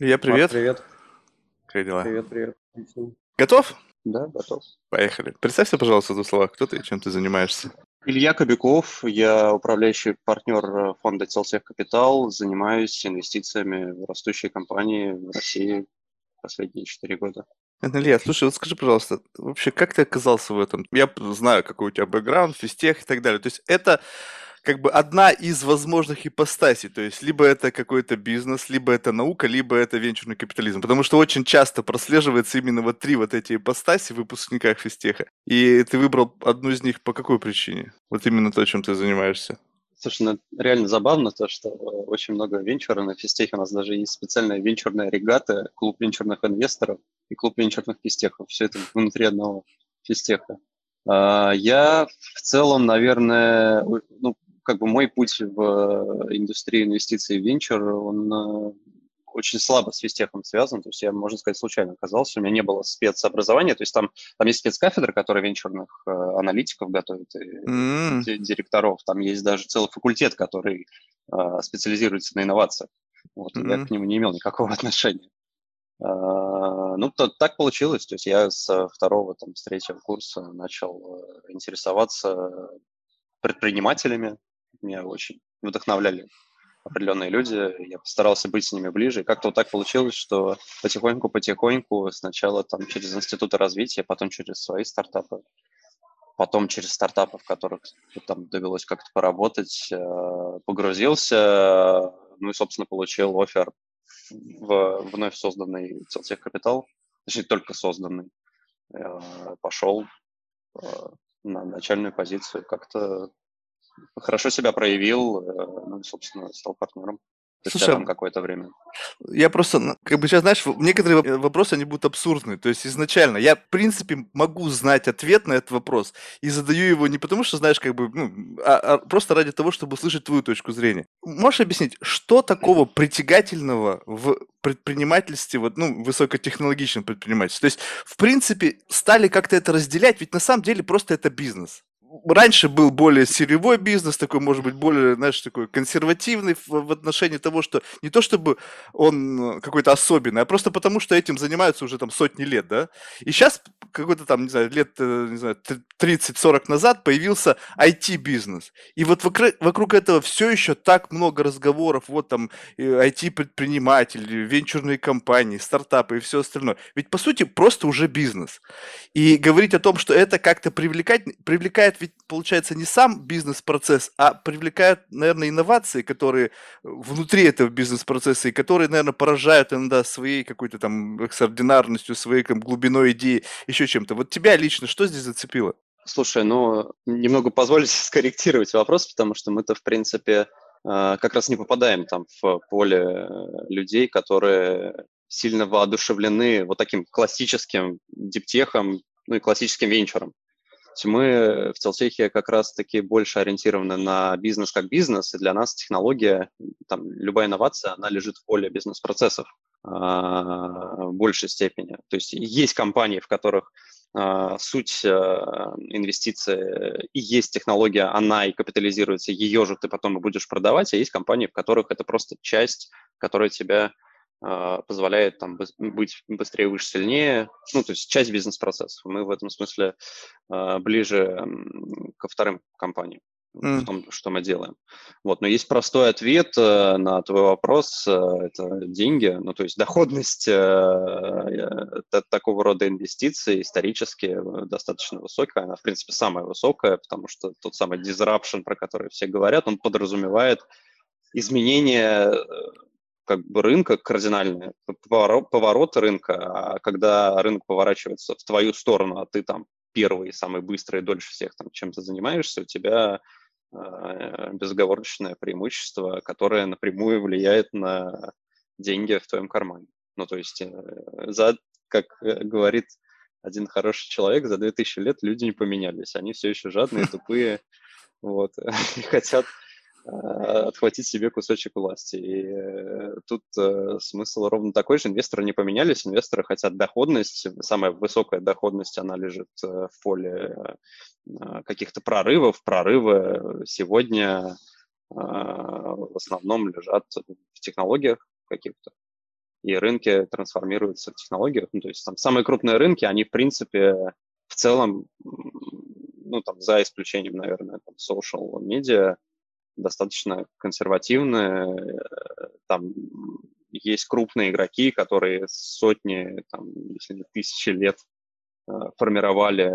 Я привет. привет. Как дела? Привет, привет. Готов? Да, готов. Поехали. Представься, пожалуйста, в двух словах, кто ты и чем ты занимаешься. Илья Кобяков, я управляющий партнер э, фонда Целтех Капитал, занимаюсь инвестициями в растущие компании в России последние четыре года. Илья, слушай, вот скажи, пожалуйста, вообще как ты оказался в этом? Я знаю, какой у тебя бэкграунд, физтех и так далее. То есть это как бы одна из возможных ипостасей. То есть либо это какой-то бизнес, либо это наука, либо это венчурный капитализм. Потому что очень часто прослеживается именно вот три вот эти ипостаси в выпускниках физтеха. И ты выбрал одну из них по какой причине? Вот именно то, чем ты занимаешься. Слушай, ну, реально забавно то, что э, очень много венчура на физтехе. У нас даже есть специальная венчурная регата, клуб венчурных инвесторов и клуб венчурных физтехов. Все это внутри одного физтеха. А, я в целом, наверное, ну, как бы мой путь в э, индустрии инвестиций в венчур, он э, очень слабо с физтехом связан, то есть я, можно сказать, случайно оказался, у меня не было спецобразования, то есть там, там есть спецкафедра, которая венчурных э, аналитиков готовит, mm. директоров, там есть даже целый факультет, который э, специализируется на инновациях, вот, mm. я к нему не имел никакого отношения. Uh, ну, то, так получилось. То есть я с второго, там, с третьего курса начал интересоваться предпринимателями, меня очень вдохновляли определенные люди, я постарался быть с ними ближе. Как-то вот так получилось, что потихоньку-потихоньку сначала там через институты развития, потом через свои стартапы, потом через стартапы, в которых там довелось как-то поработать, э, погрузился, ну и, собственно, получил офер в вновь созданный Целтех Капитал, точнее, только созданный. Э, Пошел э, на начальную позицию, как-то хорошо себя проявил, э, ну, собственно, стал партнером. Слушай, там какое-то время. Я просто, как бы сейчас, знаешь, некоторые вопросы, они будут абсурдны. То есть изначально я, в принципе, могу знать ответ на этот вопрос и задаю его не потому, что, знаешь, как бы, ну, а, а просто ради того, чтобы услышать твою точку зрения. Можешь объяснить, что такого притягательного в предпринимательстве, вот, ну, высокотехнологичном предпринимательстве? То есть, в принципе, стали как-то это разделять, ведь на самом деле просто это бизнес раньше был более сырьевой бизнес, такой, может быть, более, знаешь, такой консервативный в, в отношении того, что не то чтобы он э, какой-то особенный, а просто потому, что этим занимаются уже там сотни лет, да. И сейчас какой-то там, не знаю, лет, э, не знаю, 30-40 назад появился IT-бизнес. И вот вокруг, вокруг этого все еще так много разговоров, вот там IT-предприниматели, венчурные компании, стартапы и все остальное. Ведь, по сути, просто уже бизнес. И говорить о том, что это как-то привлекать, привлекает ведь, получается, не сам бизнес-процесс, а привлекают, наверное, инновации, которые внутри этого бизнес-процесса, и которые, наверное, поражают иногда своей какой-то там экстраординарностью, своей там, глубиной идеи, еще чем-то. Вот тебя лично что здесь зацепило? Слушай, ну, немного позвольте скорректировать вопрос, потому что мы-то, в принципе, а, как раз не попадаем там в поле людей, которые сильно воодушевлены вот таким классическим диптехом, ну и классическим венчуром мы в Целтехе как раз-таки больше ориентированы на бизнес как бизнес, и для нас технология, там, любая инновация, она лежит в поле бизнес-процессов а, в большей степени. То есть есть компании, в которых а, суть а, инвестиции и есть технология, она и капитализируется, ее же ты потом и будешь продавать, а есть компании, в которых это просто часть, которая тебя позволяет там быть быстрее, выше, сильнее, ну, то есть часть бизнес-процессов. Мы в этом смысле а, ближе ко вторым компаниям mm. в том, что мы делаем. Вот, но есть простой ответ э, на твой вопрос, э, это деньги, ну, то есть доходность э, такого рода инвестиций исторически достаточно высокая, она, в принципе, самая высокая, потому что тот самый disruption, про который все говорят, он подразумевает изменение как бы рынка кардинальные, поворот, рынка, а когда рынок поворачивается в твою сторону, а ты там первый, самый быстрый, дольше всех там чем-то занимаешься, у тебя э, безоговорочное преимущество, которое напрямую влияет на деньги в твоем кармане. Ну, то есть, э, за, как э, говорит один хороший человек, за 2000 лет люди не поменялись. Они все еще жадные, тупые, вот, и хотят отхватить себе кусочек власти. И э, тут э, смысл ровно такой же. Инвесторы не поменялись, инвесторы хотят доходность. Самая высокая доходность, она лежит в поле каких-то прорывов. Прорывы сегодня в основном лежат в технологиях каких-то. и рынки трансформируются в технологиях. Ну, то есть там самые крупные рынки, они, в принципе, в целом, ну, там, за исключением, наверное, там, social media, достаточно консервативные. Там есть крупные игроки, которые сотни, там, если не тысячи лет э, формировали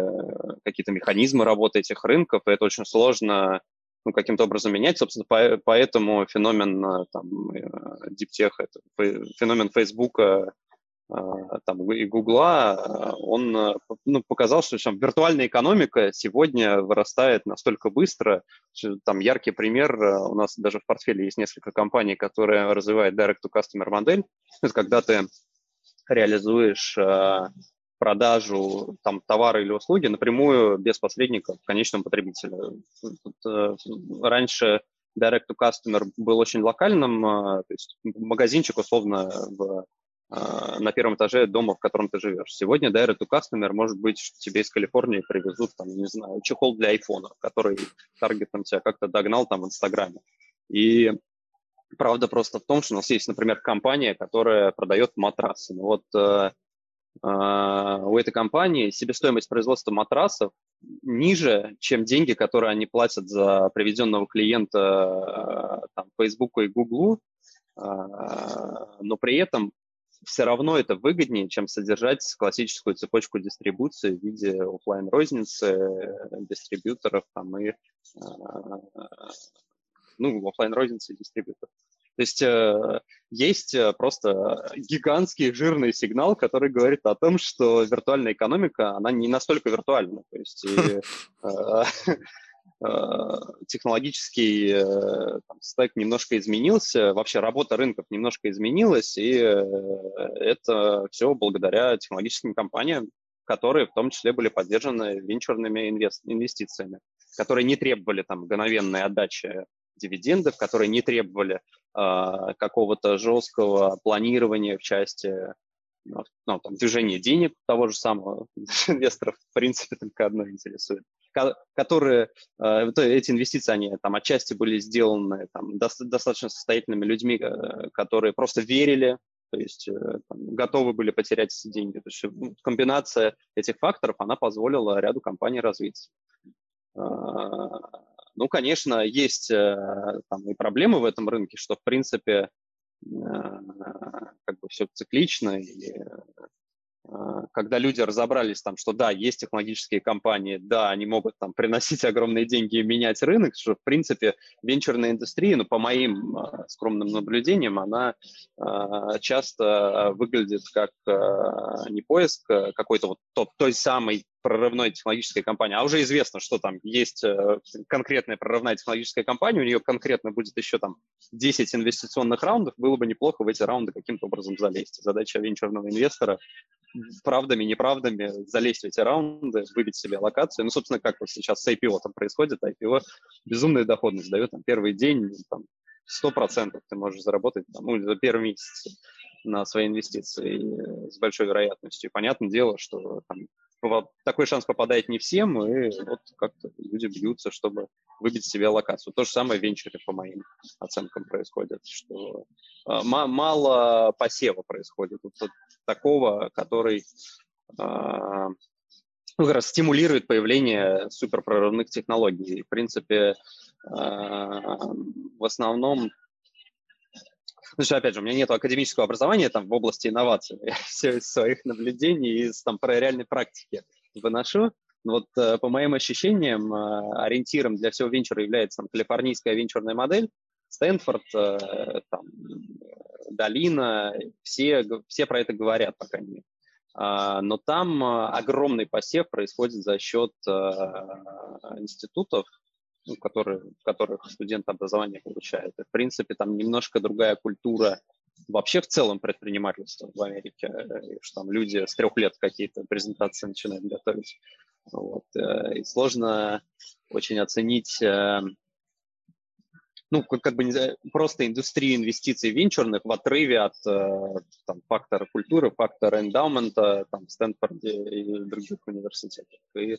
какие-то механизмы работы этих рынков, и это очень сложно ну, каким-то образом менять. Собственно, по, поэтому феномен э, там, диптеха, феномен Фейсбука э, там, и Гугла, э, он ну, показал, что там, виртуальная экономика сегодня вырастает настолько быстро. Там яркий пример, у нас даже в портфеле есть несколько компаний, которые развивают direct-to-customer модель. Когда ты реализуешь продажу там, товара или услуги напрямую без посредников конечному потребителю. Тут, раньше direct to customer был очень локальным, то есть магазинчик условно в, на первом этаже дома, в котором ты живешь. Сегодня direct to customer может быть, что тебе из Калифорнии привезут, там, не знаю, чехол для айфона, который таргетом тебя как-то догнал там в Инстаграме. И правда просто в том, что у нас есть, например, компания, которая продает матрасы. Ну, вот а, у этой компании себестоимость производства матрасов ниже, чем деньги, которые они платят за приведенного клиента а, там, Facebook и Google, а, но при этом все равно это выгоднее, чем содержать классическую цепочку дистрибуции в виде офлайн розницы дистрибьюторов там, и ну, офлайн розницы и дистрибьюторов. То есть э, есть э, просто гигантский жирный сигнал, который говорит о том, что виртуальная экономика, она не настолько виртуальна. То есть и, э, технологический там, стек немножко изменился, вообще работа рынков немножко изменилась, и это все благодаря технологическим компаниям, которые в том числе были поддержаны венчурными инвестициями, которые не требовали там мгновенной отдачи дивидендов, которые не требовали э, какого-то жесткого планирования в части ну, ну, там, движения денег того же самого инвесторов, в принципе, только одно интересует, которые, э, эти инвестиции, они там отчасти были сделаны там, до, достаточно состоятельными людьми, э, которые просто верили, то есть э, там, готовы были потерять эти деньги. То есть ну, комбинация этих факторов, она позволила ряду компаний развиться. Ну, конечно, есть там и проблемы в этом рынке, что, в принципе, как бы все циклично, и э, когда люди разобрались там, что да, есть технологические компании, да, они могут там приносить огромные деньги и менять рынок, что в принципе венчурная индустрия, ну по моим скромным наблюдениям, она часто выглядит как не поиск какой-то вот топ, той самой прорывной технологической компании, а уже известно, что там есть э, конкретная прорывная технологическая компания, у нее конкретно будет еще там 10 инвестиционных раундов, было бы неплохо в эти раунды каким-то образом залезть. Задача венчурного инвестора правдами, неправдами залезть в эти раунды, выбить себе локацию. Ну, собственно, как вот сейчас с IPO там происходит, IPO безумную доходность дает, там, первый день, там, 100% ты можешь заработать, там, ну, за первый месяц на свои инвестиции с большой вероятностью. И понятное дело, что там, такой шанс попадает не всем, и вот как-то люди бьются, чтобы выбить себе локацию. То же самое в венчуре, по моим оценкам, происходит, что э, мало посева происходит, вот, такого, который э, ну, как раз стимулирует появление суперпрорывных технологий. В принципе, э, в основном ну, что, опять же, у меня нет академического образования там в области инноваций. Я все из своих наблюдений, из там про реальной практики выношу. Вот э, по моим ощущениям, э, ориентиром для всего венчура является там, калифорнийская венчурная модель. Стэнфорд, э, там, Долина, все, все про это говорят, по крайней мере. А, но там огромный посев происходит за счет институтов, ну, которые, в которых студент образование получает. И, в принципе, там немножко другая культура вообще в целом предпринимательства в Америке, э, что там люди с трех лет какие-то презентации начинают готовить. Вот. Э, и сложно очень оценить э, ну, как бы не, просто индустрию инвестиций венчурных в отрыве от там, фактора культуры, фактора эндаумента там, в Стэнфорде и других университетах. И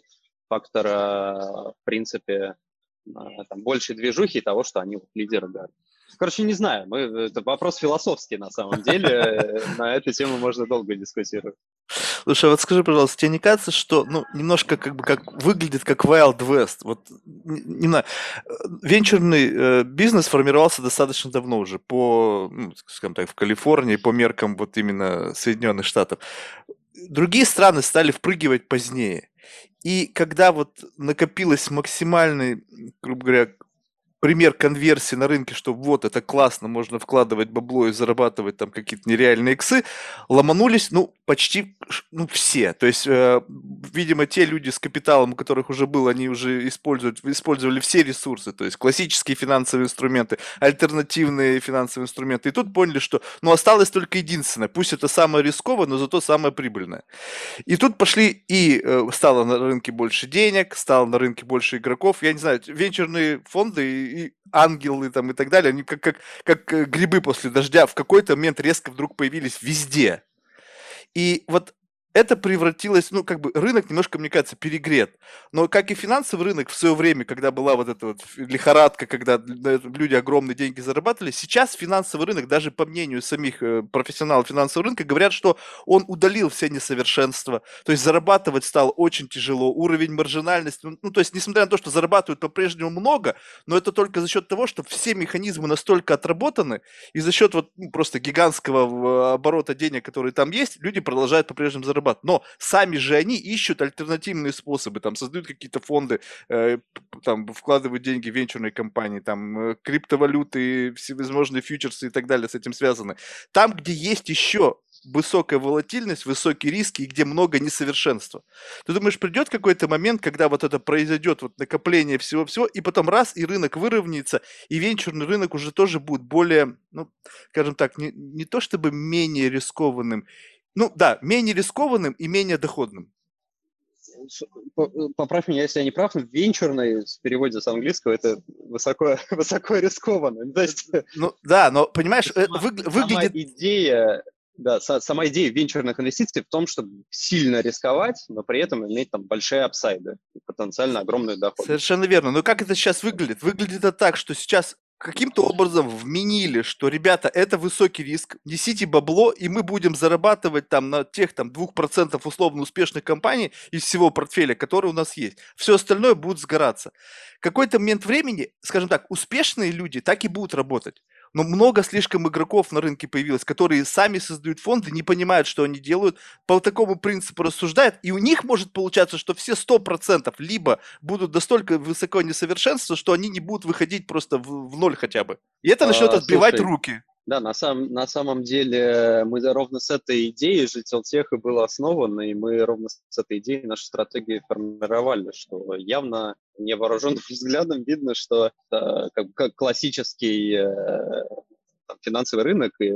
фактора, в принципе, там, больше движухи и того, что они лидеры, да. Короче, не знаю. Мы, это вопрос философский на самом деле. На эту тему можно долго дискутировать. Слушай, а вот скажи, пожалуйста, тебе не кажется, что, ну, немножко как бы как выглядит как Wild West? Вот, не, не знаю, э, венчурный э, бизнес формировался достаточно давно уже по, ну, скажем так, в Калифорнии, по меркам вот именно Соединенных Штатов. Другие страны стали впрыгивать позднее. И когда вот накопилось максимальный, грубо говоря, пример конверсии на рынке, что вот это классно, можно вкладывать бабло и зарабатывать там какие-то нереальные иксы, ломанулись, ну, почти ну, все. То есть, э, видимо, те люди с капиталом, у которых уже был, они уже используют, использовали все ресурсы, то есть классические финансовые инструменты, альтернативные финансовые инструменты. И тут поняли, что ну, осталось только единственное, пусть это самое рисковое, но зато самое прибыльное. И тут пошли и э, стало на рынке больше денег, стало на рынке больше игроков. Я не знаю, венчурные фонды и ангелы там и так далее, они как, как, как э, грибы после дождя в какой-то момент резко вдруг появились везде. И вот это превратилось, ну, как бы рынок немножко, мне кажется, перегрет. Но как и финансовый рынок в свое время, когда была вот эта вот лихорадка, когда люди огромные деньги зарабатывали, сейчас финансовый рынок, даже по мнению самих э, профессионалов финансового рынка, говорят, что он удалил все несовершенства. То есть зарабатывать стало очень тяжело, уровень маржинальности, ну, ну, то есть несмотря на то, что зарабатывают по-прежнему много, но это только за счет того, что все механизмы настолько отработаны, и за счет вот ну, просто гигантского оборота денег, которые там есть, люди продолжают по-прежнему зарабатывать зарабатывать. Но сами же они ищут альтернативные способы, там создают какие-то фонды, э, там вкладывают деньги в венчурные компании, там э, криптовалюты, всевозможные фьючерсы и так далее с этим связаны. Там, где есть еще высокая волатильность, высокие риски и где много несовершенства. Ты думаешь, придет какой-то момент, когда вот это произойдет, вот накопление всего-всего, и потом раз, и рынок выровняется, и венчурный рынок уже тоже будет более, ну, скажем так, не, не то чтобы менее рискованным, ну да, менее рискованным и менее доходным. Поправь меня, если я не прав, венчурный в переводе с английского это высоко, высоко рискованно. То есть, ну да, но понимаешь, э, сама, выгля- выглядит... Сама идея, да, сама идея венчурных инвестиций в том, чтобы сильно рисковать, но при этом иметь там большие апсайды, потенциально огромный доход. Совершенно верно. Но как это сейчас выглядит? Выглядит это так, что сейчас каким-то образом вменили, что, ребята, это высокий риск, несите бабло, и мы будем зарабатывать там на тех там 2% условно успешных компаний из всего портфеля, который у нас есть. Все остальное будет сгораться. Какой-то момент времени, скажем так, успешные люди так и будут работать но много слишком игроков на рынке появилось, которые сами создают фонды, не понимают, что они делают, по такому принципу рассуждают, и у них может получаться, что все 100% либо будут настолько высоко несовершенства, что они не будут выходить просто в, в ноль хотя бы. И это начнет а, отбивать слушай, руки. Да, на, сам, на самом деле мы ровно с этой идеей Жителтех и был основан, и мы ровно с этой идеей нашу стратегию формировали, что явно невооруженным взглядом видно, что это как, как классический э, там, финансовый рынок и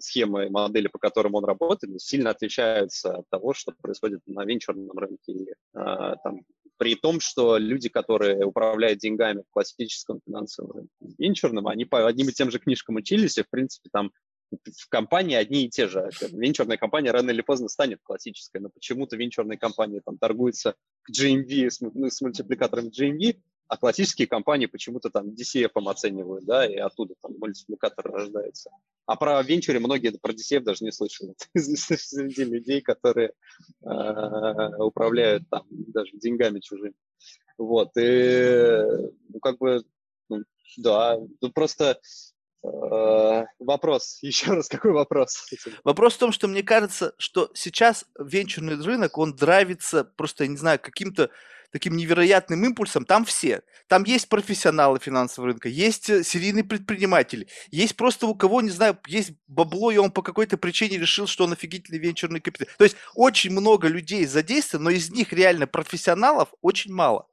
схемы и модели, по которым он работает, сильно отличаются от того, что происходит на венчурном рынке. И, э, там, при том, что люди, которые управляют деньгами в классическом финансовом рынке, венчурном, они по одним и тем же книжкам учились, и, в принципе, там в компании одни и те же. Венчурная компания рано или поздно станет классической, но почему-то венчурные компании там торгуются к GMV, с, ну, с мультипликатором GMV, а классические компании почему-то там DCF оценивают, да, и оттуда там мультипликатор рождается. А про венчуре многие про DCF даже не слышали. Среди людей, которые э, управляют там даже деньгами чужими. Вот, и ну, как бы, ну, да, ну, просто э, Вопрос, еще раз, какой вопрос? Вопрос в том, что мне кажется, что сейчас венчурный рынок, он драйвится просто, я не знаю, каким-то таким невероятным импульсом, там все. Там есть профессионалы финансового рынка, есть э, серийный предприниматель, есть просто у кого, не знаю, есть бабло, и он по какой-то причине решил, что он офигительный венчурный капитал. То есть очень много людей задействовано, но из них реально профессионалов очень мало.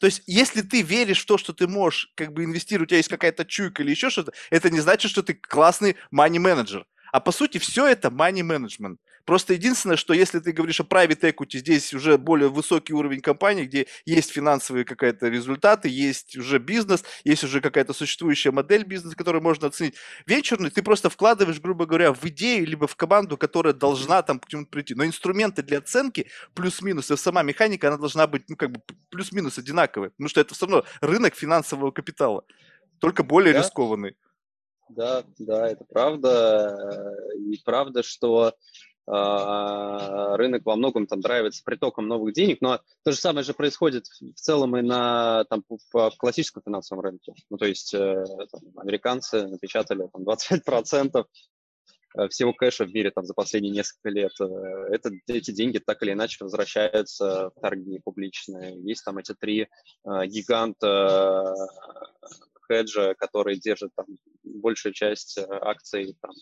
То есть, если ты веришь в то, что ты можешь как бы инвестировать, у тебя есть какая-то чуйка или еще что-то, это не значит, что ты классный money менеджер. А по сути, все это money management. Просто единственное, что если ты говоришь о private equity, здесь уже более высокий уровень компании, где есть финансовые какие-то результаты, есть уже бизнес, есть уже какая-то существующая модель бизнеса, которую можно оценить. Венчурный ты просто вкладываешь, грубо говоря, в идею, либо в команду, которая должна там к чему-то прийти. Но инструменты для оценки плюс-минус, и сама механика, она должна быть, ну, как бы плюс-минус одинаковая. Потому что это все равно рынок финансового капитала, только более да? рискованный. да, да, это правда. И правда, что рынок во многом там драйвится притоком новых денег, но то же самое же происходит в целом и на там, в классическом финансовом рынке. Ну, то есть э, там, американцы напечатали там, 25% э, всего кэша в мире там, за последние несколько лет. Э, это, эти деньги так или иначе возвращаются в торги публичные. Есть там эти три гиганта хеджа, которые держат там большую часть акций там,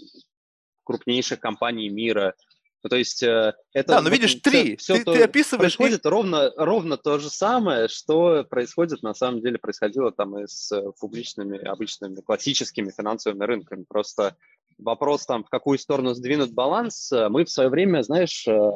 крупнейших компаний мира. Ну, то есть э, это... Да, но видишь, все, три. Все ты, то ты описываешь... Происходит ровно, ровно то же самое, что происходит, на самом деле, происходило там и с э, публичными, обычными, классическими финансовыми рынками. Просто вопрос там, в какую сторону сдвинут баланс, э, мы в свое время, знаешь, э,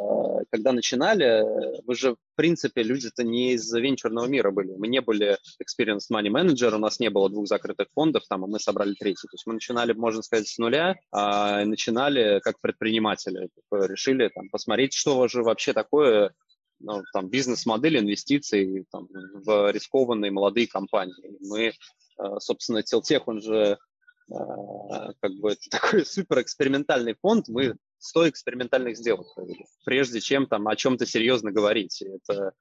когда начинали, мы же, в принципе, люди-то не из венчурного мира были. Мы не были experienced money manager, у нас не было двух закрытых фондов, там, а мы собрали третий. То есть мы начинали, можно сказать, с нуля, а начинали как предприниматели. Решили там, посмотреть, что же вообще такое ну, там, бизнес-модель инвестиций там, в рискованные молодые компании. Мы, э, собственно, Телтех, он же как бы такой супер экспериментальный фонд, мы 100 экспериментальных сделок провели, прежде чем там о чем-то серьезно говорить. Это а,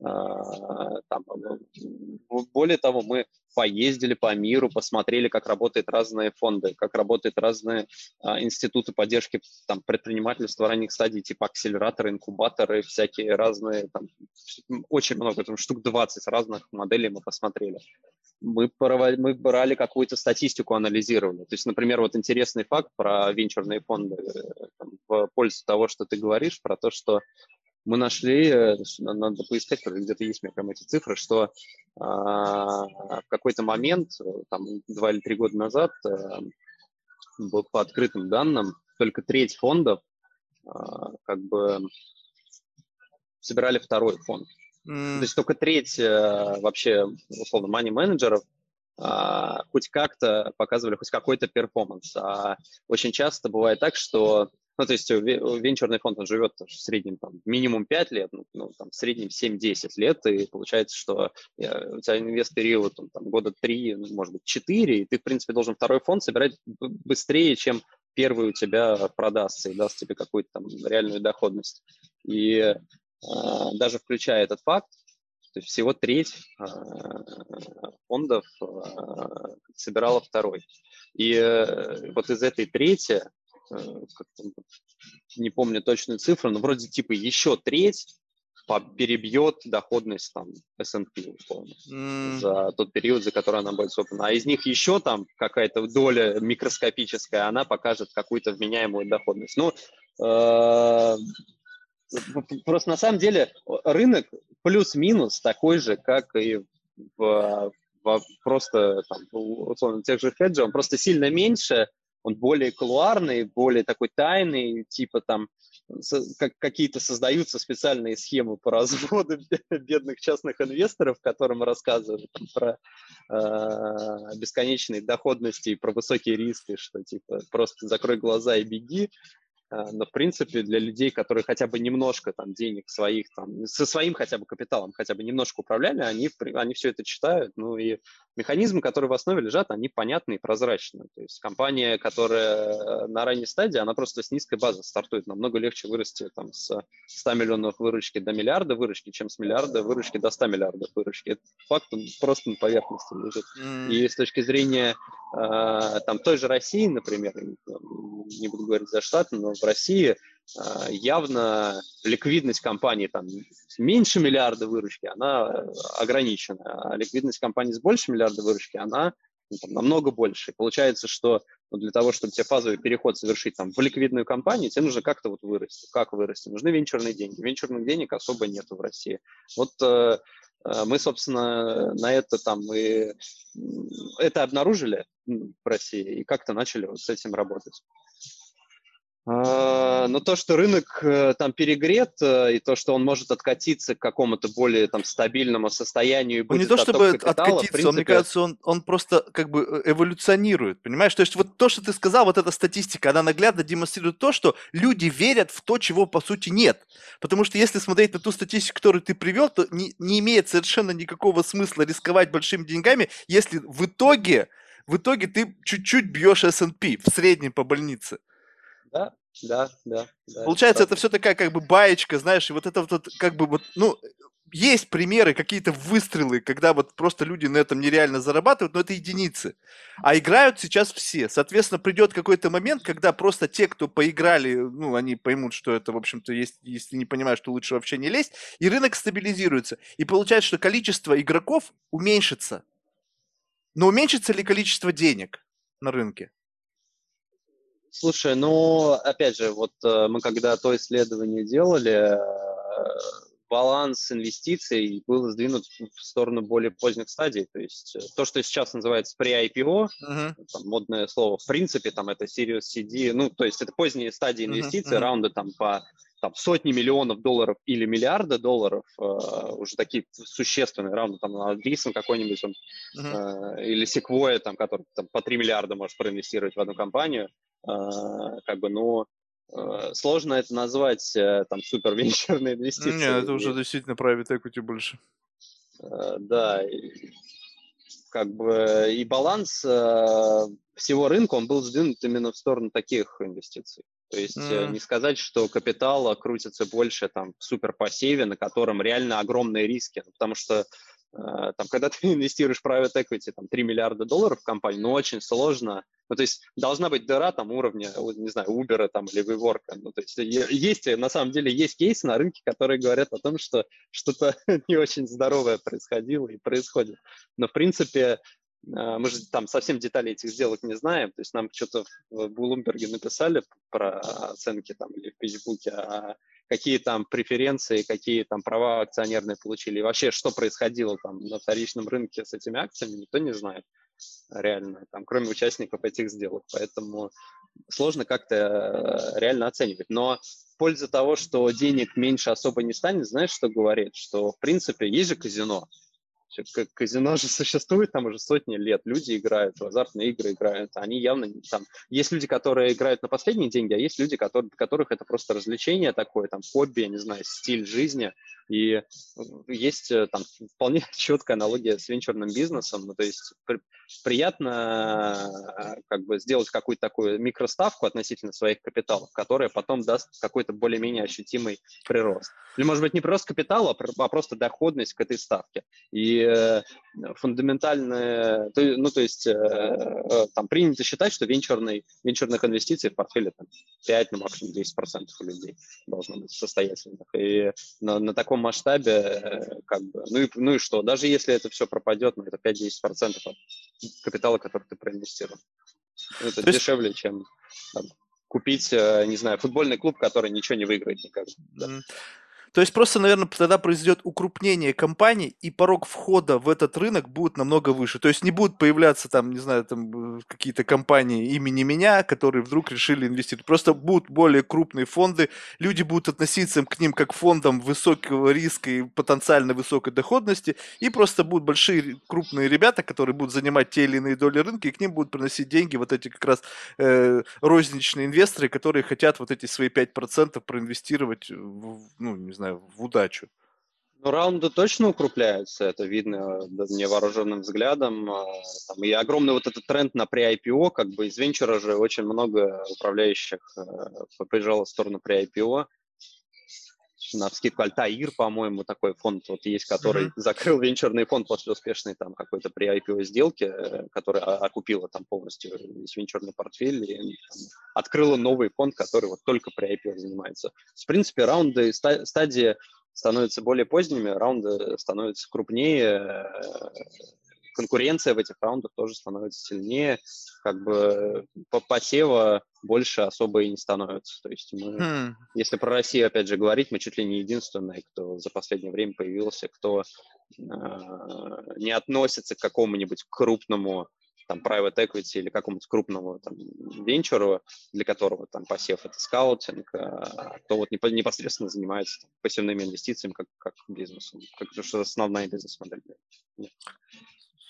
там, более того, мы поездили по миру, посмотрели, как работают разные фонды, как работают разные а, институты поддержки там, предпринимательства ранних стадий, типа акселераторы, инкубаторы, всякие разные, там, очень много, там, штук 20 разных моделей мы посмотрели. Мы, провод... мы брали какую-то статистику, анализировали. То есть, например, вот интересный факт про венчурные фонды э, там, в пользу того, что ты говоришь, про то, что мы нашли, э, надо поискать, где-то есть у меня прям эти цифры, что а, в какой-то момент, э, там, два или три года назад, а, был по открытым данным, только треть фондов а, как бы собирали второй фонд. Mm. То есть только треть вообще, условно, money-менеджеров хоть как-то показывали хоть какой-то перформанс. А очень часто бывает так, что ну, то есть венчурный фонд, он живет в среднем там, минимум 5 лет, ну, ну там, в среднем 7-10 лет, и получается, что э, у тебя инвест-период там, года 3, ну, может быть, 4, и ты, в принципе, должен второй фонд собирать быстрее, чем первый у тебя продастся и даст тебе какую-то там реальную доходность. И э, даже включая этот факт, то есть всего треть э, фондов э, собирала второй. И э, вот из этой трети Э, не помню точную цифру, но вроде типа еще треть перебьет доходность там S&P условно mm. за тот период, за который она будет создана. А из них еще там какая-то доля микроскопическая, она покажет какую-то вменяемую доходность. Ну, э, просто на самом деле рынок плюс-минус такой же, как и в, в просто там, условно тех же хеджей, он просто сильно меньше, он более колуарный, более такой тайный, типа там как, какие-то создаются специальные схемы по разводу бедных частных инвесторов, которым рассказывают там, про э, бесконечные доходности и про высокие риски, что типа просто закрой глаза и беги. А, но, в принципе, для людей, которые хотя бы немножко там денег своих, там, со своим хотя бы капиталом, хотя бы немножко управляли, они, они все это читают. Ну и механизмы, которые в основе лежат, они понятны и прозрачны. То есть компания, которая на ранней стадии, она просто с низкой базы стартует. Намного легче вырасти там, с 100 миллионов выручки до миллиарда выручки, чем с миллиарда выручки до 100 миллиардов выручки. Это факт он просто на поверхности лежит. И с точки зрения э, там, той же России, например, не буду говорить за штат, но в России а, явно ликвидность компании там меньше миллиарда выручки, она ограничена, а ликвидность компании с больше миллиарда выручки, она ну, там, намного больше. получается, что ну, для того, чтобы тебе фазовый переход совершить там, в ликвидную компанию, тебе нужно как-то вот вырасти. Как вырасти? Нужны венчурные деньги. Венчурных денег особо нету в России. Вот э, э мы, собственно, на это там и это обнаружили в России и как-то начали вот с этим работать. А, но то, что рынок э, там перегрет, э, и то, что он может откатиться к какому-то более там стабильному состоянию. Ну, не то, чтобы капитала, откатиться, принципе... он, мне кажется, он, он просто как бы э, эволюционирует, понимаешь? То есть вот то, что ты сказал, вот эта статистика, она наглядно демонстрирует то, что люди верят в то, чего по сути нет. Потому что если смотреть на ту статистику, которую ты привел, то не, не имеет совершенно никакого смысла рисковать большими деньгами, если в итоге в итоге ты чуть-чуть бьешь S&P в среднем по больнице. Да, да, да. да Получается, это, это все такая как бы баечка, знаешь, и вот это вот как бы вот, ну, есть примеры, какие-то выстрелы, когда вот просто люди на этом нереально зарабатывают, но это единицы. А играют сейчас все. Соответственно, придет какой-то момент, когда просто те, кто поиграли, ну, они поймут, что это, в общем-то, есть, если не понимают, что лучше вообще не лезть, и рынок стабилизируется. И получается, что количество игроков уменьшится. Но уменьшится ли количество денег на рынке? Слушай, ну, опять же, вот э, мы когда то исследование делали, э, баланс инвестиций был сдвинут в сторону более поздних стадий. То есть э, то, что сейчас называется pre-IPO, uh-huh. там, модное слово, в принципе, там это Sirius CD, ну, то есть это поздние стадии инвестиций, uh-huh. Uh-huh. раунды там по там, сотни миллионов долларов или миллиарда долларов, э, уже такие существенные раунды, там, Андрисон какой-нибудь, он, uh-huh. э, или Sequoia, там, который там, по 3 миллиарда может проинвестировать в одну компанию, э, как бы, ну, Э, сложно это назвать э, там супер венчурной инвестицией. Нет, это уже действительно private equity больше. Э, да, и, как бы и баланс всего рынка, он был сдвинут именно в сторону таких инвестиций. То есть mm. не сказать, что капитала крутится больше там в супер пассиве, на котором реально огромные риски, ну, потому что Э, там, когда ты инвестируешь в private equity, там, 3 миллиарда долларов в компанию, ну, очень сложно. Ну, то есть должна быть дыра там уровня, не знаю, Uber там, или WeWork. Ну, то есть есть, на самом деле, есть кейсы на рынке, которые говорят о том, что что-то не очень здоровое происходило и происходит. Но, в принципе, мы же там совсем детали этих сделок не знаем, то есть нам что-то в Bloomberg написали про оценки там или в Фейсбуке, а какие там преференции, какие там права акционерные получили, и вообще, что происходило там на вторичном рынке с этими акциями, никто не знает реально, там, кроме участников этих сделок. Поэтому сложно как-то реально оценивать. Но польза того, что денег меньше особо не станет, знаешь, что говорит? Что, в принципе, есть же казино, казино же существует там уже сотни лет, люди играют в азартные игры, играют, они явно там... Есть люди, которые играют на последние деньги, а есть люди, которые, для которых это просто развлечение такое, там, хобби, я не знаю, стиль жизни, и э, есть э, там вполне четкая аналогия с венчурным бизнесом, ну, то есть при, приятно э, как бы сделать какую-то такую микроставку относительно своих капиталов, которая потом даст какой-то более-менее ощутимый прирост. Или, может быть, не прирост капитала, а, а просто доходность к этой ставке. И э, фундаментальные, то, ну, то есть э, там принято считать, что венчурный, венчурных инвестиций в портфеле там, 5, ну, максимум 10% у людей должно быть состоятельных. И на, на таком масштабе, э, как бы, ну и, ну и что, даже если это все пропадет, ну это 5-10% от капитала, который ты проинвестировал. Ну, это То дешевле, есть... чем там, купить, э, не знаю, футбольный клуб, который ничего не выиграет никогда. Да. То есть просто, наверное, тогда произойдет укрупнение компаний, и порог входа в этот рынок будет намного выше. То есть не будут появляться там, не знаю, там э, какие-то компании имени меня, которые вдруг решили инвестировать. Просто будут более крупные фонды, люди будут относиться к ним как к фондам высокого риска и потенциально высокой доходности, и просто будут большие крупные ребята, которые будут занимать те или иные доли рынка, и к ним будут приносить деньги вот эти как раз э, розничные инвесторы, которые хотят вот эти свои 5% проинвестировать в, ну, не знаю, знаю, в удачу. Ну, раунды точно укрупляются, это видно невооруженным взглядом. А, там, и огромный вот этот тренд на pre-IPO, как бы из венчура же очень много управляющих э, приезжало в сторону pre-IPO на вскидку Альтаир, по-моему, такой фонд вот есть, который mm-hmm. закрыл венчурный фонд после успешной там какой-то при IPO сделки, э, которая окупила там полностью весь венчурный портфель и там, открыла новый фонд, который вот только при IPO занимается. В принципе, раунды, стадии становятся более поздними, раунды становятся крупнее, конкуренция в этих раундах тоже становится сильнее, как бы по посева больше особо и не становится. То есть мы, hmm. если про Россию опять же говорить, мы чуть ли не единственные, кто за последнее время появился, кто э, не относится к какому-нибудь крупному там private equity или какому-то крупному там венчуру, для которого там посев это скаутинг, а кто вот непосредственно занимается там, пассивными инвестициями как, как бизнесом, как что основная бизнес-модель.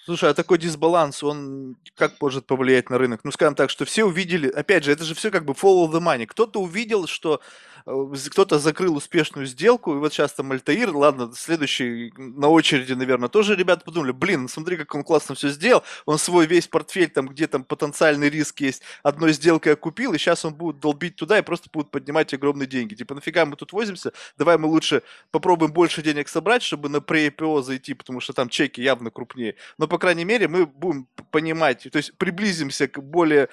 Слушай, а такой дисбаланс, он как может повлиять на рынок? Ну, скажем так, что все увидели, опять же, это же все как бы follow the money. Кто-то увидел, что э, кто-то закрыл успешную сделку, и вот сейчас там Альтаир, ладно, следующий на очереди, наверное, тоже ребята подумали, блин, смотри, как он классно все сделал, он свой весь портфель, там, где там потенциальный риск есть, одной сделкой окупил, и сейчас он будет долбить туда и просто будут поднимать огромные деньги. Типа, нафига мы тут возимся, давай мы лучше попробуем больше денег собрать, чтобы на pre-IPO зайти, потому что там чеки явно крупнее. Но, по крайней мере, мы будем понимать, то есть приблизимся к более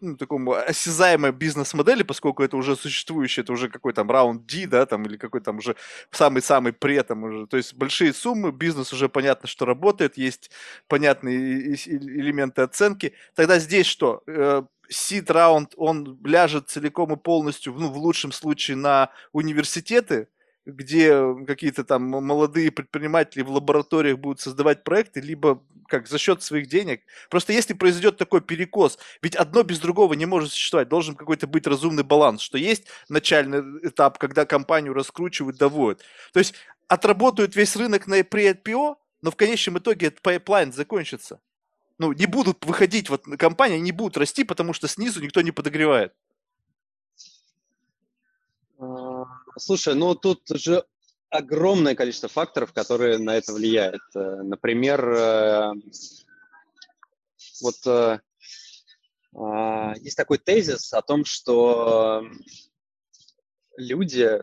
ну, такому осязаемой бизнес-модели, поскольку это уже существующее, это уже какой там раунд D, да, там, или какой там уже самый-самый при этом уже. То есть большие суммы, бизнес уже понятно, что работает, есть понятные элементы оценки. Тогда здесь что? Сид э, раунд, он ляжет целиком и полностью, ну, в лучшем случае, на университеты, где какие-то там молодые предприниматели в лабораториях будут создавать проекты, либо как за счет своих денег. Просто если произойдет такой перекос, ведь одно без другого не может существовать, должен какой-то быть разумный баланс, что есть начальный этап, когда компанию раскручивают, доводят. То есть отработают весь рынок на pre-IPO, но в конечном итоге этот пайплайн закончится. Ну, не будут выходить, вот компания не будут расти, потому что снизу никто не подогревает. Слушай, ну тут же огромное количество факторов, которые на это влияют. Э, например, э, вот э, а, есть такой тезис о том, что люди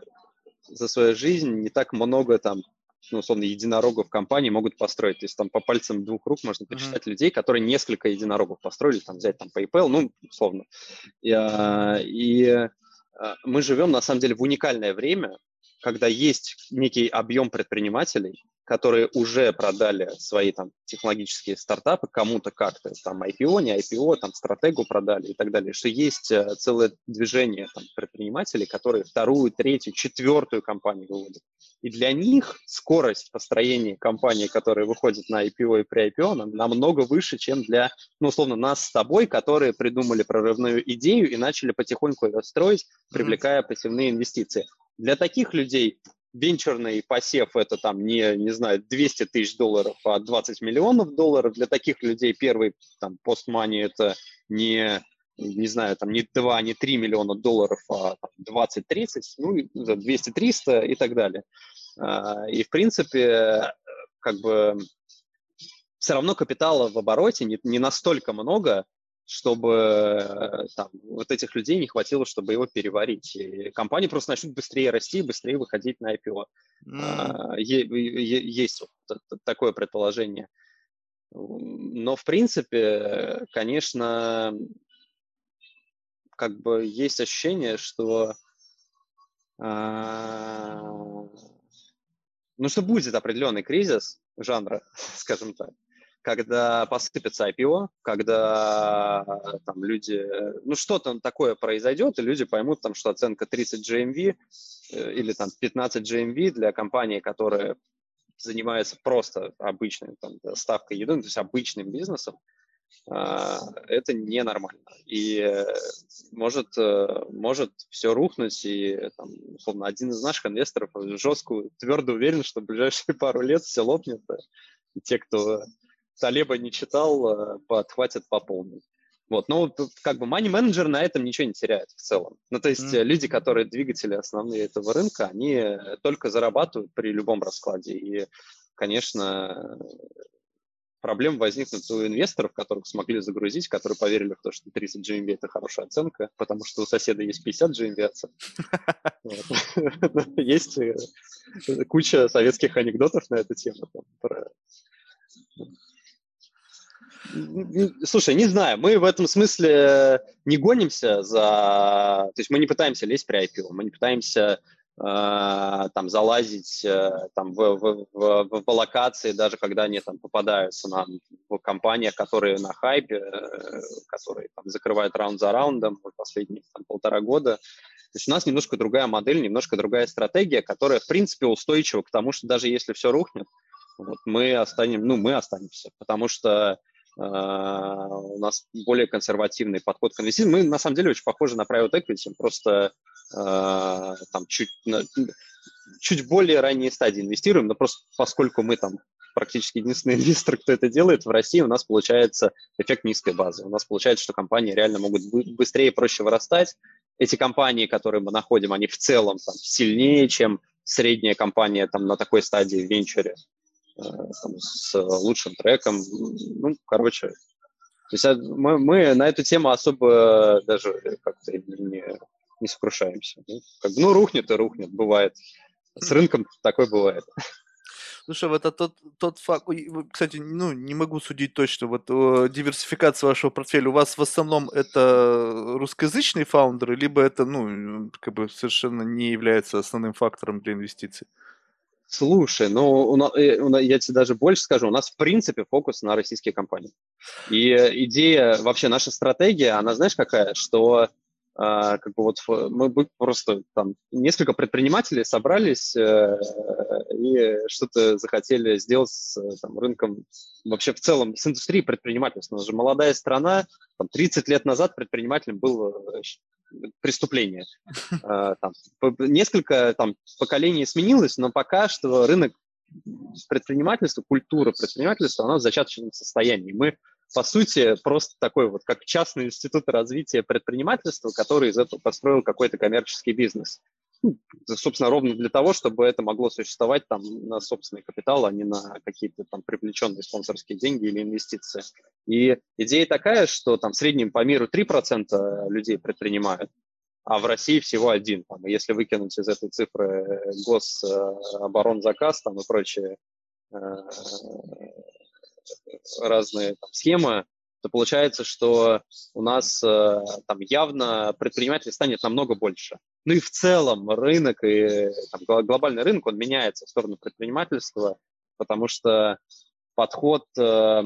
за свою жизнь не так много там, ну, условно, единорогов компании могут построить. То есть там по пальцам двух рук можно посчитать mm-hmm. людей, которые несколько единорогов построили, там взять там PayPal, ну, условно. И, а, и мы живем, на самом деле, в уникальное время, когда есть некий объем предпринимателей, которые уже продали свои там технологические стартапы кому-то как-то, там IPO, не IPO, там стратегу продали и так далее, что есть э, целое движение там, предпринимателей, которые вторую, третью, четвертую компанию выводят. И для них скорость построения компании, которая выходит на IPO и при IPO, намного выше, чем для, ну, условно, нас с тобой, которые придумали прорывную идею и начали потихоньку ее строить, привлекая пассивные инвестиции. Для таких людей венчурный посев это там не, не знаю, 200 тысяч долларов, а 20 миллионов долларов. Для таких людей первый там постмани это не, не знаю, там не 2, не 3 миллиона долларов, а 20-30, ну, 200-300 и так далее. А, и, в принципе, как бы все равно капитала в обороте не, не настолько много, чтобы э, там, вот этих людей не хватило, чтобы его переварить. И компании просто начнут быстрее расти, быстрее выходить на IPO. Mm. Есть вот такое предположение. Но, в принципе, конечно, как бы есть ощущение, что а, ну, что будет определенный кризис жанра, скажем так когда посыпется IPO, когда там люди, ну что-то такое произойдет, и люди поймут, там, что оценка 30 GMV э, или там 15 GMV для компании, которая занимается просто обычной там, ставкой еды, ну, то есть обычным бизнесом, это ненормально. И э, может, э, может все рухнуть, и там, условно, один из наших инвесторов жестко, твердо уверен, что в ближайшие пару лет все лопнет. И те, кто Талеба не читал, э, подхватят по полной. Вот, ну, как бы money менеджер на этом ничего не теряет в целом. Ну, то есть mm-hmm. люди, которые двигатели основные этого рынка, они только зарабатывают при любом раскладе. И, конечно, проблем возникнут у инвесторов, которых смогли загрузить, которые поверили в то, что 30 GMV – это хорошая оценка, потому что у соседа есть 50 GMV Есть э, куча советских анекдотов на эту тему. Слушай, не знаю, мы в этом смысле не гонимся за... То есть мы не пытаемся лезть при IPO, мы не пытаемся э, там залазить э, там, в, в, в, в локации, даже когда они там попадаются на, в компаниях, которые на хайпе, э, которые там, закрывают раунд за раундом последние там, полтора года. То есть у нас немножко другая модель, немножко другая стратегия, которая, в принципе, устойчива к тому, что даже если все рухнет, вот, мы останем, ну, мы останемся, потому что у нас более консервативный подход к инвестициям. Мы, на самом деле, очень похожи на private equity, просто uh, там чуть, чуть более ранние стадии инвестируем, но просто поскольку мы там практически единственный инвестор, кто это делает в России, у нас получается эффект низкой базы. У нас получается, что компании реально могут быстрее и проще вырастать, эти компании, которые мы находим, они в целом там, сильнее, чем средняя компания там, на такой стадии в венчуре там, с лучшим треком. Ну, короче, то есть а, мы, мы на эту тему особо даже как-то не, не сокрушаемся. Ну, как, ну, рухнет и рухнет, бывает. С рынком такое бывает. Слушай, вот это тот, тот факт, кстати, ну, не могу судить точно, вот э, диверсификация вашего портфеля, у вас в основном это русскоязычные фаундеры, либо это, ну, как бы совершенно не является основным фактором для инвестиций? Слушай, ну, у нас, я тебе даже больше скажу, у нас в принципе фокус на российские компании. И идея, вообще наша стратегия, она знаешь какая, что а, как бы вот мы просто там несколько предпринимателей собрались э, и что-то захотели сделать с там, рынком вообще в целом, с индустрией предпринимательства. У нас же молодая страна, там, 30 лет назад предпринимателем был э, преступление. А, там, несколько там, поколений сменилось, но пока что рынок предпринимательства, культура предпринимательства, она в зачаточном состоянии. Мы по сути, просто такой вот, как частный институт развития предпринимательства, который из этого построил какой-то коммерческий бизнес. Ну, собственно, ровно для того, чтобы это могло существовать там на собственный капитал, а не на какие-то там привлеченные спонсорские деньги или инвестиции. И идея такая, что там в среднем по миру 3% людей предпринимают, а в России всего один. Там, если выкинуть из этой цифры гособоронзаказ там, и прочие э, разные там, схемы, то получается, что у нас э, там явно предпринимателей станет намного больше. Ну и в целом рынок и там, глобальный рынок, он меняется в сторону предпринимательства, потому что подход э,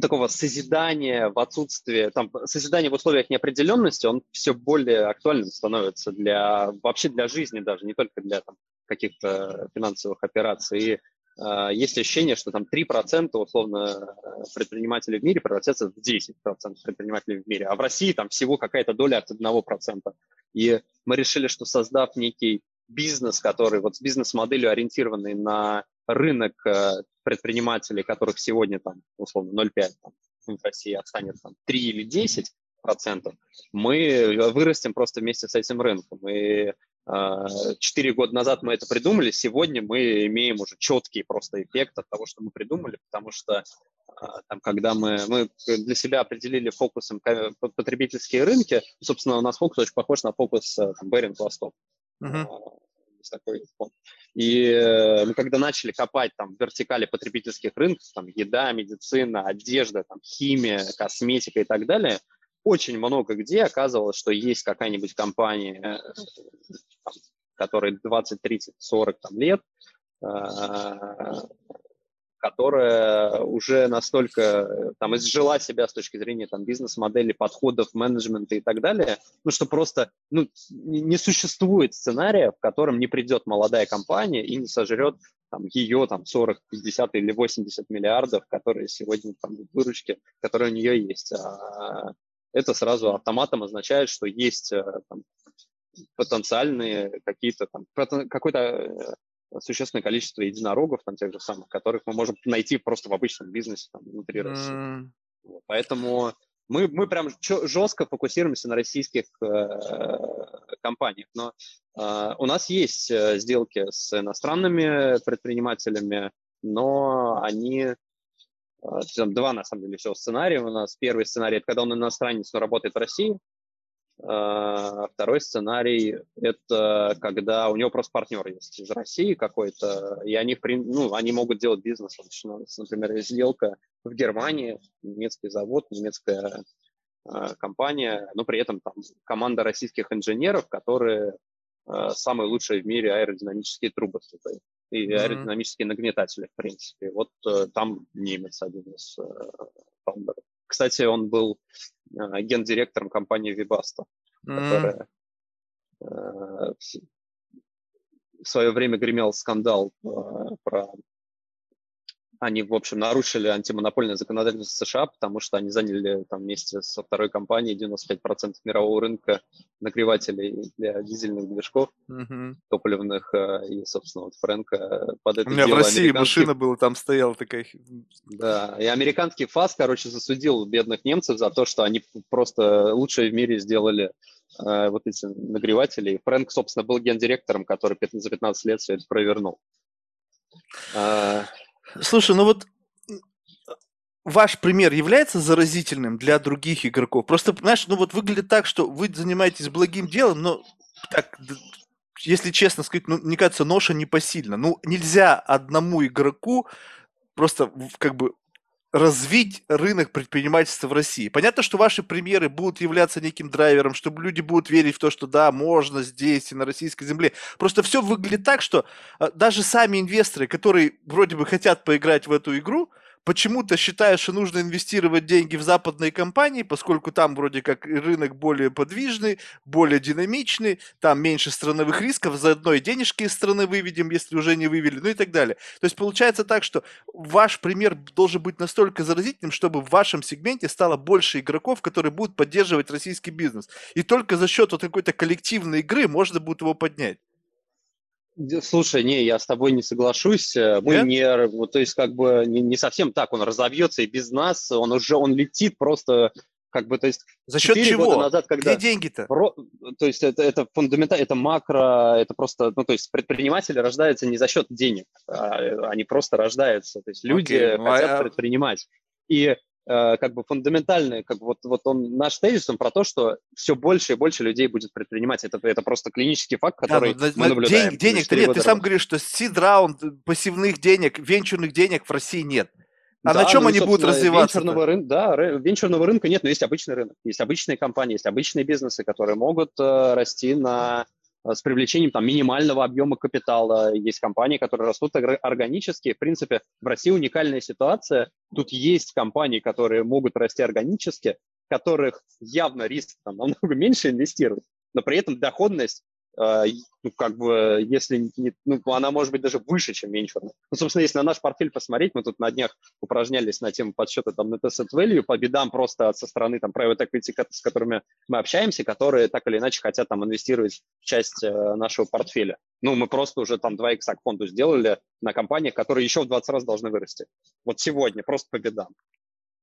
такого созидания в отсутствии, там, созидания в условиях неопределенности, он все более актуальным становится для, вообще для жизни даже, не только для там, каких-то финансовых операций. И а, есть ощущение, что там 3% условно предпринимателей в мире превратятся в 10% предпринимателей в мире, а в России там всего какая-то доля от 1%. И мы решили, что создав некий бизнес, который вот с бизнес-моделью ориентированный на рынок э, предпринимателей, которых сегодня там условно 0,5 там, в России останет там 3 или 10 процентов, мы вырастем просто вместе с этим рынком. И а, четыре года назад мы это придумали, сегодня мы имеем уже четкий просто эффект от того, что мы придумали, потому что там, когда мы, мы для себя определили фокусом потребительские рынки, собственно, у нас фокус очень похож на фокус там, Беринг Восток. Uh-huh. Такой. И э, мы когда начали копать там вертикали потребительских рынков, там еда, медицина, одежда, там химия, косметика и так далее, очень много где оказывалось, что есть какая-нибудь компания, э, там, которой 20, 30, 40 там, лет, э, которая уже настолько э, там изжила себя с точки зрения там бизнес-модели, подходов, менеджмента и так далее, ну что просто ну, не существует сценария, в котором не придет молодая компания и не сожрет там, ее там 40, 50 или 80 миллиардов, которые сегодня там выручки, которые у нее есть. А это сразу автоматом означает, что есть э, там, потенциальные какие-то там, какое-то э, существенное количество единорогов, там, тех же самых, которых мы можем найти просто в обычном бизнесе там, внутри России. Mm. Вот, поэтому мы, мы прям жестко фокусируемся на российских э, компаниях, но э, у нас есть э, сделки с иностранными предпринимателями, но они а, там два, на самом деле, всего сценария у нас. Первый сценарий – это когда он иностранец, но работает в России. А, второй сценарий – это когда у него просто партнер есть из России какой-то, и они, ну, они могут делать бизнес. Например, сделка в Германии, немецкий завод, немецкая а, компания, но при этом там команда российских инженеров, которые самые лучшие в мире аэродинамические трубы создают и mm-hmm. аэродинамические нагнетатели, в принципе. Вот э, там немец один из э, фаундеров. Кстати, он был гендиректором компании Vibasta, mm-hmm. которая э, в свое время гремел скандал э, про они, в общем, нарушили антимонопольное законодательство США, потому что они заняли там вместе со второй компанией 95% мирового рынка нагревателей для дизельных движков mm-hmm. топливных. Э, и, собственно, вот Фрэнк э, под это У меня в России американский... машина была, там стояла такая... Да, и американский ФАС, короче, засудил бедных немцев за то, что они просто лучшее в мире сделали э, вот эти нагреватели. Фрэнк, собственно, был гендиректором, который за 15 лет все это провернул. Слушай, ну вот ваш пример является заразительным для других игроков? Просто, знаешь, ну вот выглядит так, что вы занимаетесь благим делом, но так, если честно сказать, ну, мне кажется, ноша непосильна. Ну, нельзя одному игроку просто как бы развить рынок предпринимательства в России. Понятно, что ваши примеры будут являться неким драйвером, чтобы люди будут верить в то, что да, можно здесь и на российской земле. Просто все выглядит так, что а, даже сами инвесторы, которые вроде бы хотят поиграть в эту игру, почему-то считаешь, что нужно инвестировать деньги в западные компании, поскольку там вроде как рынок более подвижный, более динамичный, там меньше страновых рисков, заодно и денежки из страны выведем, если уже не вывели, ну и так далее. То есть получается так, что ваш пример должен быть настолько заразительным, чтобы в вашем сегменте стало больше игроков, которые будут поддерживать российский бизнес. И только за счет вот какой-то коллективной игры можно будет его поднять. Слушай, не, я с тобой не соглашусь. Э, мы Нет? не, то есть как бы не, не совсем так, он разовьется и без нас, он уже, он летит просто как бы, то есть за счет чего? назад, когда Где деньги-то? Про, то есть это, это фундаментально, это макро, это просто, ну то есть предприниматели рождаются не за счет денег, а, они просто рождаются, то есть люди okay. Ну, хотят а... предпринимать. И Э, как бы фундаментальный, как бы вот, вот он, наш тезис, он про то, что все больше и больше людей будет предпринимать. Это, это просто клинический факт, который да, мы наблюдаем. Денег, денег-то нет, ты сам говоришь, что сид-раунд, пассивных денег, венчурных денег в России нет. А да, на чем ну, они будут развиваться? Венчурного рын... Да, венчурного рынка нет, но есть обычный рынок. Есть обычные компании, есть обычные бизнесы, которые могут э, расти на Э, с привлечением там, минимального объема капитала. Есть компании, которые растут органически. В принципе, в России уникальная ситуация. Тут есть компании, которые могут расти органически, которых явно риск там, намного меньше инвестировать, но при этом доходность ну, как бы, если не, ну, она может быть даже выше, чем венчурная. Ну, собственно, если на наш портфель посмотреть, мы тут на днях упражнялись на тему подсчета там net asset value по бедам просто со стороны там private equity, с которыми мы общаемся, которые так или иначе хотят там инвестировать в часть э, нашего портфеля. Ну, мы просто уже там 2 икса к фонду сделали на компаниях, которые еще в 20 раз должны вырасти. Вот сегодня, просто по бедам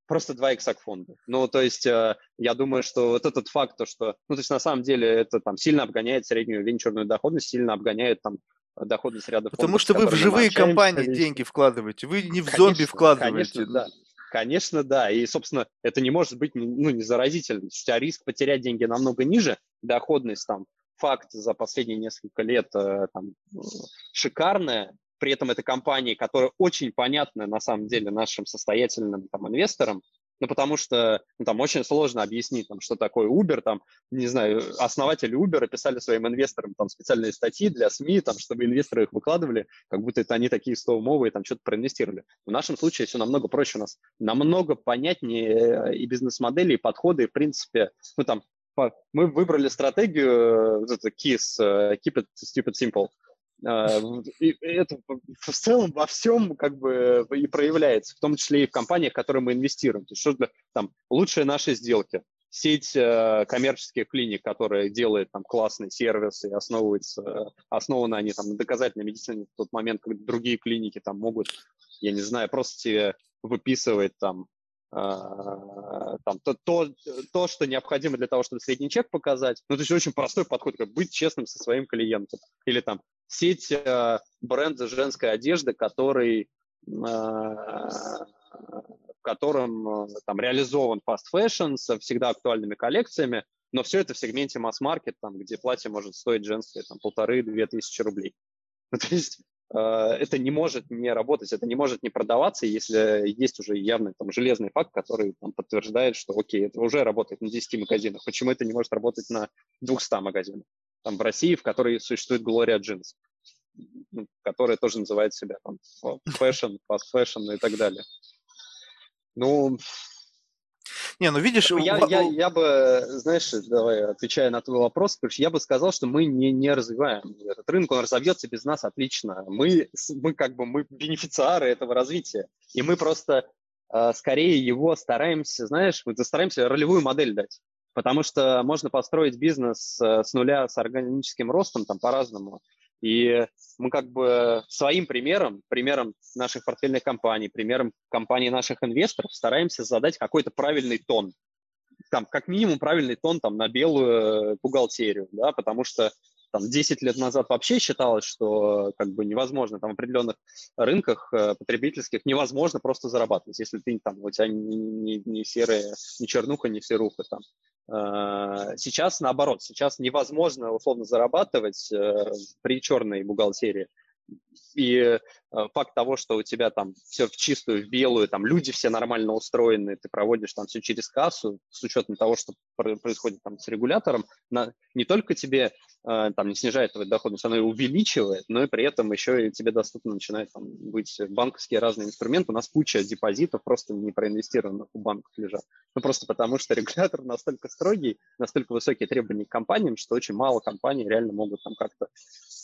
просто 2 икса к фонду. Ну, то есть э, я думаю, что вот этот факт, то, что, ну, то есть на самом деле это там сильно обгоняет среднюю венчурную доходность, сильно обгоняет там доходность ряда Потому фондов. Что вы в живые компании конечно. деньги вкладываете, вы не в конечно, зомби вкладываете. Конечно, да. Конечно, да. И, собственно, это не может быть ну, не заразительно. У тебя риск потерять деньги намного ниже, доходность там, факт за последние несколько лет э, там, шикарная, при этом это компании, которые очень понятны на самом деле нашим состоятельным там, инвесторам, ну, потому что ну, там очень сложно объяснить, там, что такое Uber, там, не знаю, основатели Uber писали своим инвесторам там специальные статьи для СМИ, там, чтобы инвесторы их выкладывали, как будто это они такие стоумовые, там, что-то проинвестировали. В нашем случае все намного проще у нас, намного понятнее э, и бизнес-модели, и подходы, и, в принципе, ну, там, мы выбрали стратегию, э, KISS, э, Keep it stupid simple, и это в целом во всем как бы и проявляется, в том числе и в компаниях, в которые мы инвестируем. То есть что там лучшие наши сделки, сеть э, коммерческих клиник, которая делает там классный сервис и основывается, основаны они там на доказательной медицине в тот момент, когда другие клиники там могут, я не знаю, просто тебе выписывать там а, там, то, то, то, что необходимо для того, чтобы средний чек показать. Ну, то есть очень простой подход, как быть честным со своим клиентом. Или там сеть э, бренда женской одежды, который, э, в котором э, там реализован fast fashion со всегда актуальными коллекциями, но все это в сегменте масс-маркет, там, где платье может стоить женское там полторы-две тысячи рублей. Ну, то есть это не может не работать, это не может не продаваться, если есть уже явный там, железный факт, который там, подтверждает, что окей, это уже работает на 10 магазинах. Почему это не может работать на 200 магазинах? Там в России, в которой существует Gloria Jeans, ну, которая тоже называет себя там fashion, fast fashion и так далее. Ну, не, ну видишь... Я, я, я бы, знаешь, давай, отвечая на твой вопрос, я бы сказал, что мы не, не развиваем этот рынок, он разовьется без нас отлично. Мы, мы как бы, мы бенефициары этого развития, и мы просто э, скорее его стараемся, знаешь, мы стараемся ролевую модель дать. Потому что можно построить бизнес э, с нуля с органическим ростом там по-разному. И мы как бы своим примером, примером наших портфельных компаний, примером компаний наших инвесторов стараемся задать какой-то правильный тон. там, как минимум, правильный тон там на белую бухгалтерию, да, потому что там 10 лет назад вообще считалось, что как бы невозможно там в определенных рынках э, потребительских невозможно просто зарабатывать, если ты там у тебя не, не, не серая, не чернуха, не серуха там. Э, сейчас наоборот, сейчас невозможно условно зарабатывать э, при черной бухгалтерии. И факт того, что у тебя там все в чистую, в белую, там люди все нормально устроены, ты проводишь там все через кассу, с учетом того, что происходит там с регулятором, на, не только тебе э, там не снижает твою доходность, оно и увеличивает, но и при этом еще и тебе доступно начинает там, быть банковские разные инструменты. У нас куча депозитов просто не проинвестированных в банках лежат. Ну, просто потому что регулятор настолько строгий, настолько высокие требования к компаниям, что очень мало компаний реально могут там как-то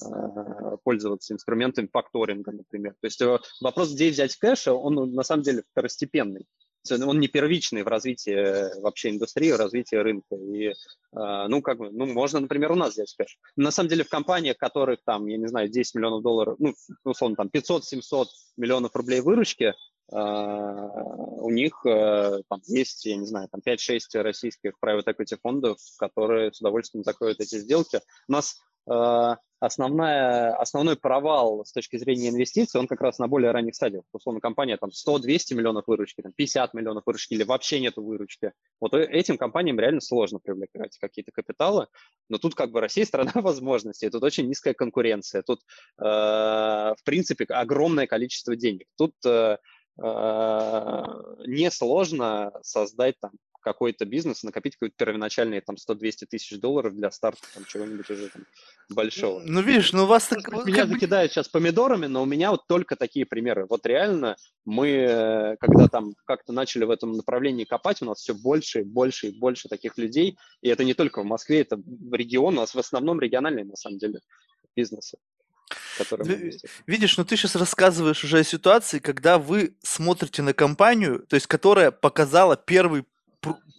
э, пользоваться инструментами факторинга, например. То есть э, вопрос, где взять кэш, он ну, на самом деле второстепенный. Он не первичный в развитии э, вообще индустрии, в развитии рынка. И, э, ну, как бы, ну, можно, например, у нас взять кэш. На самом деле в компаниях, которых там, я не знаю, 10 миллионов долларов, ну, условно, там 500-700 миллионов рублей выручки, у них там есть, я не знаю, там 5-6 российских private equity фондов, которые с удовольствием закроют эти сделки. У нас Э, основная, основной провал с точки зрения инвестиций, он как раз на более ранних стадиях. Условно, компания там 100-200 миллионов выручки, там 50 миллионов выручки или вообще нет выручки. Вот э, этим компаниям реально сложно привлекать какие-то капиталы. Но тут как бы Россия страна возможностей, тут очень низкая конкуренция, тут, э, в принципе, огромное количество денег. Тут э, э, несложно создать там какой-то бизнес, накопить какой-то первоначальные там 100-200 тысяч долларов для старта там чего-нибудь уже там большого. Ну, видишь, ну у вас... Так, меня закидают сейчас помидорами, но у меня вот только такие примеры. Вот реально мы, э, когда там как-то начали в этом направлении копать, у нас все больше и больше и больше таких людей, и это не только в Москве, это в регион, у нас в основном региональные, на самом деле, бизнесы. Видишь, ну ты сейчас рассказываешь уже о ситуации, когда вы смотрите на компанию, то есть которая показала первый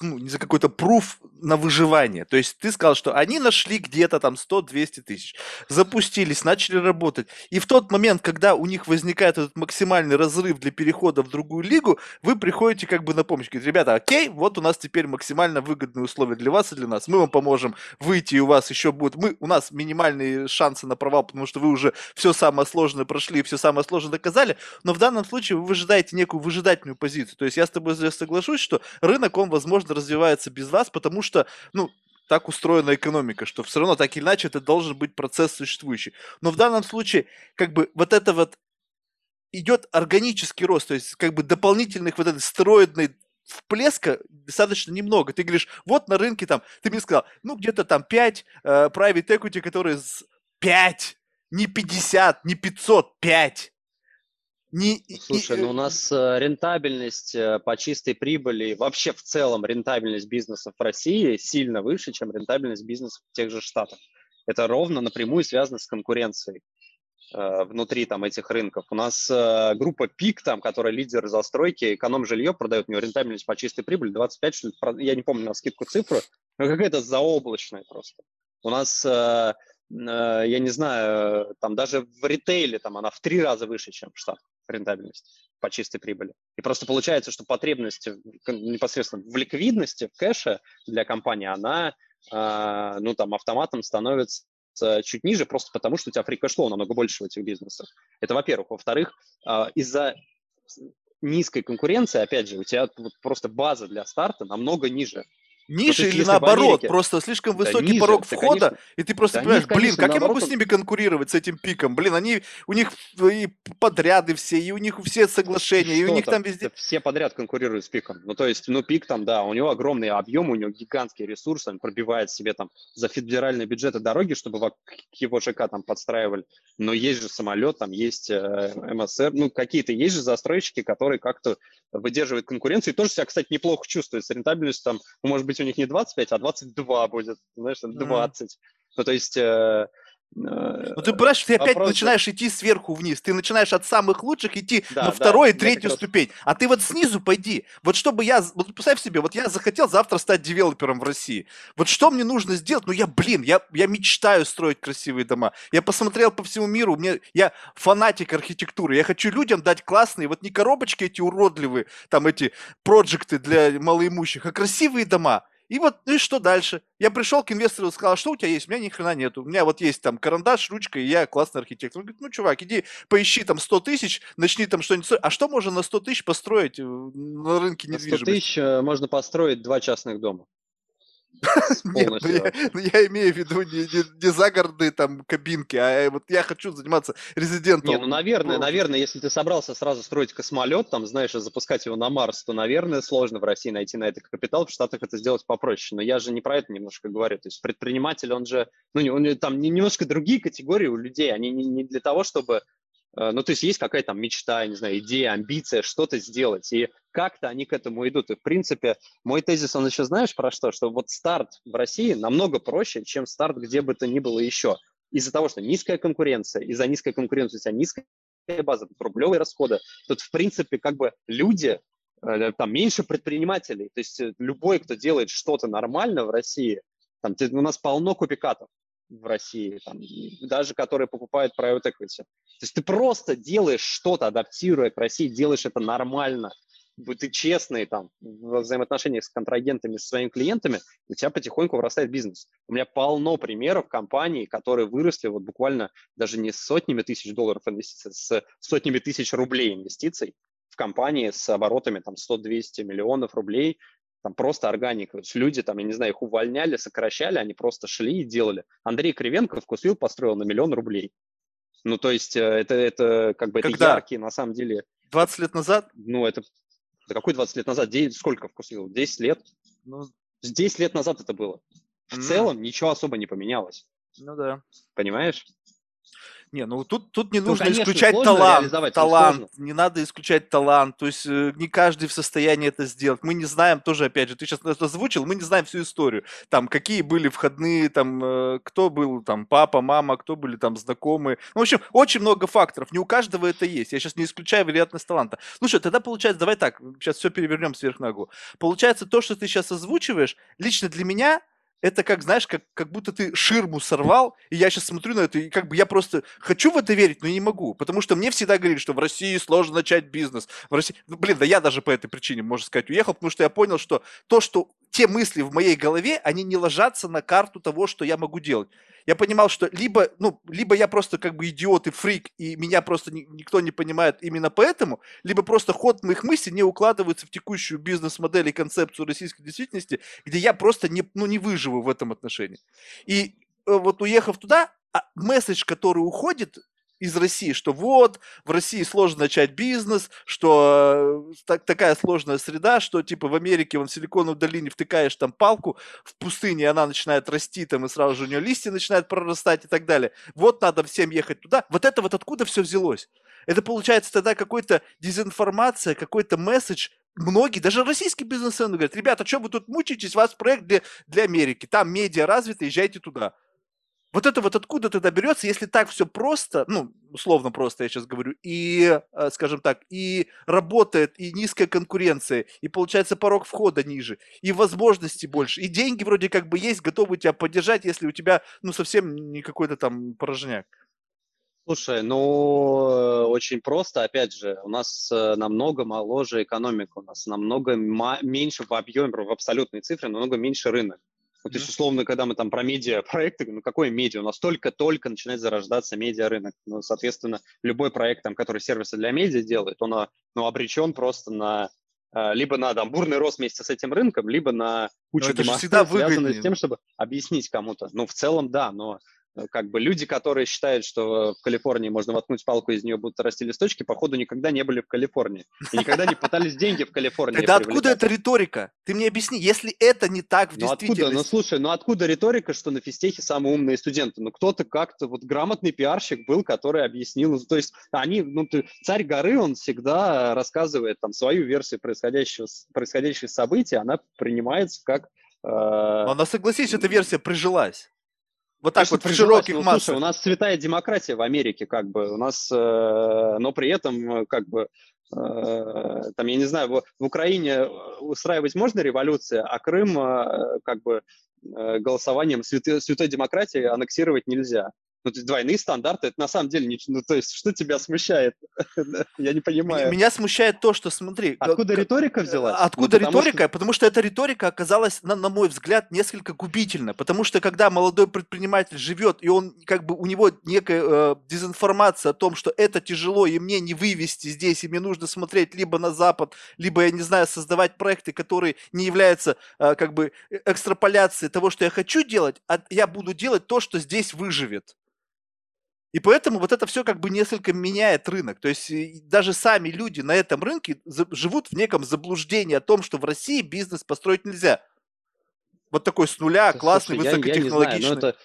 ну, за какой-то пруф на выживание. То есть ты сказал, что они нашли где-то там 100-200 тысяч, запустились, начали работать. И в тот момент, когда у них возникает этот максимальный разрыв для перехода в другую лигу, вы приходите как бы на помощь. Говорите, ребята, окей, вот у нас теперь максимально выгодные условия для вас и для нас. Мы вам поможем выйти, и у вас еще будет... Мы, у нас минимальные шансы на провал, потому что вы уже все самое сложное прошли, все самое сложное доказали. Но в данном случае вы выжидаете некую выжидательную позицию. То есть я с тобой соглашусь, что рынок, он, возможно, развивается без вас, потому что, ну, так устроена экономика, что все равно так или иначе это должен быть процесс существующий. Но в данном случае, как бы вот это вот идет органический рост, то есть как бы дополнительных вот этой стероидной вплеска достаточно немного. Ты говоришь, вот на рынке там, ты мне сказал, ну где-то там 5 э, private equity, которые 5, не 50, не 500, 5. Не, Слушай, ну у нас э, рентабельность э, по чистой прибыли, вообще в целом рентабельность бизнеса в России сильно выше, чем рентабельность бизнеса в тех же Штатах. Это ровно напрямую связано с конкуренцией э, внутри там этих рынков. У нас э, группа ПИК, там, которая лидер застройки, эконом-жилье продает, у нее рентабельность по чистой прибыли 25, что ли, я не помню на скидку цифру, но какая-то заоблачная просто. У нас э, Э, я не знаю, там даже в ритейле там она в три раза выше, чем в Штатах рентабельность по чистой прибыли. И просто получается, что потребность непосредственно в ликвидности, в кэше для компании, она, э, ну, там, автоматом становится чуть ниже, просто потому что у тебя фрикэшлоу намного больше в этих бизнесах. Это во-первых. Во-вторых, э, из-за низкой конкуренции, опять же, у тебя просто база для старта намного ниже. Ниже или наоборот, просто слишком высокий да, ниже, порог входа, конечно. и ты просто да, понимаешь, нет, блин, как я могу с ними конкурировать, с этим пиком? Блин, они, у них и подряды все, и у них все соглашения, Что и у них там, там везде... Все подряд конкурируют с пиком. Ну, то есть, ну, пик там, да, у него огромный объем, у него гигантский ресурс, он пробивает себе там за федеральные бюджеты дороги, чтобы к его ЖК там подстраивали. Но есть же самолет, там есть э, МСР, ну, какие-то есть же застройщики, которые как-то выдерживают конкуренцию, и тоже себя, кстати, неплохо чувствуют. С рентабельностью там, может быть, у них не 25, а 22 будет, знаешь, 20. Mm. Ну, то есть... Э, э, ну, ты понимаешь, ты опять начинаешь идти сверху вниз. Ты начинаешь от самых лучших идти да, на второй и третью ступень. А ты вот снизу пойди. Вот чтобы я... Вот представь себе, вот я захотел завтра стать девелопером в России. Вот что мне нужно сделать? Ну, я, блин, я, я мечтаю строить красивые дома. Я посмотрел по всему миру. Мне, я фанатик архитектуры. Я хочу людям дать классные, вот не коробочки эти уродливые, там эти проекты для малоимущих, а красивые дома. И вот, ну и что дальше? Я пришел к инвестору и сказал, что у тебя есть? У меня ни хрена нету. У меня вот есть там карандаш, ручка, и я классный архитектор. Он говорит, ну, чувак, иди поищи там 100 тысяч, начни там что-нибудь строить. А что можно на 100 тысяч построить э, на рынке недвижимости? На 100 тысяч э, можно построить два частных дома. Нет, ну я, ну я имею в виду не, не, не загородные там кабинки, а э, вот я хочу заниматься резидентом. Не, ну, наверное, наверное, если ты собрался сразу строить космолет, там, знаешь, запускать его на Марс, то, наверное, сложно в России найти на это капитал, в Штатах это сделать попроще. Но я же не про это немножко говорю. То есть предприниматель, он же, ну, он, там немножко другие категории у людей, они не, не для того, чтобы ну, то есть есть какая-то там мечта, не знаю, идея, амбиция, что-то сделать, и как-то они к этому идут. И, в принципе, мой тезис, он еще знаешь про что? Что вот старт в России намного проще, чем старт где бы то ни было еще. Из-за того, что низкая конкуренция, из-за низкой конкуренции у тебя низкая база, тут рублевые расходы, тут, в принципе, как бы люди, э, там меньше предпринимателей, то есть э, любой, кто делает что-то нормально в России, там, у нас полно купикатов, в России, там, даже которые покупают private equity. То есть ты просто делаешь что-то, адаптируя к России, делаешь это нормально, ты честный там во взаимоотношениях с контрагентами, с своими клиентами, у тебя потихоньку вырастает бизнес. У меня полно примеров компаний, которые выросли вот буквально даже не с сотнями тысяч долларов инвестиций, с сотнями тысяч рублей инвестиций в компании с оборотами там 100-200 миллионов рублей, там просто органика. То есть люди там, я не знаю, их увольняли, сокращали, они просто шли и делали. Андрей Кривенко вкусвил построил на миллион рублей. Ну, то есть э, это, это как бы Когда? это яркие, на самом деле. 20 лет назад? Ну, это... Да какой 20 лет назад? 9, сколько вкусвил? 10 лет? Ну... 10 лет назад это было. В mm. целом ничего особо не поменялось. Ну да. Понимаешь? Не, ну тут, тут не ну, нужно конечно, исключать талант. Талант. Не надо исключать талант. То есть э, не каждый в состоянии это сделать. Мы не знаем тоже, опять же, ты сейчас озвучил, мы не знаем всю историю. Там, какие были входные, там, э, кто был, там, папа, мама, кто были там знакомые. Ну, в общем, очень много факторов. Не у каждого это есть. Я сейчас не исключаю вероятность таланта. Слушай, тогда получается, давай так, сейчас все перевернем сверх ногу. Получается, то, что ты сейчас озвучиваешь, лично для меня это как, знаешь, как, как будто ты ширму сорвал, и я сейчас смотрю на это, и как бы я просто хочу в это верить, но не могу, потому что мне всегда говорили, что в России сложно начать бизнес. В России... Ну, блин, да я даже по этой причине, можно сказать, уехал, потому что я понял, что то, что те мысли в моей голове, они не ложатся на карту того, что я могу делать я понимал, что либо, ну, либо я просто как бы идиот и фрик, и меня просто ни, никто не понимает именно поэтому, либо просто ход моих мыслей не укладывается в текущую бизнес-модель и концепцию российской действительности, где я просто не, ну, не выживу в этом отношении. И э, вот уехав туда, а месседж, который уходит, из России, что вот, в России сложно начать бизнес, что э, так, такая сложная среда, что типа в Америке, вон в Силиконовой долине втыкаешь там палку, в пустыне она начинает расти, там и сразу же у нее листья начинают прорастать и так далее. Вот надо всем ехать туда. Вот это вот откуда все взялось? Это получается тогда какой-то дезинформация, какой-то месседж, многие, даже российские бизнесмены говорят, ребята, что вы тут мучаетесь, у вас проект для, для Америки, там медиа развиты, езжайте туда. Вот это вот откуда тогда берется, если так все просто, ну, условно просто я сейчас говорю, и, э, скажем так, и работает, и низкая конкуренция, и получается порог входа ниже, и возможностей больше, и деньги вроде как бы есть, готовы тебя поддержать, если у тебя, ну, совсем не какой-то там порожняк. Слушай, ну, очень просто, опять же, у нас э, намного моложе экономика, у нас намного меньше в объеме, в абсолютной цифре, намного меньше рынок. Ну, то есть, условно, когда мы там про медиа-проекты, ну, какое медиа? У нас только-только начинает зарождаться медиа-рынок. Ну, соответственно, любой проект, там, который сервисы для медиа делает, он а, ну, обречен просто на а, либо на там, бурный рост вместе с этим рынком, либо на кучу демонстраций, связанных с тем, чтобы объяснить кому-то. Ну, в целом, да, но как бы люди, которые считают, что в Калифорнии можно воткнуть палку, из нее будут расти листочки, походу никогда не были в Калифорнии. И никогда не пытались деньги в Калифорнии Тогда откуда эта риторика? Ты мне объясни, если это не так в ну действительности. Откуда? Ну слушай, ну откуда риторика, что на физтехе самые умные студенты? Ну кто-то как-то, вот грамотный пиарщик был, который объяснил. То есть они, ну ты, царь горы, он всегда рассказывает там свою версию происходящего, происходящих событий, она принимается как... Э... Но она, согласись, эта версия прижилась. Вот так вот в широких ну, массах. Слушай, у нас святая демократия в Америке, как бы, у нас, э, но при этом, э, как бы, э, там, я не знаю, в, в Украине устраивать можно революция, а Крым, э, как бы, э, голосованием святой, святой демократии аннексировать нельзя. Ну, то есть двойные стандарты, это на самом деле, не, ну, то есть что тебя смущает? Я не понимаю. Меня смущает то, что, смотри... Откуда риторика взялась? Откуда ну, риторика? Что... Потому что эта риторика оказалась, на, на мой взгляд, несколько губительна. Потому что когда молодой предприниматель живет, и он, как бы, у него некая э, дезинформация о том, что это тяжело, и мне не вывести здесь, и мне нужно смотреть либо на Запад, либо, я не знаю, создавать проекты, которые не являются, э, как бы, э, экстраполяцией того, что я хочу делать, а я буду делать то, что здесь выживет. И поэтому вот это все как бы несколько меняет рынок. То есть даже сами люди на этом рынке живут в неком заблуждении о том, что в России бизнес построить нельзя. Вот такой с нуля, классный, Слушай, высокотехнологичный. Я, я не знаю, но это,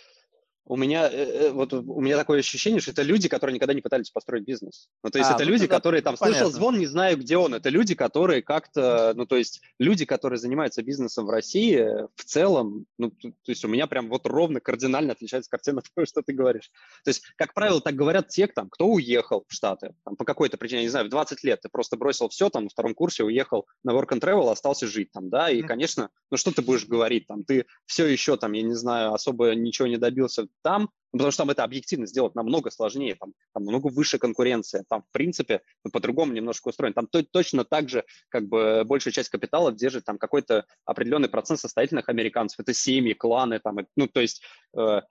у меня э, э, вот у меня такое ощущение, что это люди, которые никогда не пытались построить бизнес. Ну, то есть а, это ну, люди, да, которые там понятно. слышал звон, не знаю, где он. Это люди, которые как-то, ну, то есть люди, которые занимаются бизнесом в России, в целом, ну, то, то есть у меня прям вот ровно кардинально отличается картина того, что ты говоришь. То есть, как правило, так говорят те, там, кто уехал в Штаты, там, по какой-то причине, не знаю, в 20 лет ты просто бросил все, там, на втором курсе уехал на work and travel, остался жить там, да, и, конечно, ну, что ты будешь говорить, там, ты все еще, там, я не знаю, особо ничего не добился там, ну, потому что там это объективно сделать намного сложнее, там, там намного выше конкуренция, там, в принципе, ну, по-другому немножко устроен. Там то, точно так же, как бы, большую часть капитала держит там какой-то определенный процент состоятельных американцев. Это семьи, кланы, там, ну, то есть, э,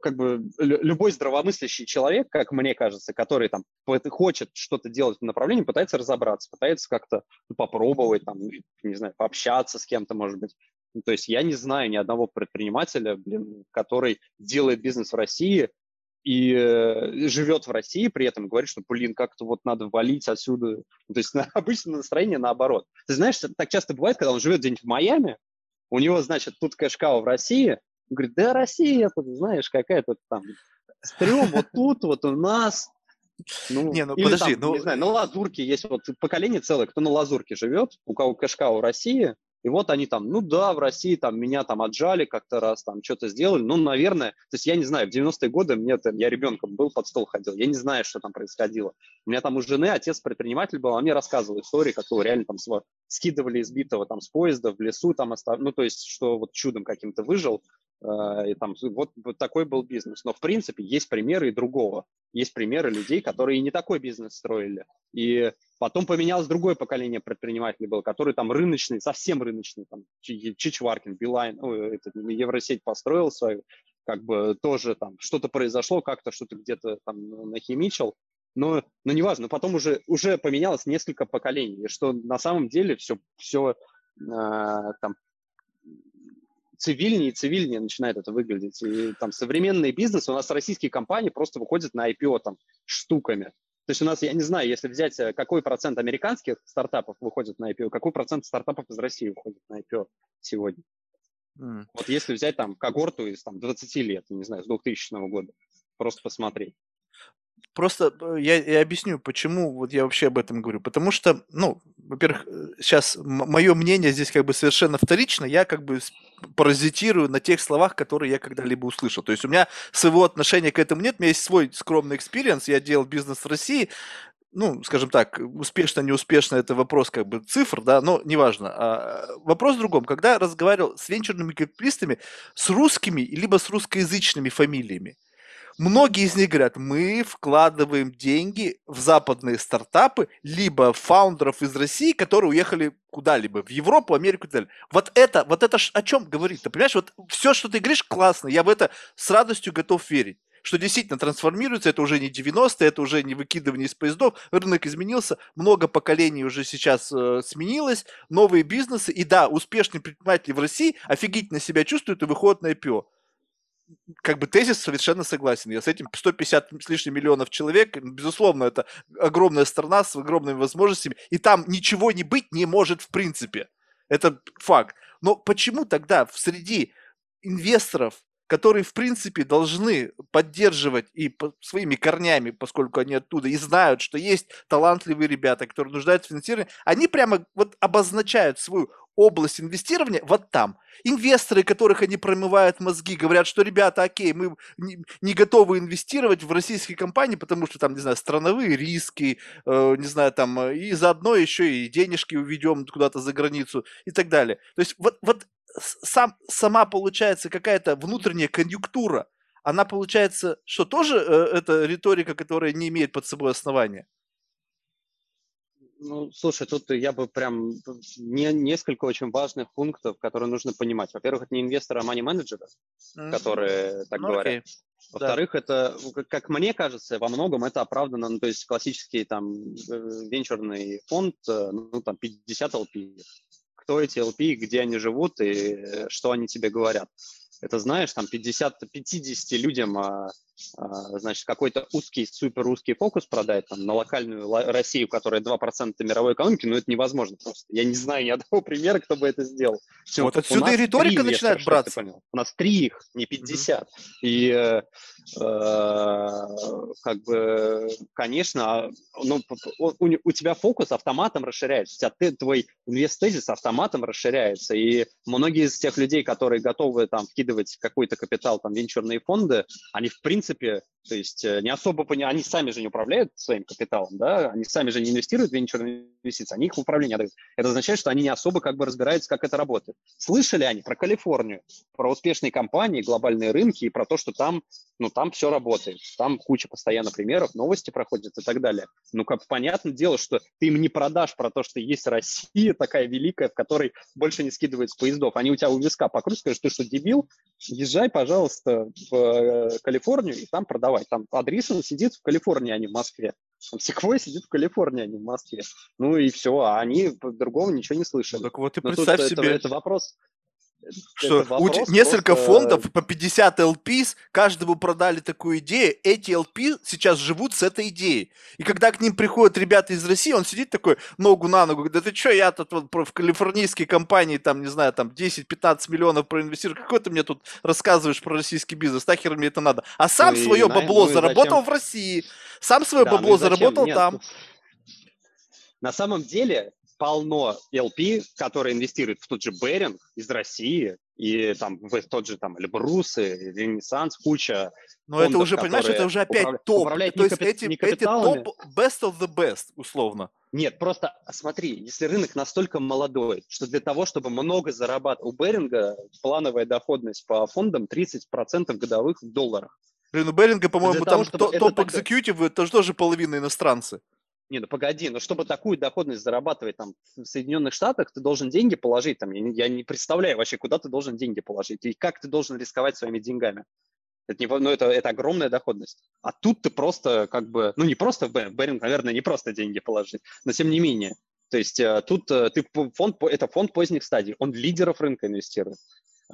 как бы любой здравомыслящий человек, как мне кажется, который там хочет что-то делать в направлении, пытается разобраться, пытается как-то попробовать, там, не знаю, пообщаться с кем-то, может быть. Ну, то есть я не знаю ни одного предпринимателя, блин, который делает бизнес в России и э, живет в России, при этом говорит, что, блин, как-то вот надо валить отсюда. Ну, то есть на, обычно настроение наоборот. Ты знаешь, так часто бывает, когда он живет где-нибудь в Майами, у него, значит, тут кэшкау в России, он говорит, да Россия, тут, знаешь, какая-то там стрём вот тут, вот у нас. Ну, не, ну или подожди, там, ну... не знаю, на Лазурке есть вот поколение целое, кто на Лазурке живет, у кого кэшкау в России, и вот они там, ну да, в России там меня там отжали как-то раз, там что-то сделали. Ну, наверное, то есть я не знаю, в 90-е годы мне там, я ребенком был, под стол ходил, я не знаю, что там происходило. У меня там у жены отец предприниматель был, а мне рассказывал истории, как его реально там скидывали избитого там с поезда в лесу, там остав... ну, то есть, что вот чудом каким-то выжил, и там вот, вот такой был бизнес. Но, в принципе, есть примеры и другого. Есть примеры людей, которые не такой бизнес строили. И Потом поменялось другое поколение предпринимателей было, который там рыночный, совсем рыночный, там Чичваркин, Билайн, ну, это, Евросеть построил свою, как бы тоже там что-то произошло, как-то что-то где-то там нахимичил, но, но неважно, потом уже, уже поменялось несколько поколений, что на самом деле все, все э, там цивильнее и цивильнее начинает это выглядеть. И там современный бизнес, у нас российские компании просто выходят на IPO там штуками. То есть у нас, я не знаю, если взять, э, какой процент американских стартапов выходит на IPO, какой процент стартапов из России выходит на IPO сегодня. Mm. Вот если взять там когорту из там, 20 лет, не знаю, с 2000 года, просто посмотреть. Просто э, я, я объясню, почему вот я вообще об этом говорю. Потому что, ну, во-первых, сейчас э, мое мнение здесь как бы совершенно вторично. Я как бы паразитирую на тех словах, которые я когда-либо услышал. То есть у меня своего отношения к этому нет. У меня есть свой скромный experience. Я делал бизнес в России. Ну, скажем так, успешно, неуспешно, это вопрос как бы цифр, да, но неважно. А, вопрос в другом. Когда разговаривал с венчурными капиталистами, с русскими, либо с русскоязычными фамилиями, Многие из них говорят, мы вкладываем деньги в западные стартапы, либо фаундеров из России, которые уехали куда-либо, в Европу, Америку и так далее. Вот это, вот это о чем говорит? Ты понимаешь, вот все, что ты говоришь, классно, я в это с радостью готов верить что действительно трансформируется, это уже не 90-е, это уже не выкидывание из поездов, рынок изменился, много поколений уже сейчас э, сменилось, новые бизнесы, и да, успешные предприниматели в России офигительно себя чувствуют и выходят на IPO как бы тезис совершенно согласен. Я с этим 150 с лишним миллионов человек, безусловно, это огромная страна с огромными возможностями, и там ничего не быть не может в принципе. Это факт. Но почему тогда в среди инвесторов, которые, в принципе, должны поддерживать и по своими корнями, поскольку они оттуда, и знают, что есть талантливые ребята, которые нуждаются в финансировании, они прямо вот обозначают свою область инвестирования вот там. Инвесторы, которых они промывают мозги, говорят, что, ребята, окей, мы не, готовы инвестировать в российские компании, потому что там, не знаю, страновые риски, э, не знаю, там, и заодно еще и денежки уведем куда-то за границу и так далее. То есть вот, вот сам, сама получается какая-то внутренняя конъюнктура, она получается, что тоже э, это риторика, которая не имеет под собой основания? Ну, слушай, тут я бы прям не, несколько очень важных пунктов, которые нужно понимать. Во-первых, это не инвесторы, а мани-менеджеры, mm-hmm. которые так ну, говорят. Okay. Во-вторых, да. это, как мне кажется, во многом это оправдано, ну, то есть классический там э, венчурный фонд, э, ну, там 50 LP. Кто эти LP, где они живут и э, что они тебе говорят. Это знаешь, там 50, 50 людям а, значит, какой-то узкий, супер узкий фокус продать там, на локальную Россию, которая 2% мировой экономики, ну, это невозможно просто. Я не знаю ни одного примера, кто бы это сделал. Все, вот отсюда и риторика начинает браться. У нас три их, не 50. Mm-hmm. И э, э, как бы, конечно, ну, у, у тебя фокус автоматом расширяется, у тебя ты, твой инвест-тезис автоматом расширяется, и многие из тех людей, которые готовы там вкидывать какой-то капитал, там, венчурные фонды, они, в принципе, принципе, то есть э, не особо понимают, они сами же не управляют своим капиталом, да, они сами же не инвестируют в венчурные инвестиции, они их в управление дают. Это означает, что они не особо как бы разбираются, как это работает. Слышали они про Калифорнию, про успешные компании, глобальные рынки и про то, что там, ну, там все работает, там куча постоянно примеров, новости проходят и так далее. Ну, как понятное дело, что ты им не продашь про то, что есть Россия такая великая, в которой больше не скидывают поездов. Они у тебя у виска покрутят, скажут, ты что, дебил? Езжай, пожалуйста, в э, Калифорнию и там продавай. Там Адрисон сидит в Калифорнии, а не в Москве. Там Секвой сидит в Калифорнии, а не в Москве. Ну и все, а они другого ничего не слышали. Так вот и представь тут себе... Это, это вопрос, что у несколько просто... фондов по 50 LPs, каждому продали такую идею, эти LP сейчас живут с этой идеей. И когда к ним приходят ребята из России, он сидит такой, ногу на ногу, говорит, да ты что, я тут вот в калифорнийской компании, там, не знаю, там 10-15 миллионов проинвестирую, какой ты мне тут рассказываешь про российский бизнес, нахер мне это надо? А сам ну, свое и, бабло ну, заработал зачем? в России, сам свое да, бабло ну, заработал Нет, там. На самом деле, полно LP, которые инвестируют в тот же Беринг из России, и там в тот же там Эльбрусы, Ренессанс, куча Но фондов, это уже, понимаешь, это уже опять управля... топ. Управляют То есть капи... эти, эти топ best of the best, условно. Нет, просто смотри, если рынок настолько молодой, что для того, чтобы много зарабатывать, у Беринга плановая доходность по фондам 30% годовых в долларах. Блин, у Беринга, по-моему, там топ-экзекьютив, это тоже половина иностранцы. Не, ну погоди, но чтобы такую доходность зарабатывать там в Соединенных Штатах, ты должен деньги положить там. Я не, я не представляю вообще, куда ты должен деньги положить и как ты должен рисковать своими деньгами. Это, не, ну, это, это огромная доходность. А тут ты просто как бы, ну не просто в Беринг, наверное, не просто деньги положить, но тем не менее. То есть э, тут э, ты фонд, это фонд поздних стадий, он лидеров рынка инвестирует.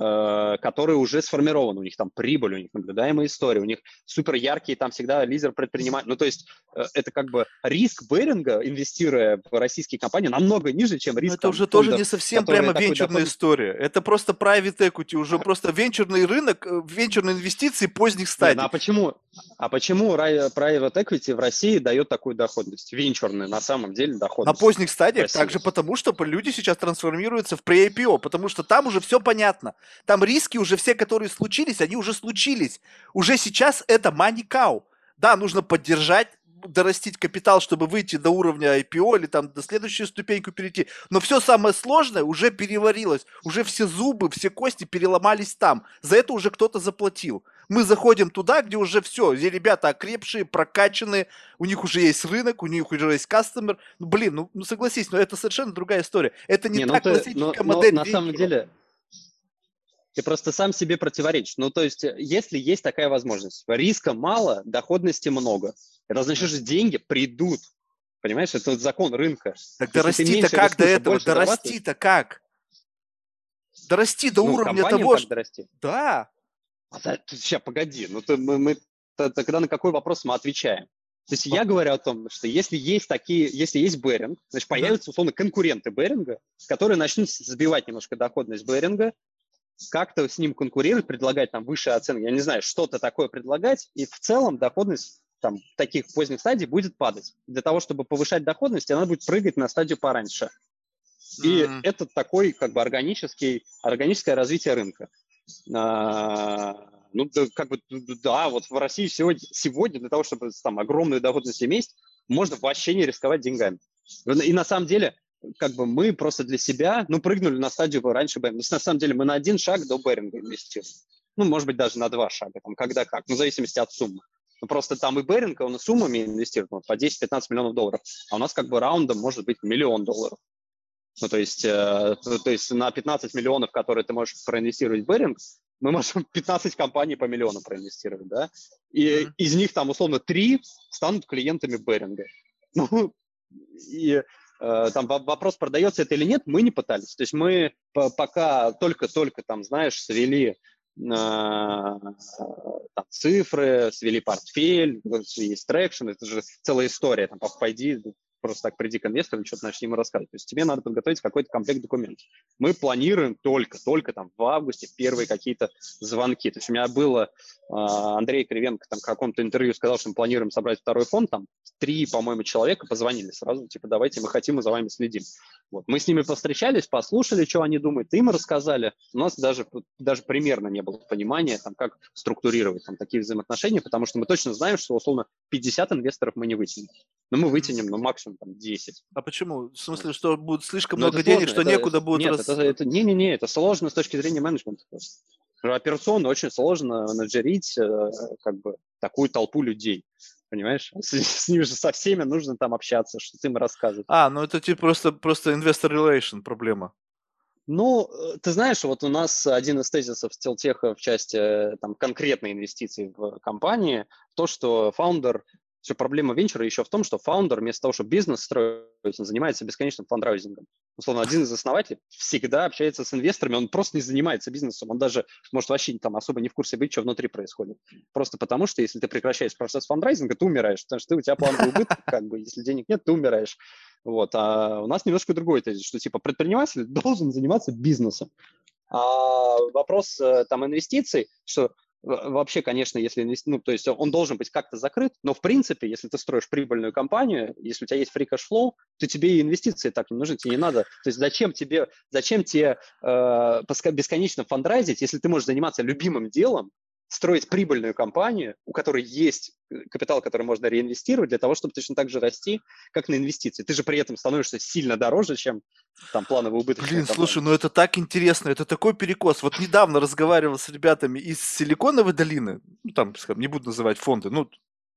Э, которые уже сформированы, у них там прибыль, у них наблюдаемая история, у них супер яркие там всегда лидер предприниматель. Ну, то есть э, это как бы риск Беринга, инвестируя в российские компании, намного ниже, чем риск. Но это уже фондов, тоже не совсем прямо венчурная доход... история. Это просто private equity, уже просто венчурный рынок, э, венчурные инвестиции поздних стадий. Нет, ну, а почему, а почему private equity в России дает такую доходность? Венчурную на самом деле доходность. На поздних стадиях также потому, что люди сейчас трансформируются в pre-IPO, потому что там уже все понятно. Там риски уже все, которые случились, они уже случились. Уже сейчас это cow. Да, нужно поддержать дорастить капитал, чтобы выйти до уровня IPO или там до следующей ступеньку перейти. Но все самое сложное уже переварилось. Уже все зубы, все кости переломались там. За это уже кто-то заплатил. Мы заходим туда, где уже все, где ребята окрепшие, прокачанные, у них уже есть рынок, у них уже есть кастомер. Ну, блин, ну, ну согласись, но это совершенно другая история. Это не, не ну так ну, классическая но, модель. Но, на самом деле, ты просто сам себе противоречишь. Ну, то есть, если есть такая возможность, риска мало, доходности много. Это значит, что деньги придут. Понимаешь, это вот закон рынка. Так дорасти-то как до этого? Дорасти-то как? Дорасти до ну, уровня того, что... Дорасти? Да. А, да, сейчас, погоди, ну ты, мы, мы тогда на какой вопрос мы отвечаем? То есть я говорю о том, что если есть такие, если есть Беринг, значит, появятся, условно, конкуренты Беринга, которые начнут сбивать немножко доходность Беринга, как-то с ним конкурировать, предлагать там высшие оценки, я не знаю, что-то такое предлагать, и в целом доходность там таких поздних стадий будет падать. Для того, чтобы повышать доходность, она будет прыгать на стадию пораньше. И mm-hmm. это такой как бы органический, органическое развитие рынка. А, ну, да, как бы, да, вот в России сегодня, сегодня для того, чтобы там огромную доходность иметь, можно вообще не рисковать деньгами. И на самом деле как бы мы просто для себя, ну, прыгнули на стадию раньше Беринга. На самом деле мы на один шаг до Беринга инвестируем. ну, может быть, даже на два шага, там, когда как, ну, в зависимости от суммы. Ну, просто там и Беринг, он и суммами инвестирует ну, по 10-15 миллионов долларов, а у нас как бы раундом может быть миллион долларов. Ну, то есть, э, то есть на 15 миллионов, которые ты можешь проинвестировать в Беринг, мы можем 15 компаний по миллиону проинвестировать, да? И mm-hmm. из них там условно 3 станут клиентами Беринга. Ну, и там вопрос, продается это или нет, мы не пытались. То есть мы пока только-только там, знаешь, свели там, цифры, свели портфель, есть traction, это же целая история, там, пойди, просто так приди к инвестору и что-то начни ему рассказывать. То есть тебе надо подготовить какой-то комплект документов. Мы планируем только, только там в августе первые какие-то звонки. То есть у меня было, а, Андрей Кривенко там в каком-то интервью сказал, что мы планируем собрать второй фонд, там три, по-моему, человека позвонили сразу, типа, давайте, мы хотим, мы за вами следим. Вот. Мы с ними повстречались, послушали, что они думают, им рассказали. У нас даже, даже примерно не было понимания, там, как структурировать там, такие взаимоотношения, потому что мы точно знаем, что, условно, 50 инвесторов мы не вытянем. Но мы вытянем, ну, максимум там 10. А почему? В смысле, что будет слишком Но много денег, что это, некуда будет... Нет, рас... это, это, не-не-не, это сложно с точки зрения менеджмента. Операционно очень сложно менеджерить э, как бы такую толпу людей понимаешь? С, с ними же со всеми нужно там общаться, что ты им рассказывать. А, ну это типа просто, просто investor relation проблема. Ну, э, ты знаешь, вот у нас один из тезисов Стилтеха в части э, там, конкретной инвестиции в компании, то, что фаундер все проблема венчура еще в том, что фаундер вместо того, чтобы бизнес строить, он занимается бесконечным фандрайзингом. Условно, один из основателей всегда общается с инвесторами, он просто не занимается бизнесом, он даже может вообще там особо не в курсе быть, что внутри происходит. Просто потому, что если ты прекращаешь процесс фандрайзинга, ты умираешь, потому что ты, у тебя плановый убыток, как бы, если денег нет, ты умираешь. Вот. А у нас немножко другой тезис, что типа предприниматель должен заниматься бизнесом. А вопрос э, там инвестиций, что Вообще, конечно, если ну, то есть он должен быть как-то закрыт, но в принципе, если ты строишь прибыльную компанию, если у тебя есть free cash flow, то тебе и инвестиции так не нужны, тебе не надо. То есть зачем тебе, зачем тебе э, бесконечно фандрайзить, если ты можешь заниматься любимым делом, строить прибыльную компанию, у которой есть э, капитал, который можно реинвестировать для того, чтобы точно так же расти, как на инвестиции. Ты же при этом становишься сильно дороже, чем там плановый убыток. Блин, компания. слушай, ну это так интересно, это такой перекос. Вот недавно разговаривал с ребятами из Силиконовой долины, ну там, скажем, не буду называть фонды, ну,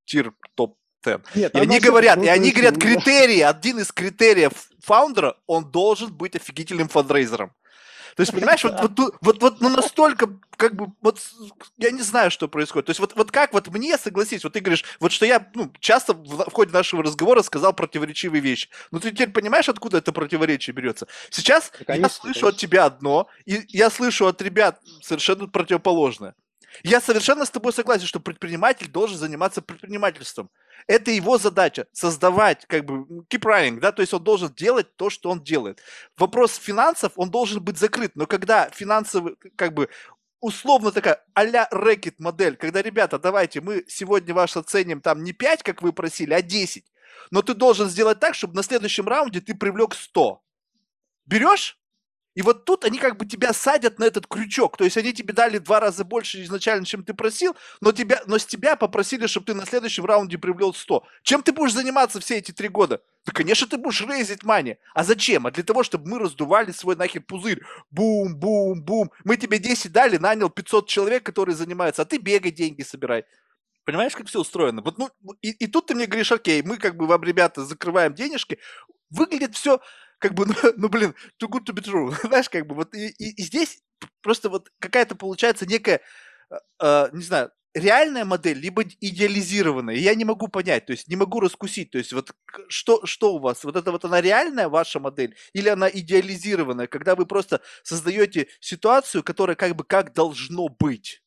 тир топ 10. Нет, и они говорят, и они говорят, критерии, один из критериев фаундера, он должен быть офигительным фандрейзером. То есть, понимаешь, вот, вот, вот, вот ну, настолько, как бы, вот, я не знаю, что происходит. То есть, вот, вот как вот мне согласись, вот ты говоришь, вот что я ну, часто в, в ходе нашего разговора сказал противоречивые вещи. Но ты теперь понимаешь, откуда это противоречие берется? Сейчас конечно, я слышу конечно. от тебя одно, и я слышу от ребят совершенно противоположное. Я совершенно с тобой согласен, что предприниматель должен заниматься предпринимательством. Это его задача – создавать, как бы, keep running, да, то есть он должен делать то, что он делает. Вопрос финансов, он должен быть закрыт, но когда финансовый, как бы, условно такая а-ля рэкет модель, когда, ребята, давайте мы сегодня ваш оценим там не 5, как вы просили, а 10, но ты должен сделать так, чтобы на следующем раунде ты привлек 100. Берешь? И вот тут они как бы тебя садят на этот крючок. То есть они тебе дали два раза больше изначально, чем ты просил, но, тебя, но с тебя попросили, чтобы ты на следующем раунде привлел 100. Чем ты будешь заниматься все эти три года? Да, конечно, ты будешь рейзить мани. А зачем? А для того, чтобы мы раздували свой нахер пузырь. Бум, бум, бум. Мы тебе 10 дали, нанял 500 человек, которые занимаются, а ты бегай, деньги собирай. Понимаешь, как все устроено? Вот, ну, и, и тут ты мне говоришь, окей, мы как бы вам, ребята, закрываем денежки. Выглядит все как бы, ну, ну блин, too good to be true. Знаешь, как бы вот и, и, и здесь просто вот какая-то получается некая, э, не знаю, реальная модель, либо идеализированная. я не могу понять, то есть не могу раскусить. То есть вот что, что у вас? Вот это вот она реальная ваша модель или она идеализированная, когда вы просто создаете ситуацию, которая как бы как должно быть?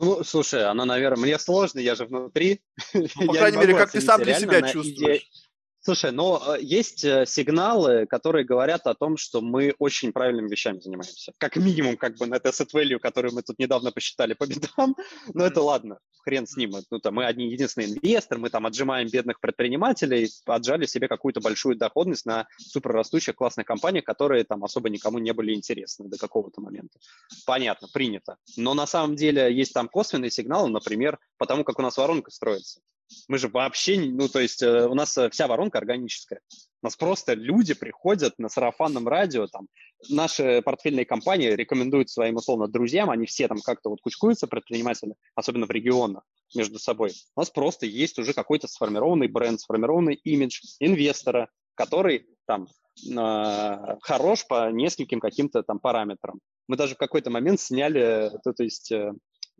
Ну, слушай, она, наверное, мне сложно, я же внутри. Ну, по крайней мере, как ты сам для себя чувствуешь. Иде... Слушай, ну э, есть э, сигналы, которые говорят о том, что мы очень правильными вещами занимаемся. Как минимум, как бы на это asset value, который мы тут недавно посчитали по бедам. Но это ладно, хрен с ним. Ну, там, мы одни единственный инвестор, мы там отжимаем бедных предпринимателей, отжали себе какую-то большую доходность на суперрастущих классных компаниях, которые там особо никому не были интересны до какого-то момента. Понятно, принято. Но на самом деле есть там косвенные сигналы, например, потому как у нас воронка строится. Мы же вообще, ну, то есть э, у нас э, вся воронка органическая. У нас просто люди приходят на сарафанном радио, там, наши портфельные компании рекомендуют своим, условно, друзьям, они все там как-то вот кучкуются, предприниматели, особенно в регионах, между собой. У нас просто есть уже какой-то сформированный бренд, сформированный имидж инвестора, который там э, хорош по нескольким каким-то там параметрам. Мы даже в какой-то момент сняли, то, то есть э,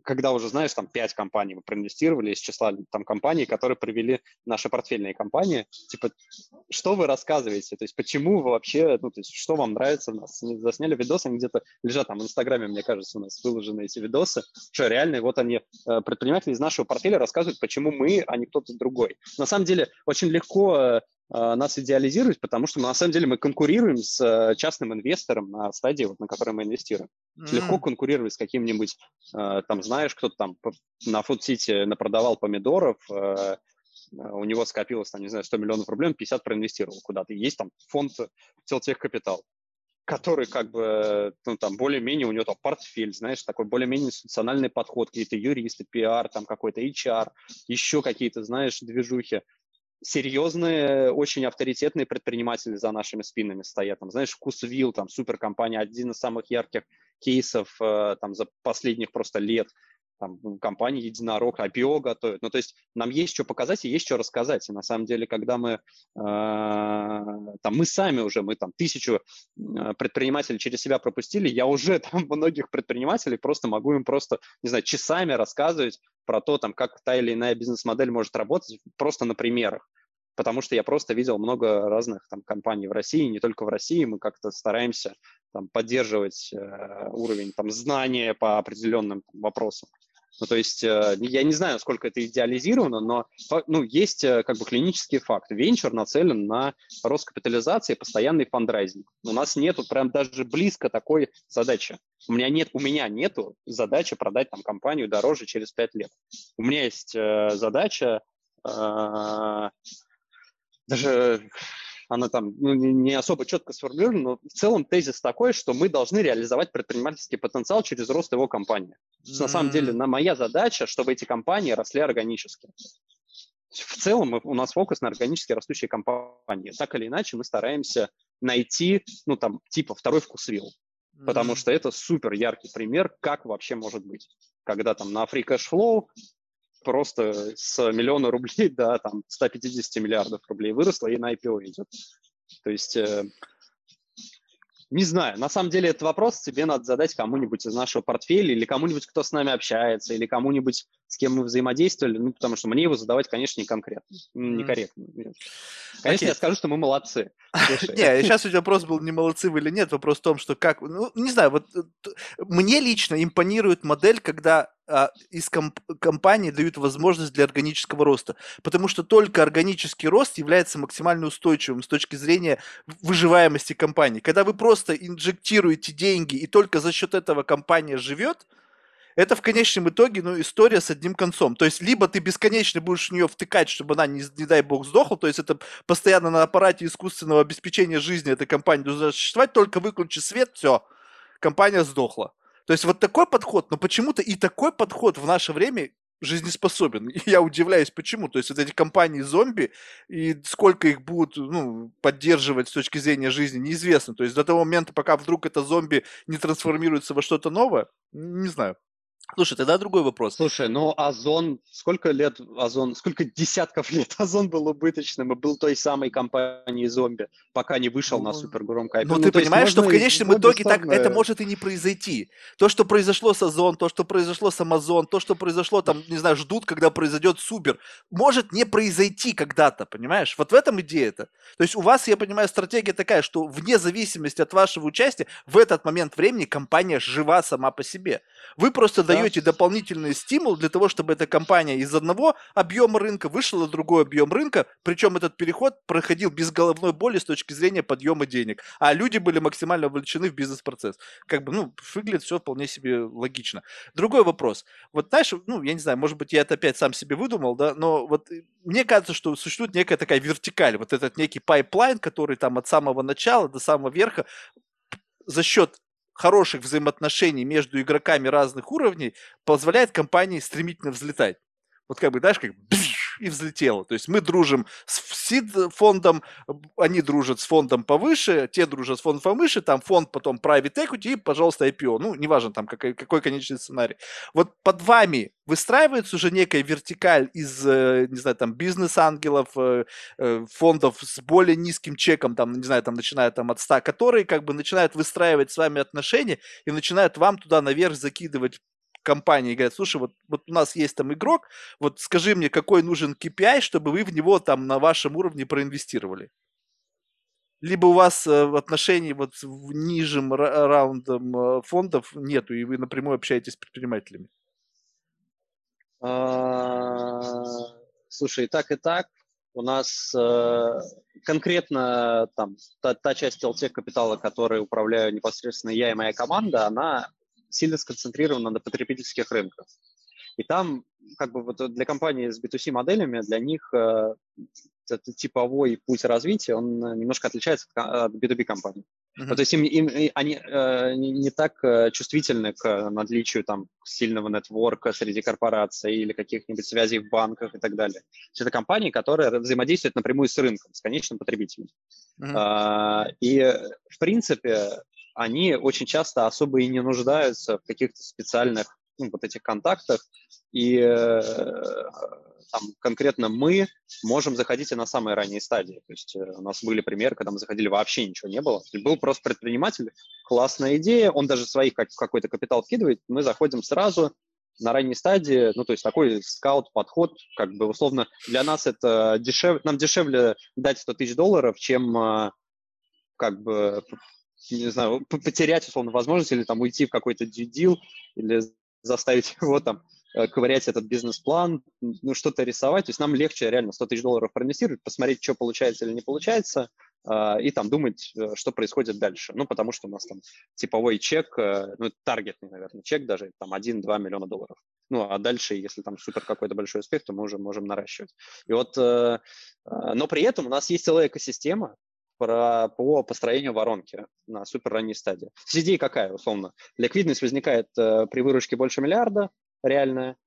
когда уже, знаешь, там пять компаний мы проинвестировали из числа там компаний, которые привели наши портфельные компании, типа, что вы рассказываете, то есть почему вы вообще, ну, то есть что вам нравится у нас, засняли видосы, они где-то лежат там в Инстаграме, мне кажется, у нас выложены эти видосы, что реально вот они, э, предприниматели из нашего портфеля рассказывают, почему мы, а не кто-то другой. На самом деле очень легко Э, нас идеализировать, потому что на самом деле мы конкурируем с э, частным инвестором на стадии, вот, на которой мы инвестируем. Mm-hmm. Легко конкурировать с каким-нибудь, э, там, знаешь, кто-то там на Фудсити напродавал помидоров, у него скопилось, там, не знаю, 100 миллионов рублей, он 50 проинвестировал куда-то. Есть там фонд Телтехкапитал, который как бы, ну, там, более-менее у него там портфель, знаешь, такой более-менее институциональный подход, какие-то юристы, пиар, там какой-то HR, еще какие-то, знаешь, движухи серьезные, очень авторитетные предприниматели за нашими спинами стоят. Там, знаешь, Вкусвилл, там, суперкомпания, один из самых ярких кейсов э, там, за последних просто лет. Там, компания Единорог, IPO готовят. Ну, то есть нам есть что показать и есть что рассказать. И на самом деле, когда мы, э, там, мы сами уже, мы там тысячу э, предпринимателей через себя пропустили, я уже там многих предпринимателей просто могу им просто, не знаю, часами рассказывать про то, там, как та или иная бизнес-модель может работать просто на примерах. Потому что я просто видел много разных там, компаний в России, не только в России, мы как-то стараемся там, поддерживать э, уровень там, знания по определенным там, вопросам. Ну, то есть э, я не знаю, насколько это идеализировано, но ну, есть э, как бы клинический факт. Венчур нацелен на рост капитализации и постоянный фандрайзинг. У нас нету прям даже близко такой задачи. У меня нет, у меня нету задачи продать там компанию дороже через 5 лет. У меня есть э, задача э, даже она там ну, не особо четко сформулирована, но в целом тезис такой, что мы должны реализовать предпринимательский потенциал через рост его компании. Mm-hmm. На самом деле, на моя задача, чтобы эти компании росли органически. В целом у нас фокус на органически растущие компании. Так или иначе мы стараемся найти, ну там, типа второй вкусвилл. Mm-hmm. Потому что это супер яркий пример, как вообще может быть. Когда там на Free Cash Flow просто с миллиона рублей до там, 150 миллиардов рублей выросло и на IPO идет. То есть, э, не знаю, на самом деле этот вопрос тебе надо задать кому-нибудь из нашего портфеля или кому-нибудь, кто с нами общается, или кому-нибудь, с кем мы взаимодействовали, ну, потому что мне его задавать, конечно, не конкретно, некорректно. Конечно, я скажу, что мы молодцы. Не, сейчас у тебя вопрос был, не молодцы вы или нет, вопрос в том, что как, ну, не знаю, вот э, мне лично импонирует модель, когда а, из комп- компании дают возможность для органического роста. Потому что только органический рост является максимально устойчивым с точки зрения выживаемости компании. Когда вы просто инжектируете деньги и только за счет этого компания живет, это в конечном итоге, ну, история с одним концом. То есть, либо ты бесконечно будешь в нее втыкать, чтобы она, не, не дай бог, сдохла, то есть это постоянно на аппарате искусственного обеспечения жизни этой компании должна существовать, только выключи свет, все, компания сдохла. То есть вот такой подход, но почему-то и такой подход в наше время жизнеспособен. И я удивляюсь, почему. То есть вот эти компании зомби, и сколько их будут ну, поддерживать с точки зрения жизни, неизвестно. То есть до того момента, пока вдруг это зомби не трансформируется во что-то новое, не знаю. Слушай, тогда другой вопрос. Слушай, ну Озон, сколько лет Озон, сколько десятков лет Озон был убыточным и был той самой компанией зомби, пока не вышел ну, на супергромкое Но ну, ты понимаешь, что в конечном итоге так это может и не произойти. То, что произошло с Озон, то, что произошло с Амазон, то, что произошло там, не знаю, ждут, когда произойдет супер, может не произойти когда-то, понимаешь? Вот в этом идея это. То есть у вас, я понимаю, стратегия такая, что вне зависимости от вашего участия в этот момент времени компания жива сама по себе. Вы просто даете даете дополнительный стимул для того, чтобы эта компания из одного объема рынка вышла на другой объем рынка, причем этот переход проходил без головной боли с точки зрения подъема денег, а люди были максимально вовлечены в бизнес-процесс. Как бы, ну, выглядит все вполне себе логично. Другой вопрос. Вот знаешь, ну, я не знаю, может быть, я это опять сам себе выдумал, да, но вот э, мне кажется, что существует некая такая вертикаль, вот этот некий пайплайн, который там от самого начала до самого верха за счет хороших взаимоотношений между игроками разных уровней позволяет компании стремительно взлетать. Вот как бы, знаешь, как и взлетело. То есть мы дружим с seed-фондом, они дружат с фондом повыше, те дружат с фондом повыше, там фонд потом private equity и, пожалуйста, IPO. Ну, неважно там какой, какой конечный сценарий. Вот под вами выстраивается уже некая вертикаль из, э, не знаю, там, бизнес-ангелов, э, э, фондов с более низким чеком, там, не знаю, там, начиная там от 100, которые как бы начинают выстраивать с вами отношения и начинают вам туда наверх закидывать компании говорят, слушай, вот, вот у нас есть там игрок, вот скажи мне, какой нужен KPI, чтобы вы в него там на вашем уровне проинвестировали. Либо у вас э, в отношении вот в нижним раундом э, фондов нету, и вы напрямую общаетесь с предпринимателями. А, слушай, и так, и так. У нас э, конкретно там та, та часть LTEC капитала, которой управляю непосредственно я и моя команда, она сильно сконцентрирована на потребительских рынках. И там, как бы вот для компании с B2C моделями, для них э, этот типовой путь развития, он немножко отличается от B2B компаний. Uh-huh. То есть им, им, они э, не, так э, чувствительны к наличию там сильного нетворка среди корпораций или каких-нибудь связей в банках и так далее. Это компании, которые взаимодействуют напрямую с рынком, с конечным потребителем. Uh-huh. А, и, в принципе, они очень часто особо и не нуждаются в каких-то специальных ну, вот этих контактах, и э, там конкретно мы можем заходить и на самые ранние стадии. То есть э, у нас были примеры, когда мы заходили, вообще ничего не было. Был просто предприниматель, классная идея, он даже своих как, какой-то капитал вкидывает, мы заходим сразу на ранней стадии, ну, то есть такой скаут-подход, как бы условно для нас это дешевле, нам дешевле дать 100 тысяч долларов, чем э, как бы не знаю, потерять, условно, возможность или там уйти в какой-то дью или заставить его там э, ковырять этот бизнес-план, ну, что-то рисовать. То есть нам легче реально 100 тысяч долларов проинвестировать, посмотреть, что получается или не получается, а, и там думать, э, что происходит дальше. Ну, потому что у нас там типовой чек, э, ну, таргетный, наверное, чек даже, там 1-2 миллиона долларов. Ну, а дальше, если там супер какой-то большой успех, то мы уже можем наращивать. И вот, но при этом у нас есть целая экосистема, про, по построению воронки на супер ранней стадии. Идея какая, условно? Ликвидность возникает э, при выручке больше миллиарда, реальная,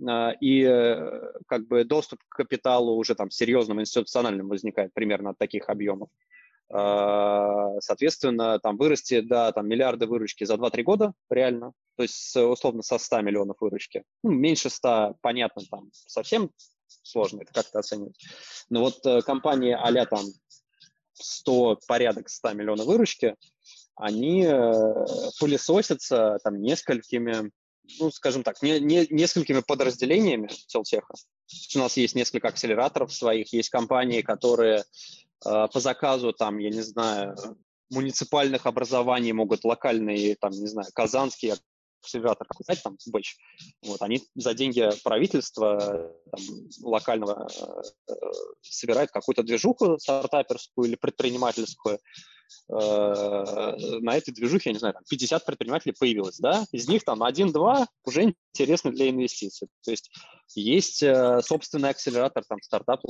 э, и э, как бы доступ к капиталу уже там серьезным институциональным возникает примерно от таких объемов. Э, соответственно, там вырасти до там, миллиарда выручки за 2-3 года реально, то есть условно со 100 миллионов выручки. Ну, меньше 100, понятно, там совсем сложно это как-то оценивать. Но вот э, компании а там 100, порядок 100 миллионов выручки, они э, пылесосятся там несколькими, ну, скажем так, не, не, несколькими подразделениями Телтеха. У нас есть несколько акселераторов своих, есть компании, которые э, по заказу, там, я не знаю, муниципальных образований могут локальные, там, не знаю, казанские как знаете, там, Бэч, вот, они за деньги правительства там, локального э, собирают какую-то движуху стартаперскую или предпринимательскую, э, на этой движухе, я не знаю, там 50 предпринимателей появилось, да, из них там один-два уже интересны для инвестиций. То есть есть э, собственный акселератор, там, стартап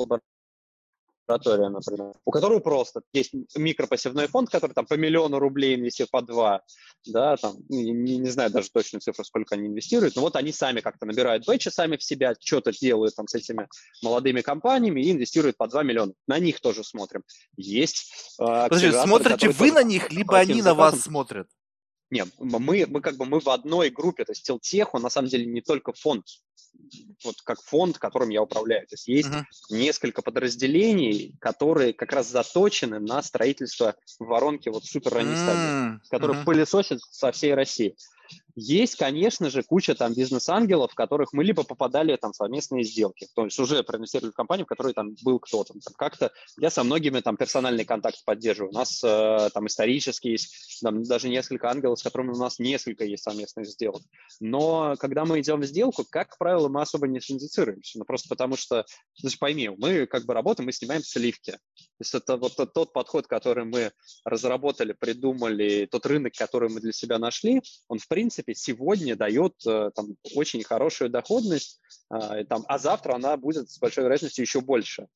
лаборатория, например, у которого просто есть микропассивной фонд, который там по миллиону рублей инвестирует, по два, да, там, ну, не, не знаю даже точную цифру, сколько они инвестируют, но вот они сами как-то набирают бэчи сами в себя, что-то делают там с этими молодыми компаниями и инвестируют по 2 миллиона. На них тоже смотрим. Есть э, Подожди, смотрите вы на них, либо они на вас смотрят? Нет, мы, мы как бы мы в одной группе, то есть Телтех, он на самом деле не только фонд, вот как фонд, которым я управляю. То есть есть uh-huh. несколько подразделений, которые как раз заточены на строительство воронки вот супер ранней uh-huh. стадии, которые uh-huh. пылесосят со всей России. Есть, конечно же, куча там бизнес-ангелов, в которых мы либо попадали там совместные сделки, то есть уже проинвестировали в компанию, в которой там был кто-то. Там, как-то я со многими там персональный контакт поддерживаю. У нас э, там исторически есть там, даже несколько ангелов, с которыми у нас несколько есть совместных сделок. Но когда мы идем в сделку, как правило, мы особо не синдицируемся. Ну, просто потому что, значит, пойми, мы как бы работаем, мы снимаем сливки. То есть это вот тот, подход, который мы разработали, придумали, тот рынок, который мы для себя нашли, он в принципе сегодня дает э, там, очень хорошую доходность, а, там, а завтра она будет с большой вероятностью еще больше.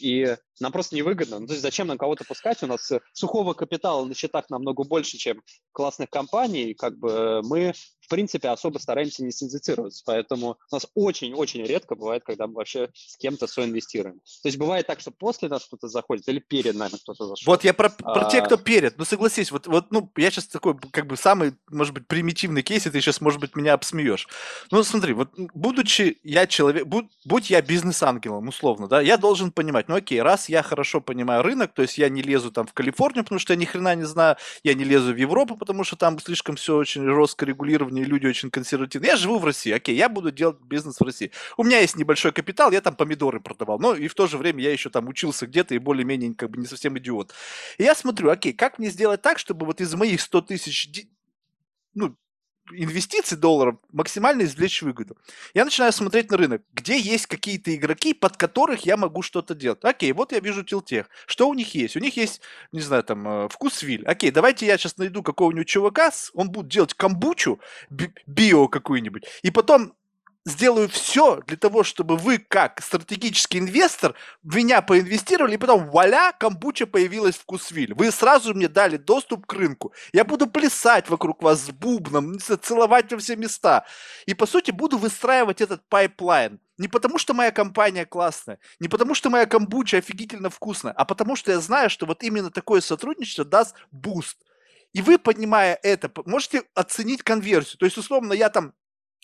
И нам просто невыгодно. Ну, то есть зачем нам кого-то пускать? У нас сухого капитала на счетах намного больше, чем классных компаний. Как бы мы в принципе, особо стараемся не синдицироваться, поэтому у нас очень-очень редко бывает, когда мы вообще с кем-то соинвестируем. То есть бывает так, что после нас кто-то заходит или перед нами кто-то зашел. Вот я про, про а... тех, кто перед. Ну, согласись, вот, вот, ну, я сейчас такой, как бы, самый, может быть, примитивный кейс, и ты сейчас, может быть, меня обсмеешь. Ну, смотри, вот, будучи я человек, будь, будь я бизнес-ангелом, условно, да, я должен понимать, ну, окей, раз я хорошо понимаю рынок, то есть я не лезу там в Калифорнию, потому что я ни хрена не знаю, я не лезу в Европу, потому что там слишком все очень жестко регулировано, и люди очень консервативные. Я живу в России, окей, я буду делать бизнес в России. У меня есть небольшой капитал, я там помидоры продавал, но и в то же время я еще там учился где-то и более-менее как бы не совсем идиот. И я смотрю, окей, как мне сделать так, чтобы вот из моих 100 тысяч ну, инвестиций долларов максимально извлечь выгоду. Я начинаю смотреть на рынок, где есть какие-то игроки, под которых я могу что-то делать. Окей, вот я вижу Тилтех. Что у них есть? У них есть, не знаю, там, э, вкусвиль. Окей, давайте я сейчас найду какого-нибудь чувака, он будет делать камбучу, био какую-нибудь, и потом сделаю все для того, чтобы вы, как стратегический инвестор, в меня поинвестировали, и потом, вуаля, камбуча появилась во ВкусВилл. Вы сразу мне дали доступ к рынку. Я буду плясать вокруг вас с бубном, целовать во все места. И, по сути, буду выстраивать этот pipeline. Не потому, что моя компания классная, не потому, что моя камбуча офигительно вкусная, а потому, что я знаю, что вот именно такое сотрудничество даст boost. И вы, понимая это, можете оценить конверсию. То есть, условно, я там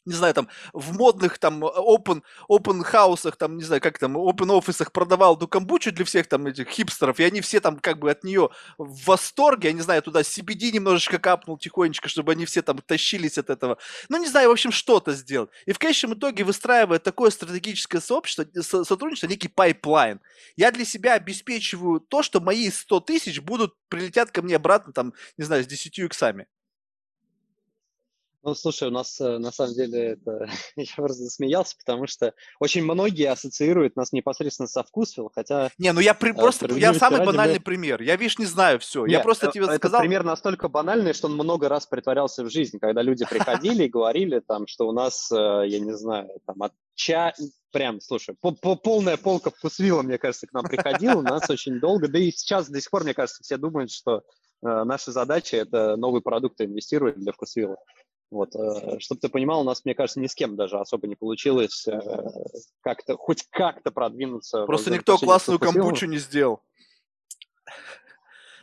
не знаю, там, в модных там open, open house ах, там, не знаю, как там, open office ах продавал эту камбучу для всех там этих хипстеров, и они все там как бы от нее в восторге, я не знаю, туда CBD немножечко капнул тихонечко, чтобы они все там тащились от этого. Ну, не знаю, в общем, что-то сделать. И в конечном итоге выстраивая такое стратегическое сообщество, сотрудничество, некий pipeline, я для себя обеспечиваю то, что мои 100 тысяч будут прилетят ко мне обратно, там, не знаю, с 10 иксами. Ну, слушай, у нас э, на самом деле это... Я просто засмеялся, потому что очень многие ассоциируют нас непосредственно со вкусвилл, хотя... Не, ну я при... просто... Я самый банальный мы... пример. Я, видишь, не знаю все. Нет, я просто э, тебе этот сказал... пример настолько банальный, что он много раз притворялся в жизнь, когда люди приходили и говорили там, что у нас, э, я не знаю, там от ча... Прям, слушай, по -по полная полка вкусвилла, мне кажется, к нам приходила, у нас очень долго, да и сейчас до сих пор, мне кажется, все думают, что э, наша задача – это новые продукты инвестировать для вкусвилла. Вот, э, чтобы ты понимал, у нас, мне кажется, ни с кем даже особо не получилось э, как-то, хоть как-то продвинуться. Просто никто классную камбучу не сделал.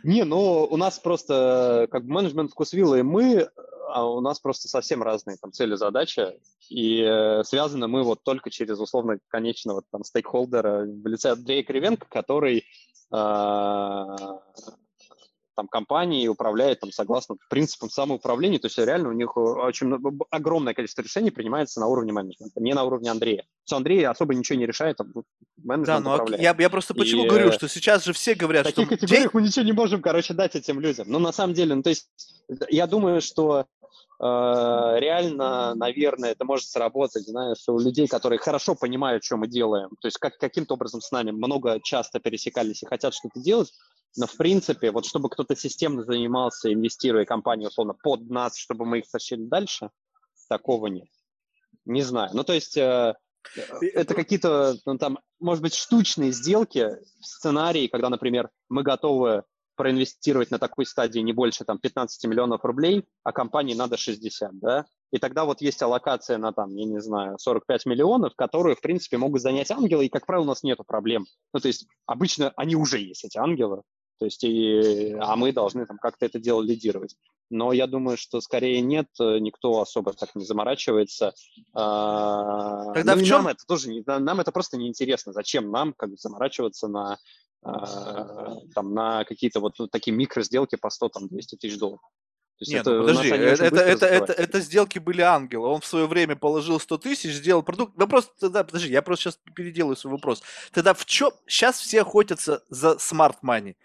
Не, ну, у нас просто как бы менеджмент вкусвилла и мы, а у нас просто совсем разные там цели, задачи, и э, связаны мы вот только через условно конечного там стейкхолдера в лице Андрея Кривенко, который э, там компании управляет там согласно принципам самоуправления, то есть реально у них э, очень огромное количество решений принимается на уровне менеджмента, не на уровне Андрея. Все Андрей особо ничего не решает, там менеджмент да, но управляет. Я, я просто почему и, говорю, что сейчас же все говорят, в таких что... категориях мы ничего не можем, короче, дать этим людям. Но на самом деле, ну то есть я думаю, что э, реально, наверное, это может сработать, знаешь, у людей, которые хорошо понимают, что мы делаем, то есть как, каким-то образом с нами много часто пересекались и хотят что-то делать, но, в принципе, вот чтобы кто-то системно занимался, инвестируя компанию, условно, под нас, чтобы мы их тащили дальше, такого нет. Не знаю. Ну, то есть э, это какие-то, ну, там, может быть, штучные сделки, сценарии, когда, например, мы готовы проинвестировать на такой стадии не больше там 15 миллионов рублей, а компании надо 60, да? И тогда вот есть аллокация на там, я не знаю, 45 миллионов, которые, в принципе, могут занять ангелы, и, как правило, у нас нет проблем. Ну, то есть обычно они уже есть, эти ангелы, то есть, и, а мы должны там как-то это дело лидировать. Но я думаю, что скорее нет, никто особо так не заморачивается. А, Тогда ну, в чем? Нам это тоже не, нам это просто неинтересно. Зачем нам как бы заморачиваться на а, там на какие-то вот такие микросделки по 100 там 200 тысяч долларов. Нет, это, ну подожди, это, это, это, это, это сделки были ангелы. Он в свое время положил 100 тысяч, сделал продукт. Вопрос тогда, подожди, я просто сейчас переделаю свой вопрос. Тогда в чем... Сейчас все охотятся за money.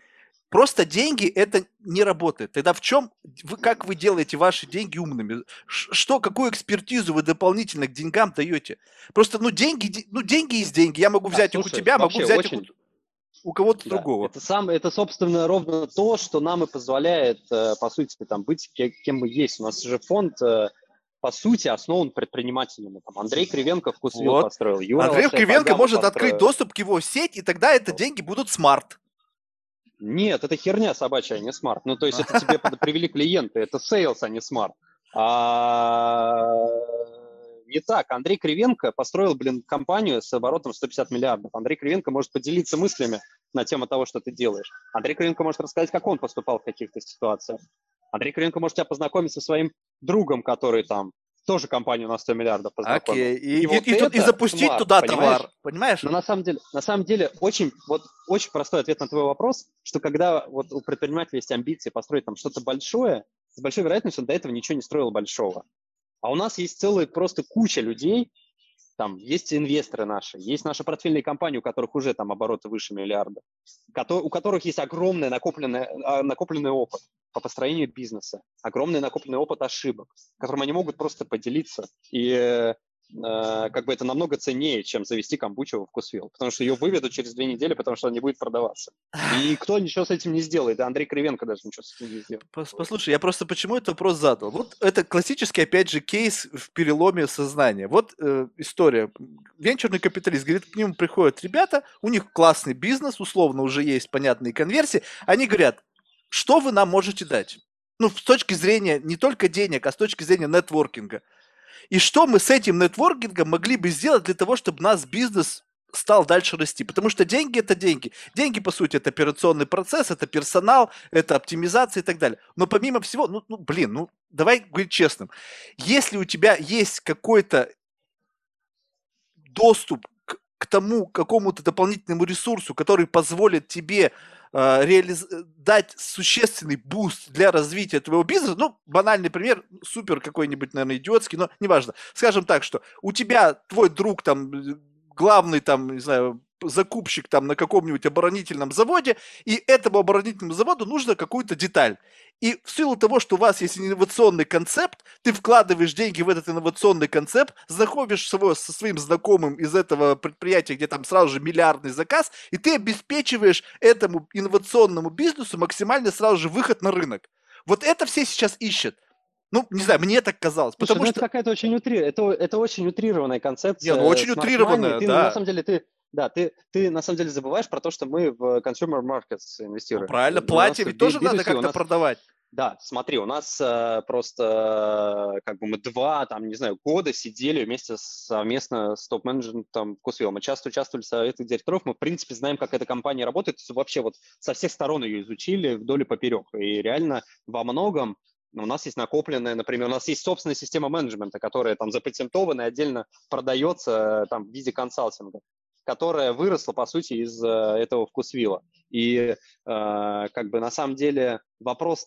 Просто деньги это не работает. Тогда в чем, вы, как вы делаете ваши деньги умными? Что, какую экспертизу вы дополнительно к деньгам даете? Просто, ну, деньги, ну, деньги есть деньги. Я могу взять а, слушай, их у тебя, могу взять очень... их у, у кого-то да, другого. Это, сам, это, собственно, ровно то, что нам и позволяет, э, по сути, там, быть кем мы есть. У нас же фонд э, по сути, основан предпринимателями. Там Андрей Кривенко вкусвилл вот. построил. Юра Андрей Кривенко может построил. открыть доступ к его сеть, и тогда это деньги будут смарт. Нет, это херня собачья, а не smart. Ну, то есть это тебе привели клиенты, это sales, а не smart. А, не так. Андрей Кривенко построил, блин, компанию с оборотом 150 миллиардов. Андрей Кривенко может поделиться мыслями на тему того, что ты делаешь. Андрей Кривенко может рассказать, как он поступал в каких-то ситуациях. Андрей Кривенко может тебя познакомить со своим другом, который там тоже компанию на 100 миллиардов познакомил. Окей, и, и, вот и, и запустить smart, туда понимаешь? товар, понимаешь? Но на самом деле, на самом деле очень, вот, очень простой ответ на твой вопрос, что когда вот у предпринимателя есть амбиции построить там что-то большое, с большой вероятностью он до этого ничего не строил большого. А у нас есть целая просто куча людей, там есть инвесторы наши, есть наши портфельные компании, у которых уже там обороты выше миллиарда, у которых есть огромный накопленный, а, накопленный опыт по построению бизнеса, огромный накопленный опыт ошибок, которым они могут просто поделиться. И э, как бы это намного ценнее, чем завести камбучу в вкусвилл, потому что ее выведут через две недели, потому что она не будет продаваться. И кто ничего с этим не сделает, Андрей Кривенко даже ничего с этим не сделает. Послушай, я просто почему этот вопрос задал? Вот это классический, опять же, кейс в переломе сознания. Вот э, история. Венчурный капиталист, говорит, к нему приходят ребята, у них классный бизнес, условно уже есть понятные конверсии, они говорят, что вы нам можете дать? Ну, с точки зрения не только денег, а с точки зрения нетворкинга. И что мы с этим нетворкингом могли бы сделать для того, чтобы наш бизнес стал дальше расти. Потому что деньги это деньги. Деньги, по сути, это операционный процесс, это персонал, это оптимизация и так далее. Но помимо всего, ну, ну блин, ну давай говорить честным. Если у тебя есть какой-то доступ к, к тому какому-то дополнительному ресурсу, который позволит тебе реализ... дать существенный boost для развития твоего бизнеса, ну, банальный пример, супер какой-нибудь, наверное, идиотский, но неважно. Скажем так, что у тебя твой друг там главный там, не знаю, закупщик там на каком-нибудь оборонительном заводе, и этому оборонительному заводу нужно какую-то деталь. И в силу того, что у вас есть инновационный концепт, ты вкладываешь деньги в этот инновационный концепт, знакомишь его со своим знакомым из этого предприятия, где там сразу же миллиардный заказ, и ты обеспечиваешь этому инновационному бизнесу максимально сразу же выход на рынок. Вот это все сейчас ищут. Ну, не знаю, мне так казалось. Слушай, потому ну что... это какая-то очень, утри... это, это очень утрированная концепция. Не, ну очень утрированная, ты, да. На самом деле ты да, ты, ты на самом деле забываешь про то, что мы в consumer markets инвестируем. Ну, правильно, платье ведь тоже надо как-то нас... продавать. Да, смотри, у нас э, просто, как бы мы два, там, не знаю, года сидели вместе совместно с топ-менеджментом Кусвилл. Мы часто участвовали в советах директоров, мы, в принципе, знаем, как эта компания работает, вообще вот со всех сторон ее изучили вдоль и поперек. И реально во многом у нас есть накопленная, например, у нас есть собственная система менеджмента, которая там запатентована и отдельно продается э, там в виде консалтинга которая выросла, по сути, из э, этого вкусвилла. И э, как бы на самом деле вопрос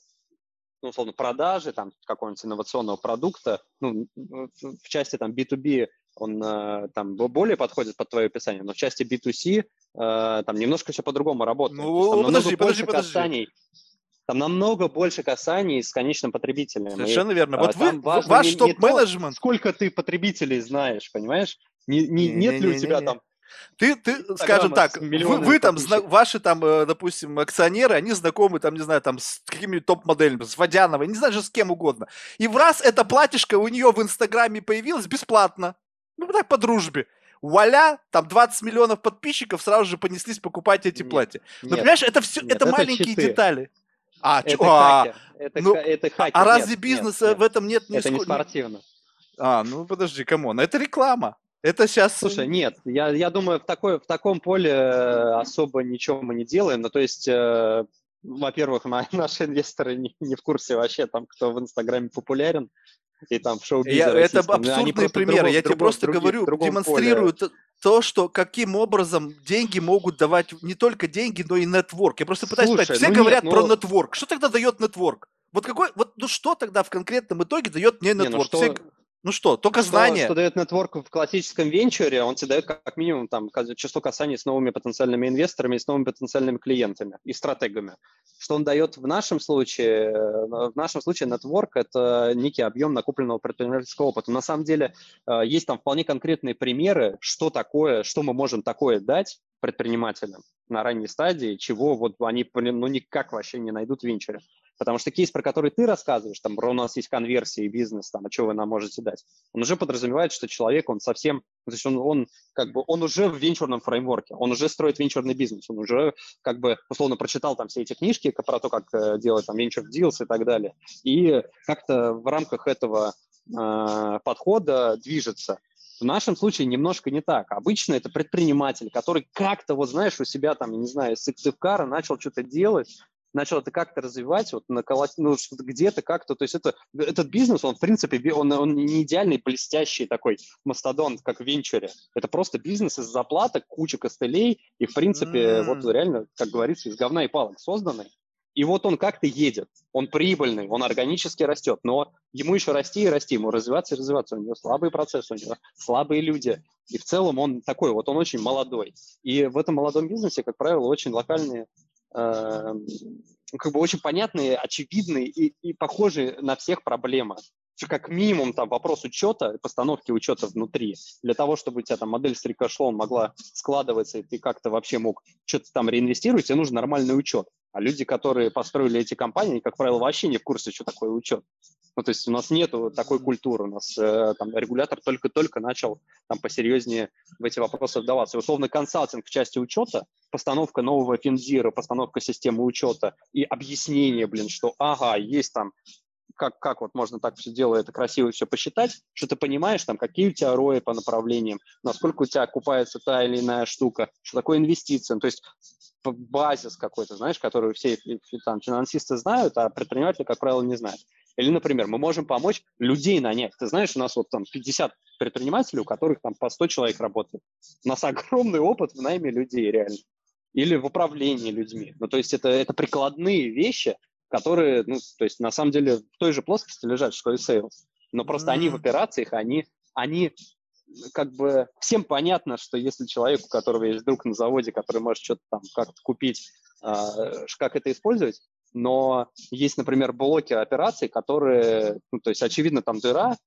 ну, условно, продажи там какого-нибудь инновационного продукта, ну, в части там B2B он э, там более подходит под твое описание, но в части B2C э, там немножко все по-другому работает. Ну, там подожди, подожди, подожди. Касаний, там намного больше касаний с конечным потребителем. Совершенно и, верно. Вот вы, ваш топ-менеджмент... Сколько ты потребителей знаешь, понимаешь? Не, не, не, нет не, ли у тебя не, там ты, ты, скажем так, вы, вы там, зна- ваши там, э, допустим, акционеры, они знакомы там, не знаю, там с какими-нибудь топ-моделями, с Водяновой, не знаю, же с кем угодно. И в раз эта платьишко у нее в Инстаграме появилась бесплатно. Ну, так, по дружбе. Вуаля, там 20 миллионов подписчиков сразу же понеслись покупать эти нет, платья. Но, нет, понимаешь, это все, нет, это, это маленькие читы. детали. А, это, а, это, ну, это хакер. А разве нет, бизнеса нет, в этом нет? Это не спортивно. А, ну подожди, come on, это реклама. Это сейчас... Слушай, нет, я, я думаю, в, такой, в таком поле э, особо ничего мы не делаем. Ну, то есть, э, во-первых, наши инвесторы не, не в курсе вообще, там, кто в Инстаграме популярен, и там в шоу-бизе Это абсурдные примеры. я тебе просто говорю, демонстрирую поле. то, что каким образом деньги могут давать не только деньги, но и network. Я просто пытаюсь Слушай, сказать, все ну говорят нет, про ну... network. Что тогда дает network? Вот какой, вот ну что тогда в конкретном итоге дает мне нетворк? Не, ну что... все, ну что, только что, знание. Что дает нетворк в классическом венчуре, он тебе дает как минимум там, число касаний с новыми потенциальными инвесторами и с новыми потенциальными клиентами и стратегами. Что он дает в нашем случае? В нашем случае нетворк – это некий объем накопленного предпринимательского опыта. На самом деле э, есть там вполне конкретные примеры, что такое, что мы можем такое дать предпринимателям на ранней стадии, чего вот они ну, никак вообще не найдут в венчуре. Потому что кейс, про который ты рассказываешь, там, у нас есть конверсия и бизнес, там, а что вы нам можете дать, он уже подразумевает, что человек, он совсем, то есть он, он как бы, он уже в венчурном фреймворке, он уже строит венчурный бизнес, он уже как бы, условно, прочитал там все эти книжки про то, как э, делать там venture deals и так далее, и как-то в рамках этого э, подхода движется. В нашем случае немножко не так. Обычно это предприниматель, который как-то, вот знаешь, у себя там, не знаю, с Сыктывкара начал что-то делать, начал это как-то развивать, вот наколоть, ну, где-то как-то, то есть это, этот бизнес, он, в принципе, он, он не идеальный, блестящий такой мастодонт, как в венчуре. Это просто бизнес из заплаток, куча костылей, и, в принципе, mm-hmm. вот реально, как говорится, из говна и палок созданный. И вот он как-то едет, он прибыльный, он органически растет, но ему еще расти и расти, ему развиваться и развиваться. У него слабый процесс, у него слабые люди. И в целом он такой, вот он очень молодой. И в этом молодом бизнесе, как правило, очень локальные, как бы очень понятные, очевидные и, и похожие на всех проблемы как минимум там вопрос учета, постановки учета внутри, для того, чтобы у тебя там модель с рикошлом могла складываться, и ты как-то вообще мог что-то там реинвестировать, тебе нужен нормальный учет. А люди, которые построили эти компании, как правило, вообще не в курсе, что такое учет. Ну, то есть у нас нет такой культуры, у нас э, там регулятор только-только начал там посерьезнее в эти вопросы вдаваться. И, условно, консалтинг в части учета, постановка нового финзира, постановка системы учета и объяснение, блин, что ага, есть там как, как вот можно так все дело это красиво все посчитать, что ты понимаешь, там, какие у тебя рои по направлениям, насколько у тебя окупается та или иная штука, что такое инвестиция. Ну, то есть базис какой-то, знаешь, который все там, финансисты знают, а предприниматели, как правило, не знают. Или, например, мы можем помочь людей нанять. Ты знаешь, у нас вот там 50 предпринимателей, у которых там по 100 человек работает. У нас огромный опыт в найме людей, реально. Или в управлении людьми. Ну, то есть это, это прикладные вещи, которые, ну, то есть на самом деле в той же плоскости лежат, что и sales. Но просто mm-hmm. они в операциях, они, они как бы всем понятно, что если человек, у которого есть друг на заводе, который может что-то там как-то купить, э, как это использовать, но есть, например, блоки операций, которые, ну, то есть, очевидно, там дыра,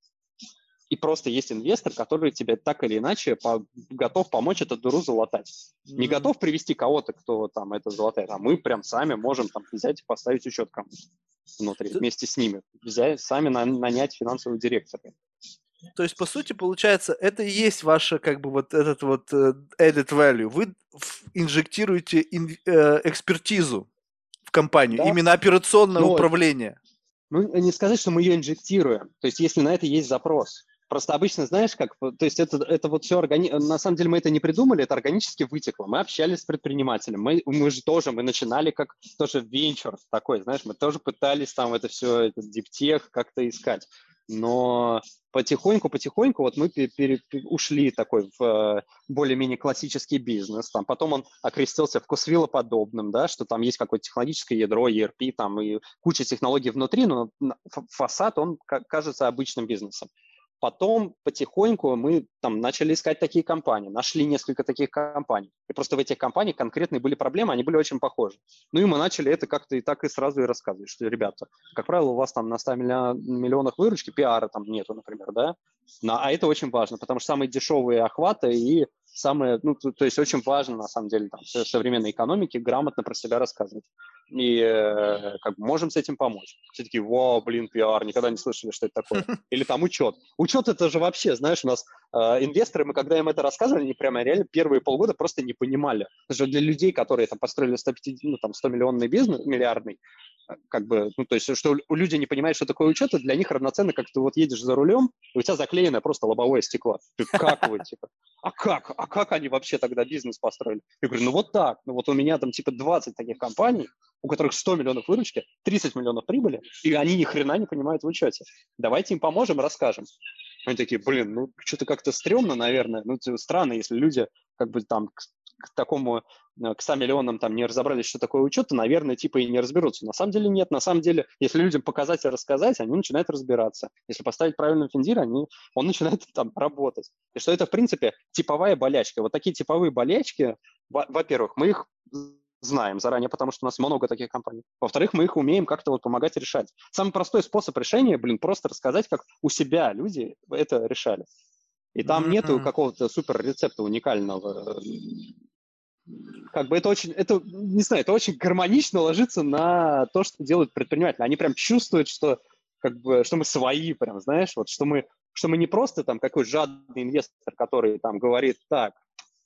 и просто есть инвестор, который тебе так или иначе по, готов помочь эту дыру залатать. Mm-hmm. Не готов привести кого-то, кто там это залатает, а мы прям сами можем там взять и поставить учет кому-то внутри, вместе с ними. Взять, сами на, нанять финансового директора. То есть, по сути, получается, это и есть ваша, как бы, вот этот вот uh, added value. Вы инжектируете ин, uh, экспертизу в компанию, да. именно операционное Но управление. Ну, не сказать, что мы ее инжектируем. То есть, если на это есть запрос. Просто обычно, знаешь, как, то есть это, это вот все, органи... на самом деле мы это не придумали, это органически вытекло. Мы общались с предпринимателем, мы, мы же тоже, мы начинали как тоже венчур такой, знаешь, мы тоже пытались там это все, этот диптех как-то искать. Но потихоньку-потихоньку вот мы пере, ушли такой в э, более-менее классический бизнес. Там, потом он окрестился вкусвиллоподобным, да, что там есть какое-то технологическое ядро, ERP, там и куча технологий внутри, но фасад, он кажется обычным бизнесом. Потом потихоньку мы там начали искать такие компании, нашли несколько таких компаний. И просто в этих компаниях конкретные были проблемы, они были очень похожи. Ну и мы начали это как-то и так и сразу и рассказывать, что, ребята, как правило, у вас там на 100 миллионах выручки пиара там нету, например, да? А это очень важно, потому что самые дешевые охваты и самое, ну, то, то есть очень важно, на самом деле, там, в современной экономике грамотно про себя рассказывать. И э, как бы можем с этим помочь. Все такие, вау, блин, пиар, никогда не слышали, что это такое. Или там учет. Учет это же вообще, знаешь, у нас э, инвесторы, мы когда им это рассказывали, они прямо реально первые полгода просто не понимали. Даже для людей, которые там построили 150, ну, там, 100 миллионный бизнес, миллиардный, как бы, ну, то есть, что люди не понимают, что такое учет, для них равноценно, как ты вот едешь за рулем, и у тебя заклеено просто лобовое стекло. Ты, как вы, типа, а как? А как они вообще тогда бизнес построили? Я говорю, ну вот так, ну вот у меня там типа 20 таких компаний, у которых 100 миллионов выручки, 30 миллионов прибыли, и они ни хрена не понимают в учете. Давайте им поможем, расскажем. Они такие, блин, ну что-то как-то стрёмно, наверное. Ну, странно, если люди как бы там к такому, э, к 100 миллионам там не разобрались, что такое учет, то, наверное, типа и не разберутся. На самом деле нет. На самом деле, если людям показать и рассказать, они начинают разбираться. Если поставить правильный финдир, они, он начинает там работать. И что это, в принципе, типовая болячка. Вот такие типовые болячки, во-первых, мы их знаем заранее, потому что у нас много таких компаний. Во-вторых, мы их умеем как-то вот помогать решать. Самый простой способ решения, блин, просто рассказать, как у себя люди это решали. И там mm-hmm. нету какого-то супер рецепта уникального как бы это очень, это, не знаю, это очень гармонично ложится на то, что делают предприниматели. Они прям чувствуют, что как бы, что мы свои, прям, знаешь, вот, что мы, что мы не просто там какой жадный инвестор, который там говорит, так,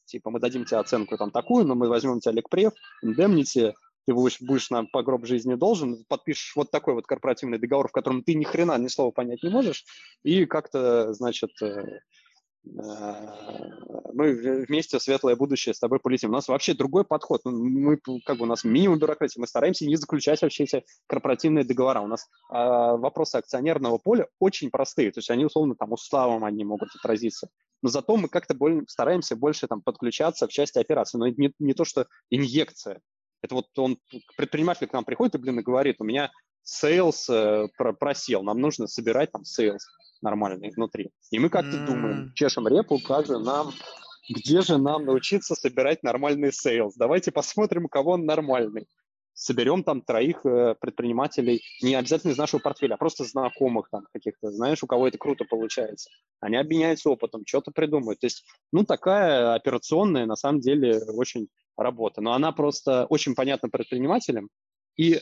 типа, мы дадим тебе оценку там такую, но мы возьмем тебя Лекпрев, индемнити, ты будешь, будешь нам по гроб жизни должен, подпишешь вот такой вот корпоративный договор, в котором ты ни хрена ни слова понять не можешь, и как-то, значит, э, Э, мы вместе светлое будущее с тобой полетим. У нас вообще другой подход. Ну, мы, как бы, у нас минимум бюрократии. Мы стараемся не заключать вообще эти корпоративные договора. У нас а, вопросы акционерного поля очень простые. То есть они, условно, там уставом они могут отразиться. Но зато мы как-то более, стараемся больше там подключаться в части операции. Но не, не то, что инъекция. Это вот он, предприниматель к нам приходит и, блин, и говорит, у меня sales э, просел, нам нужно собирать там sales нормальный внутри. И мы как-то mm. думаем, чешем репу, как же нам, где же нам научиться собирать нормальный sales? Давайте посмотрим, у кого он нормальный. Соберем там троих э, предпринимателей, не обязательно из нашего портфеля, а просто знакомых там каких-то, знаешь, у кого это круто получается. Они обменяются опытом, что-то придумают. То есть, ну, такая операционная, на самом деле, очень работа. Но она просто очень понятна предпринимателям, и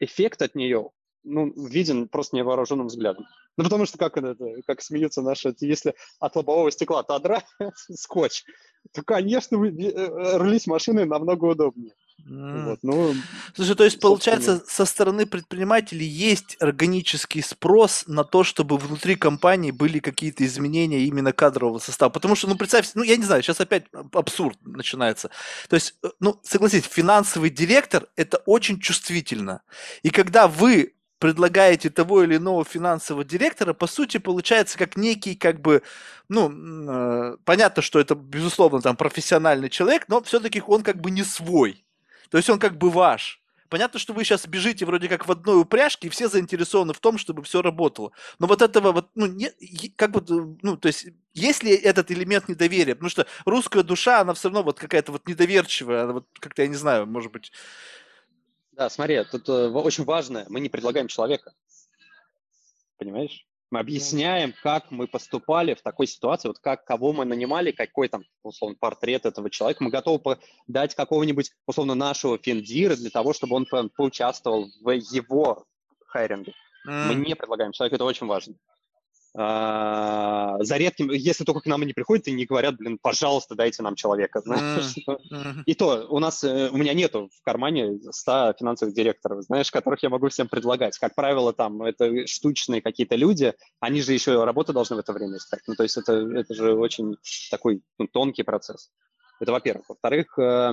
эффект от нее ну, виден просто невооруженным взглядом. Ну, потому что, как, это, как смеются наши, если от лобового стекла тадра скотч, то, конечно, э, рулить машиной намного удобнее. Mm. Вот, ну, Слушай, то есть, получается, со стороны предпринимателей есть органический спрос на то, чтобы внутри компании были какие-то изменения именно кадрового состава. Потому что, ну, представь, ну, я не знаю, сейчас опять абсурд начинается. То есть, э, ну, согласитесь, финансовый директор – это очень чувствительно. И когда вы предлагаете того или иного финансового директора, по сути, получается как некий, как бы, ну, э, понятно, что это, безусловно, там профессиональный человек, но все-таки он как бы не свой. То есть он как бы ваш. Понятно, что вы сейчас бежите вроде как в одной упряжке, и все заинтересованы в том, чтобы все работало. Но вот этого вот, ну, не, как бы, ну, то есть, есть ли этот элемент недоверия? Потому что русская душа, она все равно вот какая-то вот недоверчивая, она вот как-то, я не знаю, может быть, да, смотри, тут э, очень важно, мы не предлагаем человека. Понимаешь? Мы объясняем, как мы поступали в такой ситуации, вот как, кого мы нанимали, какой там, условно, портрет этого человека. Мы готовы дать какого-нибудь, условно, нашего финдира для того, чтобы он поучаствовал в его хайринге. Mm. Мы не предлагаем человека, это очень важно. А, за редким, если только к нам они приходят и не говорят, блин, пожалуйста, дайте нам человека. И то у нас, э, у меня нету в кармане 100 финансовых директоров, знаешь, которых я могу всем предлагать. Как правило, там, это штучные какие-то люди, они же еще работу должны в это время искать. Ну, то есть это, это же очень такой ну, тонкий процесс. Это во-первых. Во-вторых, э,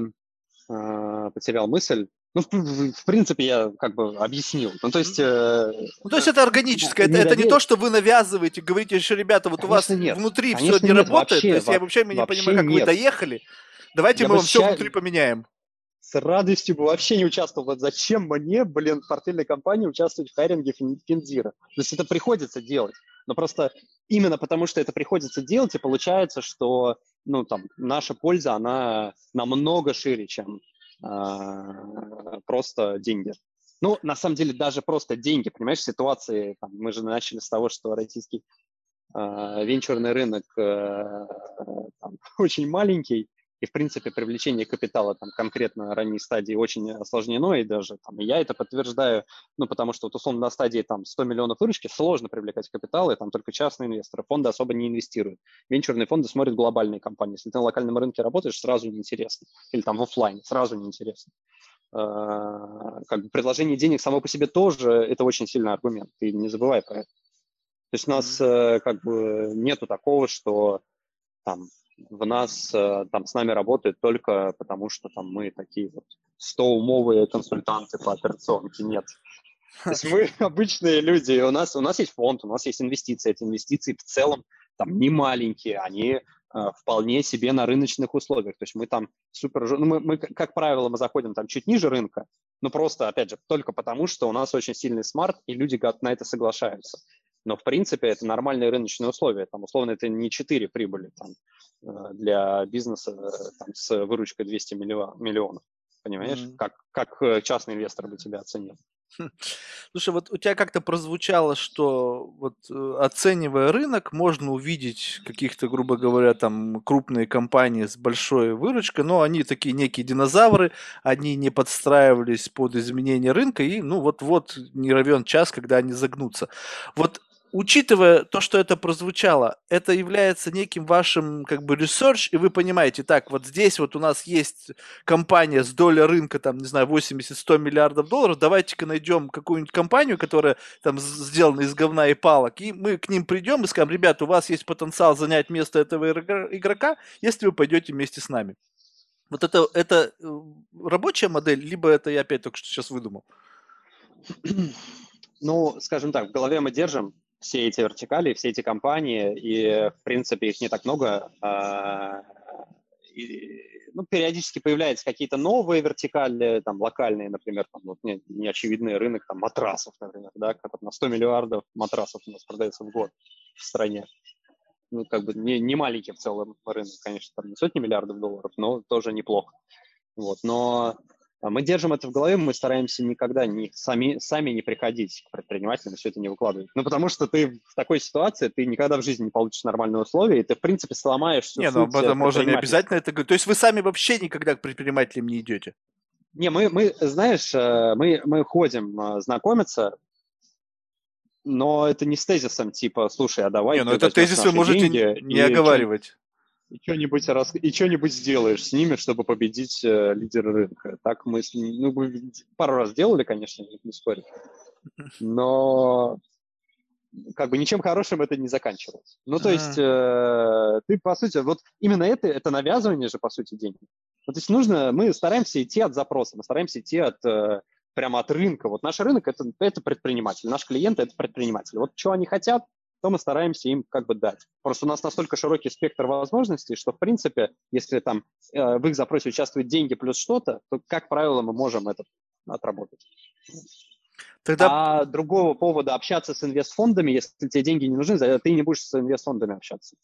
э, потерял мысль. Ну, в, в принципе, я как бы объяснил. Ну, то есть... Э, ну, то есть это органическое, это, это не то, что вы навязываете, говорите, что, ребята, вот Конечно, у вас нет. внутри Конечно, все не нет. работает, вообще, то есть я вообще, вообще не понимаю, как нет. вы доехали. Давайте я мы вам все внутри поменяем. С радостью бы вообще не участвовал. Вот зачем мне, блин, в портфельной компании участвовать в хайринге финдира? То есть это приходится делать. Но просто именно потому, что это приходится делать, и получается, что ну, там, наша польза, она намного шире, чем просто деньги. Ну, на самом деле, даже просто деньги, понимаешь, ситуации, там, мы же начали с того, что российский э, венчурный рынок э, там, очень маленький, и, в принципе, привлечение капитала там конкретно на ранней стадии очень осложнено, и даже там, я это подтверждаю, ну, потому что, вот, условно, на стадии там 100 миллионов выручки сложно привлекать капитал, и там только частные инвесторы, фонды особо не инвестируют. Венчурные фонды смотрят глобальные компании. Если ты на локальном рынке работаешь, сразу неинтересно. Или там в офлайне, сразу неинтересно. А, как бы предложение денег само по себе тоже это очень сильный аргумент. Ты не забывай про это. То есть у нас mm-hmm. как бы нету такого, что там в нас э, там с нами работают только потому, что там мы такие вот 100-умовые консультанты по операционке. Нет. То есть мы обычные люди, у нас, у нас есть фонд, у нас есть инвестиции. Эти инвестиции в целом там не маленькие, они э, вполне себе на рыночных условиях. То есть мы там супер... Ну, мы, мы, как правило, мы заходим там чуть ниже рынка, но просто, опять же, только потому, что у нас очень сильный смарт, и люди на это соглашаются. Но, в принципе, это нормальные рыночные условия. Там, условно, это не 4 прибыли там, для бизнеса э, там, с выручкой 200 миллионов. Понимаешь? Mm-hmm. Как, как э, частный инвестор бы тебя оценил. Слушай, вот у тебя как-то прозвучало, что вот э, оценивая рынок, можно увидеть каких-то, грубо говоря, там крупные компании с большой выручкой, но они такие некие динозавры, они не подстраивались под изменения рынка, и ну вот-вот не равен час, когда они загнутся. Вот учитывая то, что это прозвучало, это является неким вашим как бы research, и вы понимаете, так, вот здесь вот у нас есть компания с долей рынка, там, не знаю, 80-100 миллиардов долларов, давайте-ка найдем какую-нибудь компанию, которая там сделана из говна и палок, и мы к ним придем и скажем, ребята, у вас есть потенциал занять место этого игрока, если вы пойдете вместе с нами. Вот это, это э, рабочая модель, либо это я опять только что сейчас выдумал? Ну, скажем так, в голове мы держим все эти вертикали, все эти компании, и, в принципе, их не так много. А, и, ну, периодически появляются какие-то новые вертикали, там, локальные, например, там, вот, не, неочевидный рынок там, матрасов, например, да, который на 100 миллиардов матрасов у нас продается в год в стране. Ну, как бы не, не маленький в целом рынок, конечно, там не сотни миллиардов долларов, но тоже неплохо. Вот, но мы держим это в голове, мы стараемся никогда не, сами, сами не приходить к предпринимателям все это не выкладывать. Ну, потому что ты в такой ситуации, ты никогда в жизни не получишь нормальные условия, и ты, в принципе, сломаешь всю Не, ну, об этом можно не обязательно это говорить. То есть вы сами вообще никогда к предпринимателям не идете? Не, мы, мы знаешь, э, мы, мы ходим э, знакомиться, но это не с тезисом типа, слушай, а давай... Не, ну это тезис вы можете не и оговаривать и что-нибудь, рас... и что-нибудь сделаешь с ними, чтобы победить э, лидера рынка. Так мы, с... ну, мы пару раз делали, конечно, не спорю, но как бы ничем хорошим это не заканчивалось. Ну, то есть э, ты, по сути, вот именно это, это навязывание же, по сути, денег. Ну, то есть нужно, мы стараемся идти от запроса, мы стараемся идти от, э, прямо от рынка. Вот наш рынок это, – это предприниматель, наш клиент – это предприниматель. Вот что они хотят, то мы стараемся им как бы дать. Просто у нас настолько широкий спектр возможностей, что, в принципе, если там э, в их запросе участвуют деньги плюс что-то, то, как правило, мы можем это отработать. Тогда... А другого повода общаться с инвестфондами, если тебе деньги не нужны, ты не будешь с инвестфондами общаться.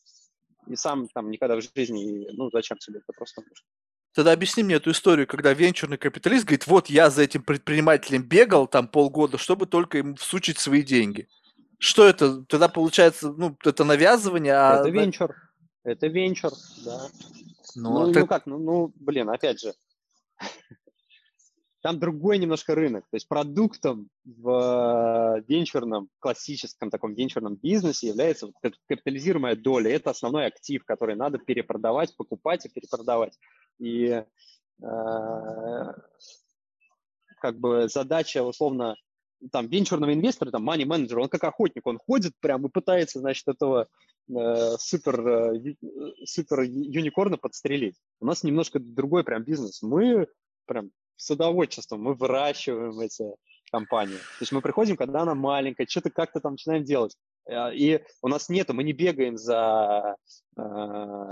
И сам там никогда в жизни, ну, зачем тебе это просто нужно. Тогда объясни мне эту историю, когда венчурный капиталист говорит, вот я за этим предпринимателем бегал там полгода, чтобы только ему всучить свои деньги. Что это? Тогда получается, ну, это навязывание, а... Это венчур. Это венчур, да. Ну, ну, так... ну как, ну, ну, блин, опять же, там другой немножко рынок. То есть продуктом в венчурном, классическом таком венчурном бизнесе является вот капитализируемая доля. Это основной актив, который надо перепродавать, покупать и перепродавать. И э, как бы задача, условно, там венчурного инвестора, там money менеджер, он как охотник, он ходит прям и пытается, значит, этого э, супер, э, супер юникорна подстрелить. У нас немножко другой прям бизнес. Мы прям садоводчеством, мы выращиваем эти компании. То есть мы приходим, когда она маленькая, что-то как-то там начинаем делать. Э, и у нас нету, мы не бегаем за э,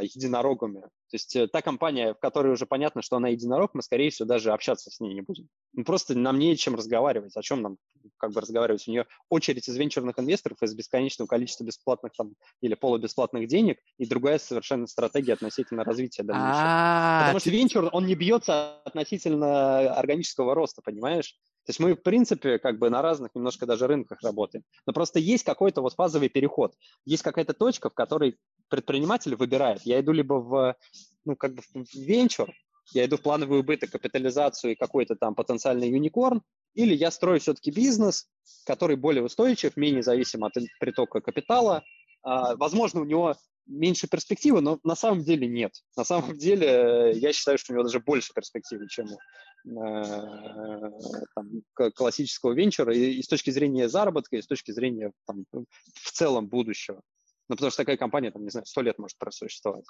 единорогами. То есть э, та компания, в которой уже понятно, что она единорог, мы, скорее всего, даже общаться с ней не будем. Ну, просто нам не чем разговаривать. О чем нам как бы разговаривать? У нее очередь из венчурных инвесторов, из бесконечного количества бесплатных там или полубесплатных денег, и другая совершенно стратегия относительно развития дальнейшего. А, Потому что венчур, он не бьется относительно органического роста, понимаешь? То есть мы, в принципе, как бы на разных немножко даже рынках работаем. Но просто есть какой-то вот фазовый переход. Есть какая-то точка, в которой предприниматель выбирает. Я иду либо в, ну, как бы в венчур, я иду в плановый убыток, капитализацию и какой-то там потенциальный юникорн, или я строю все-таки бизнес, который более устойчив, менее зависим от притока капитала. А, возможно, у него меньше перспективы, но на самом деле нет. На самом деле э, я считаю, что у него даже больше перспективы, чем у э, там, классического венчура и, и с точки зрения заработка, и с точки зрения там, в целом будущего. Ну, потому что такая компания, там, не знаю, сто лет может просуществовать.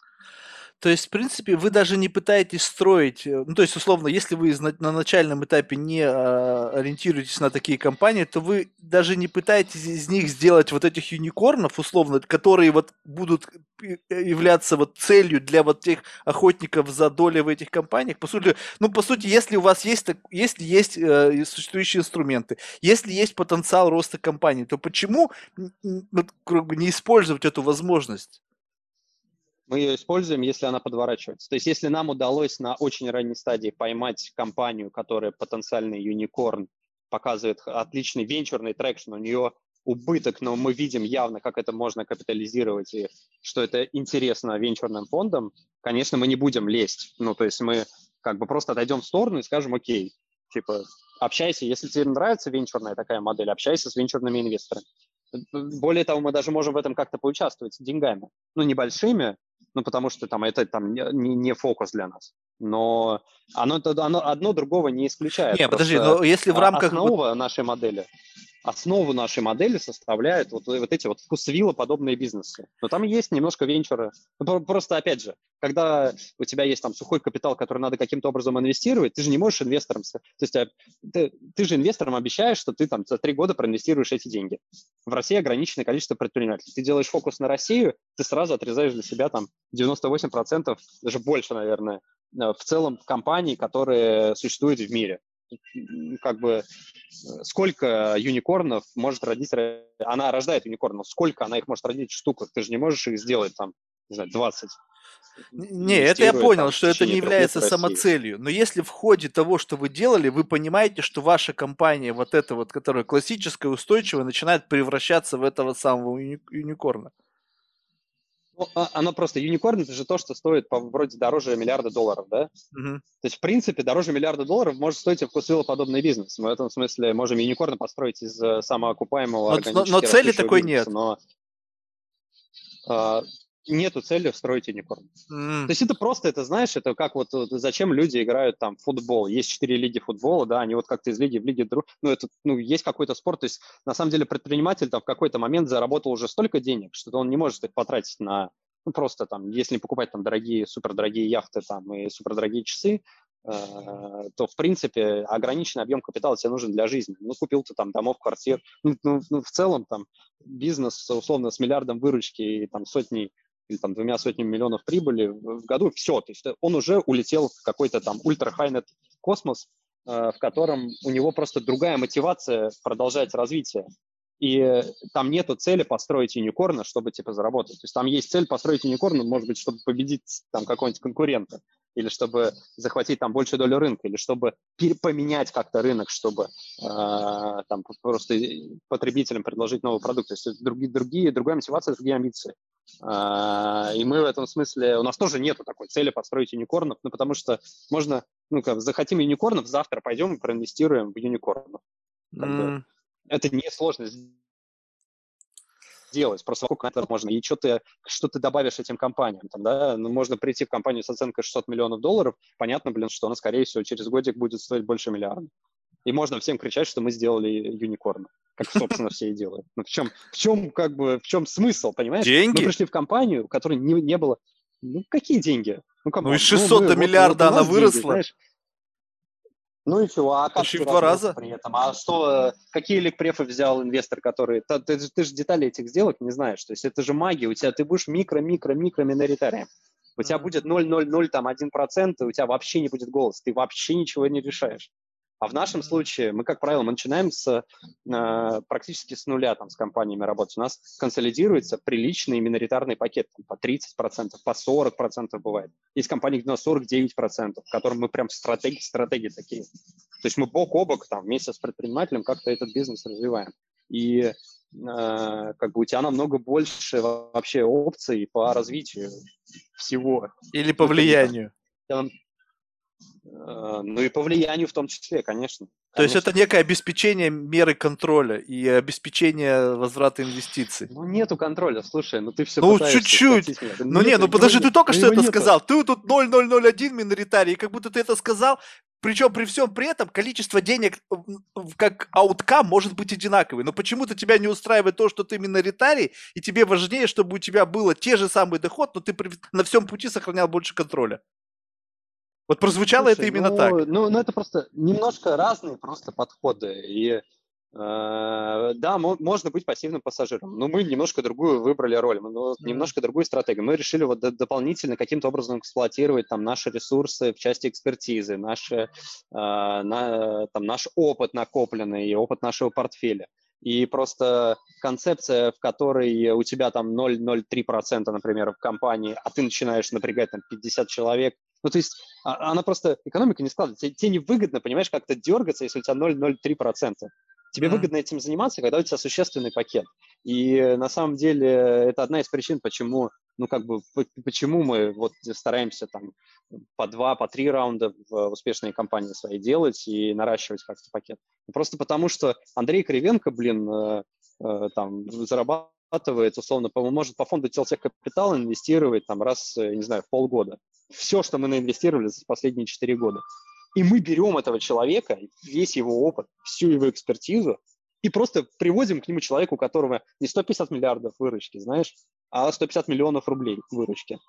То есть, в принципе, вы даже не пытаетесь строить, э, ну, то есть, условно, если вы на начальном этапе не а, ориентируетесь на такие компании, то вы даже не пытаетесь из них сделать вот этих юникорнов, условно, которые вот будут э, являться вот целью для вот тех охотников за доли в этих компаниях. По сути, ну, по сути, если у вас есть, если есть э, существующие инструменты, если есть потенциал роста компании, то почему ну, не использовать эту возможность? мы ее используем, если она подворачивается. То есть если нам удалось на очень ранней стадии поймать компанию, которая потенциальный unicorn, показывает отличный венчурный traction, у нее убыток, но мы видим явно, как это можно капитализировать и что это интересно венчурным фондам, конечно, мы не будем лезть. Ну, то есть мы как бы просто отойдем в сторону и скажем, окей, типа, общайся, если тебе нравится венчурная такая модель, общайся с венчурными инвесторами. Более того, мы даже можем в этом как-то поучаствовать деньгами. Ну, небольшими, ну, потому что там это там не, не фокус для нас. Но оно, оно одно другого не исключает. Не, подожди, но если в рамках... Основа нашей модели основу нашей модели составляют вот, вот эти вот вкусвило-подобные бизнесы. Но там есть немножко венчура. Ну, просто, опять же, когда у тебя есть там сухой капитал, который надо каким-то образом инвестировать, ты же не можешь инвесторам... То есть а, ты, ты же инвесторам обещаешь, что ты там за три года проинвестируешь эти деньги. В России ограниченное количество предпринимателей. Ты делаешь фокус на Россию, ты сразу отрезаешь для себя там 98%, даже больше, наверное, э, в целом компаний, которые существуют в мире как бы э, сколько юникорнов может родить, она рождает юникорнов, сколько она их может родить в штуках, ты же не можешь их сделать там, не знаю, 20. Не, это я понял, там, что это не является самоцелью. Но если в ходе того, что вы делали, вы понимаете, что ваша компания, вот эта вот, которая классическая, устойчивая, начинает превращаться в этого самого юникорна. Ну, а, оно просто юникорн это же то, что стоит по, вроде дороже миллиарда долларов, да? Угу. То есть, в принципе, дороже миллиарда долларов может стоить подобный бизнес. Мы в этом смысле можем юникорна построить из э, самоокупаемого но, но, но цели такой бизнеса, нет. Но а, нету цели строить юникорн. Mm. То есть это просто, это знаешь, это как вот, вот зачем люди играют там в футбол. Есть четыре лиги футбола, да, они вот как-то из лиги в лиге друг, ну это, ну есть какой-то спорт, то есть на самом деле предприниматель там в какой-то момент заработал уже столько денег, что он не может их потратить на ну, просто там, если покупать там дорогие, супердорогие яхты там и супердорогие часы, э, то, в принципе, ограниченный объем капитала тебе нужен для жизни. Ну, купил ты там домов, квартир. Ну, ну, ну в целом там бизнес, условно, с миллиардом выручки и там сотней или там двумя сотнями миллионов прибыли в году, все, то есть он уже улетел в какой-то там ультра-хайнет космос, э, в котором у него просто другая мотивация продолжать развитие. И там нету цели построить юникорна, чтобы типа заработать. То есть там есть цель построить юникорна, может быть, чтобы победить там какого-нибудь конкурента, или чтобы захватить там большую долю рынка, или чтобы поменять как-то рынок, чтобы э, там просто потребителям предложить новый продукт. То есть другие, другие, другая мотивация, другие амбиции. Э, и мы в этом смысле, у нас тоже нету такой цели построить юникорнов, ну потому что можно, ну как, захотим юникорнов, завтра пойдем и проинвестируем в юникорнов. Mm это несложно сделать. Просто сколько это можно, и что ты, что ты добавишь этим компаниям. Там, да? ну, можно прийти в компанию с оценкой 600 миллионов долларов, понятно, блин, что она, скорее всего, через годик будет стоить больше миллиарда. И можно всем кричать, что мы сделали юникорн, как, собственно, все и делают. Но в чем, в чем, как бы, в чем смысл, понимаешь? Деньги? Мы пришли в компанию, в которой не, не было... Ну, какие деньги? Ну, ну из 600 ну, мы, до миллиарда вот, она выросла. Деньги, знаешь, ну и чего, а как Еще в два раза при этом? А что, какие ликпрефы взял инвестор, который... Ты, ты, ты же детали этих сделок не знаешь, то есть это же магия, у тебя ты будешь микро-микро-микро миноритарием. У тебя будет 0,00, там, 1%, и у тебя вообще не будет голос, ты вообще ничего не решаешь. А в нашем случае мы, как правило, мы начинаем с, э, практически с нуля там, с компаниями работать. У нас консолидируется приличный миноритарный пакет там, по 30%, по 40% бывает. Есть компании, где на 49%, в котором мы прям стратеги, стратегии такие. То есть мы бок о бок там, вместе с предпринимателем как-то этот бизнес развиваем. И э, как бы у тебя намного больше вообще опций по развитию всего. Или по влиянию. Ну и по влиянию в том числе, конечно. То есть это некое обеспечение меры контроля и обеспечение возврата инвестиций. Ну нету контроля, слушай, ну ты все Ну чуть-чуть. Ну не, ну подожди, ты только что это сказал. Ты тут 0,001 миноритарий, и как будто ты это сказал, причем при всем при этом количество денег как ауткам может быть одинаковый. Но почему-то тебя не устраивает то, что ты миноритарий, и тебе важнее, чтобы у тебя было те же самый доход, но ты на всем пути сохранял больше контроля. Вот прозвучало Слушай, это именно ну, так. Ну, ну, это просто немножко разные просто подходы. И э, да, можно быть пассивным пассажиром, но мы немножко другую выбрали роль, мы, ну, немножко другую стратегию. Мы решили вот дополнительно каким-то образом эксплуатировать там наши ресурсы в части экспертизы, наши, э, на, там, наш опыт накопленный и опыт нашего портфеля. И просто концепция, в которой у тебя там 0,03%, например, в компании, а ты начинаешь напрягать там 50 человек, Ну, то есть а, она просто, экономика не складывается. Тебе, невыгодно, понимаешь, как-то дергаться, если у тебя 0,03%. Тебе mm-hmm. выгодно этим заниматься, когда у тебя существенный пакет. И на самом деле это одна из причин, почему, ну, как бы, почему мы вот стараемся там по два, по три раунда в успешные компании свои делать и наращивать как-то пакет. Просто потому, что Андрей Кривенко, блин, э, э, там, зарабатывает, условно, по может по фонду Телтех Капитал инвестировать там раз, э, не знаю, в полгода. Все, что мы наинвестировали за последние четыре года. И мы берем этого человека, весь его опыт, всю его экспертизу, и просто приводим к нему человека, у которого не 150 миллиардов выручки, знаешь, а 150 миллионов рублей выручки.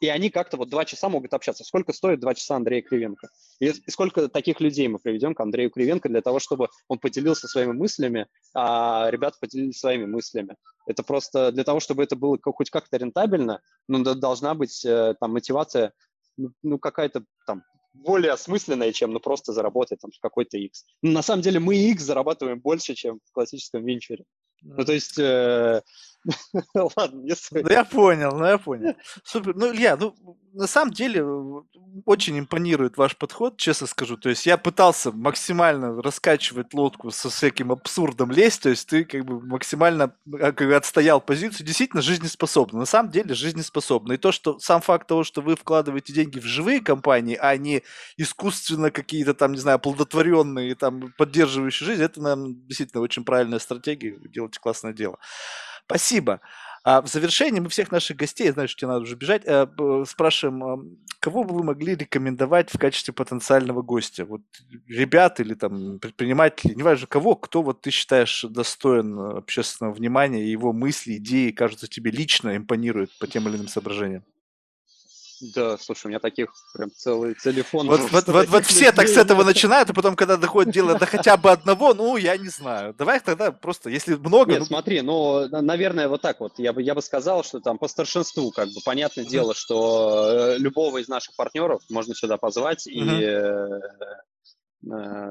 И они как-то вот два часа могут общаться. Сколько стоит два часа Андрея Кривенко? И, и сколько таких людей мы приведем к Андрею Кривенко для того, чтобы он поделился своими мыслями, а ребята поделились своими мыслями. Это просто для того, чтобы это было хоть как-то рентабельно, ну, должна быть э, там мотивация, ну, ну какая-то там более осмысленное, чем ну, просто заработать там какой-то X. Ну, на самом деле мы X зарабатываем больше, чем в классическом венчуре. Ну, то есть, э, ладно, Ну, я понял, ну, я понял. Супер. Ну, Илья, ну, на самом деле, очень импонирует ваш подход, честно скажу. То есть, я пытался максимально раскачивать лодку со всяким абсурдом лезть, то есть, ты как бы максимально а, как бы, отстоял позицию, действительно жизнеспособна. На самом деле, жизнеспособна. И то, что сам факт того, что вы вкладываете деньги в живые компании, а не искусственно какие-то там, не знаю, плодотворенные, там, поддерживающие жизнь, это, наверное, действительно очень правильная стратегия, делать классное дело. Спасибо. А в завершении мы всех наших гостей, знаю, что тебе надо уже бежать, э, спрашиваем, кого бы вы могли рекомендовать в качестве потенциального гостя? Вот ребят или там предпринимателей, неважно кого, кто вот ты считаешь достоин общественного внимания, его мысли, идеи кажутся тебе лично импонируют по тем или иным соображениям? Да, слушай, у меня таких прям целый телефон. Вот, вот, вот, вот все так с этого начинают, а потом, когда доходит дело до хотя бы одного, ну, я не знаю. Давай тогда просто, если много... Нет, ну... смотри, ну, наверное, вот так вот. Я бы, я бы сказал, что там по старшинству, как бы, понятное дело, что э, любого из наших партнеров можно сюда позвать и э,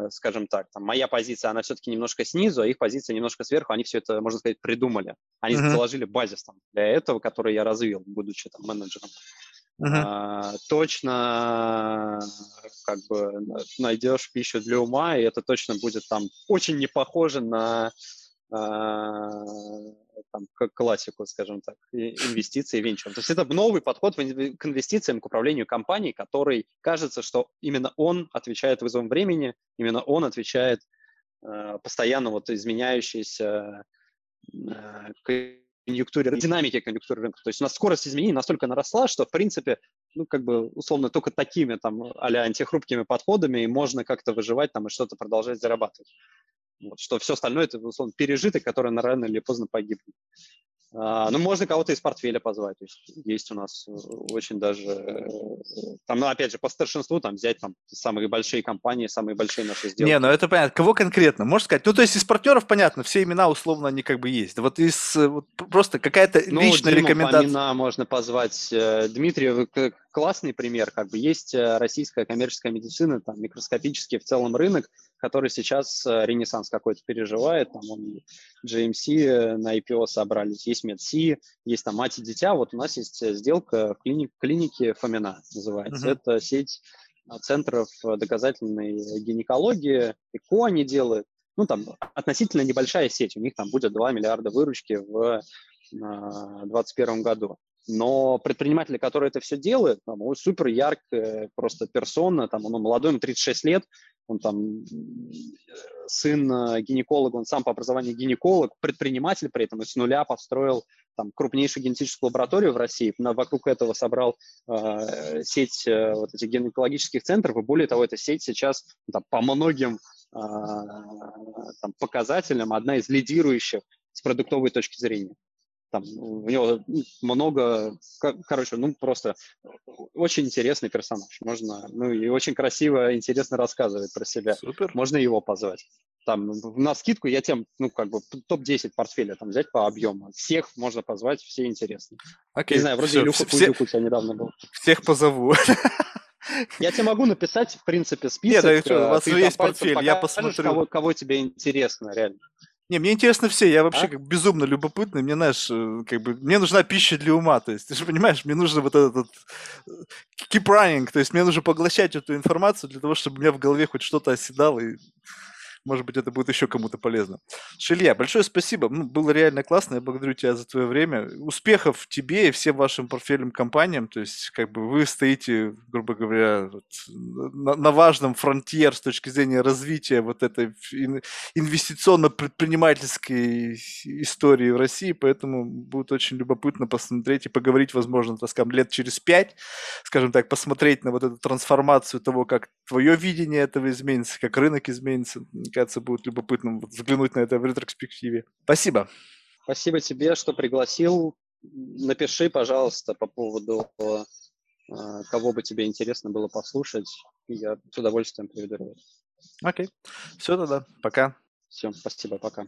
скажем так, там, моя позиция, она все-таки немножко снизу, а их позиция немножко сверху, они все это, можно сказать, придумали. Они uh-huh. заложили базис там, для этого, который я развил, будучи там менеджером. Uh-huh. Точно как бы найдешь пищу для ума, и это точно будет там очень не похоже на а, там, классику, скажем так, инвестиции и венчур. То есть это новый подход к инвестициям, к управлению компанией, который кажется, что именно он отвечает вызовам времени, именно он отвечает э, постоянно вот изменяющейся э, конъюнктуре, динамике конъюнктуры рынка. То есть у нас скорость изменений настолько наросла, что, в принципе, ну, как бы, условно, только такими, там, а антихрупкими подходами можно как-то выживать там и что-то продолжать зарабатывать. Вот, что все остальное – это, условно, пережиток, который рано или поздно погибнет. А, ну, можно кого-то из портфеля позвать. То есть, есть у нас э, очень даже, э, там, ну, опять же, по старшинству там взять там самые большие компании, самые большие наши сделки. Не, ну это понятно. Кого конкретно? Можешь сказать? Ну, то есть из партнеров, понятно, все имена условно они как бы есть. Вот из э, вот, просто какая-то ну, личная Диму рекомендация. Помина можно позвать. Дмитрий, классный пример. Как бы есть российская коммерческая медицина, там микроскопический в целом рынок, который сейчас ренессанс какой-то переживает. Там он GMC на IPO собрались. Есть МедСи, есть там мать и дитя. Вот у нас есть э, сделка в клиник, клинике Фомина называется. Uh-huh. Это сеть центров доказательной гинекологии, ЭКО они делают. Ну, там относительно небольшая сеть, у них там будет 2 миллиарда выручки в 2021 году. Но предприниматели, которые это все делают, там, он супер яркая просто персона, там, он молодой, ему 36 лет, он там сын э, гинеколога, он сам по образованию гинеколог, предприниматель при этом и с нуля построил там крупнейшую генетическую лабораторию в России, на, вокруг этого собрал э, сеть э, вот этих гинекологических центров, и более того, эта сеть сейчас там, по многим э, там, показателям одна из лидирующих с продуктовой точки зрения там у него много, короче, ну просто очень интересный персонаж. Можно, ну и очень красиво, интересно рассказывает про себя. Супер. Можно его позвать. Там на скидку я тем, ну как бы топ-10 портфеля там взять по объему. Всех можно позвать, все интересные. Окей. Не знаю, вроде все, Илюха все, у тебя недавно был. Всех позову. Я тебе могу написать, в принципе, список. Нет, да, у вас же есть портфель, я посмотрю. Кого, кого тебе интересно, реально. Не, мне интересно все, я вообще А? как безумно любопытный, мне, знаешь, э, как бы, мне нужна пища для ума, то есть, ты же понимаешь, мне нужно вот этот, э, keep running, то есть мне нужно поглощать эту информацию для того, чтобы у меня в голове хоть что-то оседало, и, может быть, это будет еще кому-то полезно. Слушай, Илья, большое спасибо, ну, было реально классно, я благодарю тебя за твое время, успехов тебе и всем вашим портфельным компаниям, то есть, как бы, вы стоите, грубо говоря, вот, на, на важном фронтьер с точки зрения развития вот этой ин- инвестиционно-предпринимательской истории в России, поэтому будет очень любопытно посмотреть и поговорить, возможно, так скажем, лет через пять, скажем так, посмотреть на вот эту трансформацию того, как твое видение этого изменится, как рынок изменится. Кажется, будет любопытно взглянуть на это в ретроспективе. Спасибо. Спасибо тебе, что пригласил. Напиши, пожалуйста, по поводу э, кого бы тебе интересно было послушать. Я с удовольствием приведу. Окей. Все тогда. Пока. Все, спасибо, пока.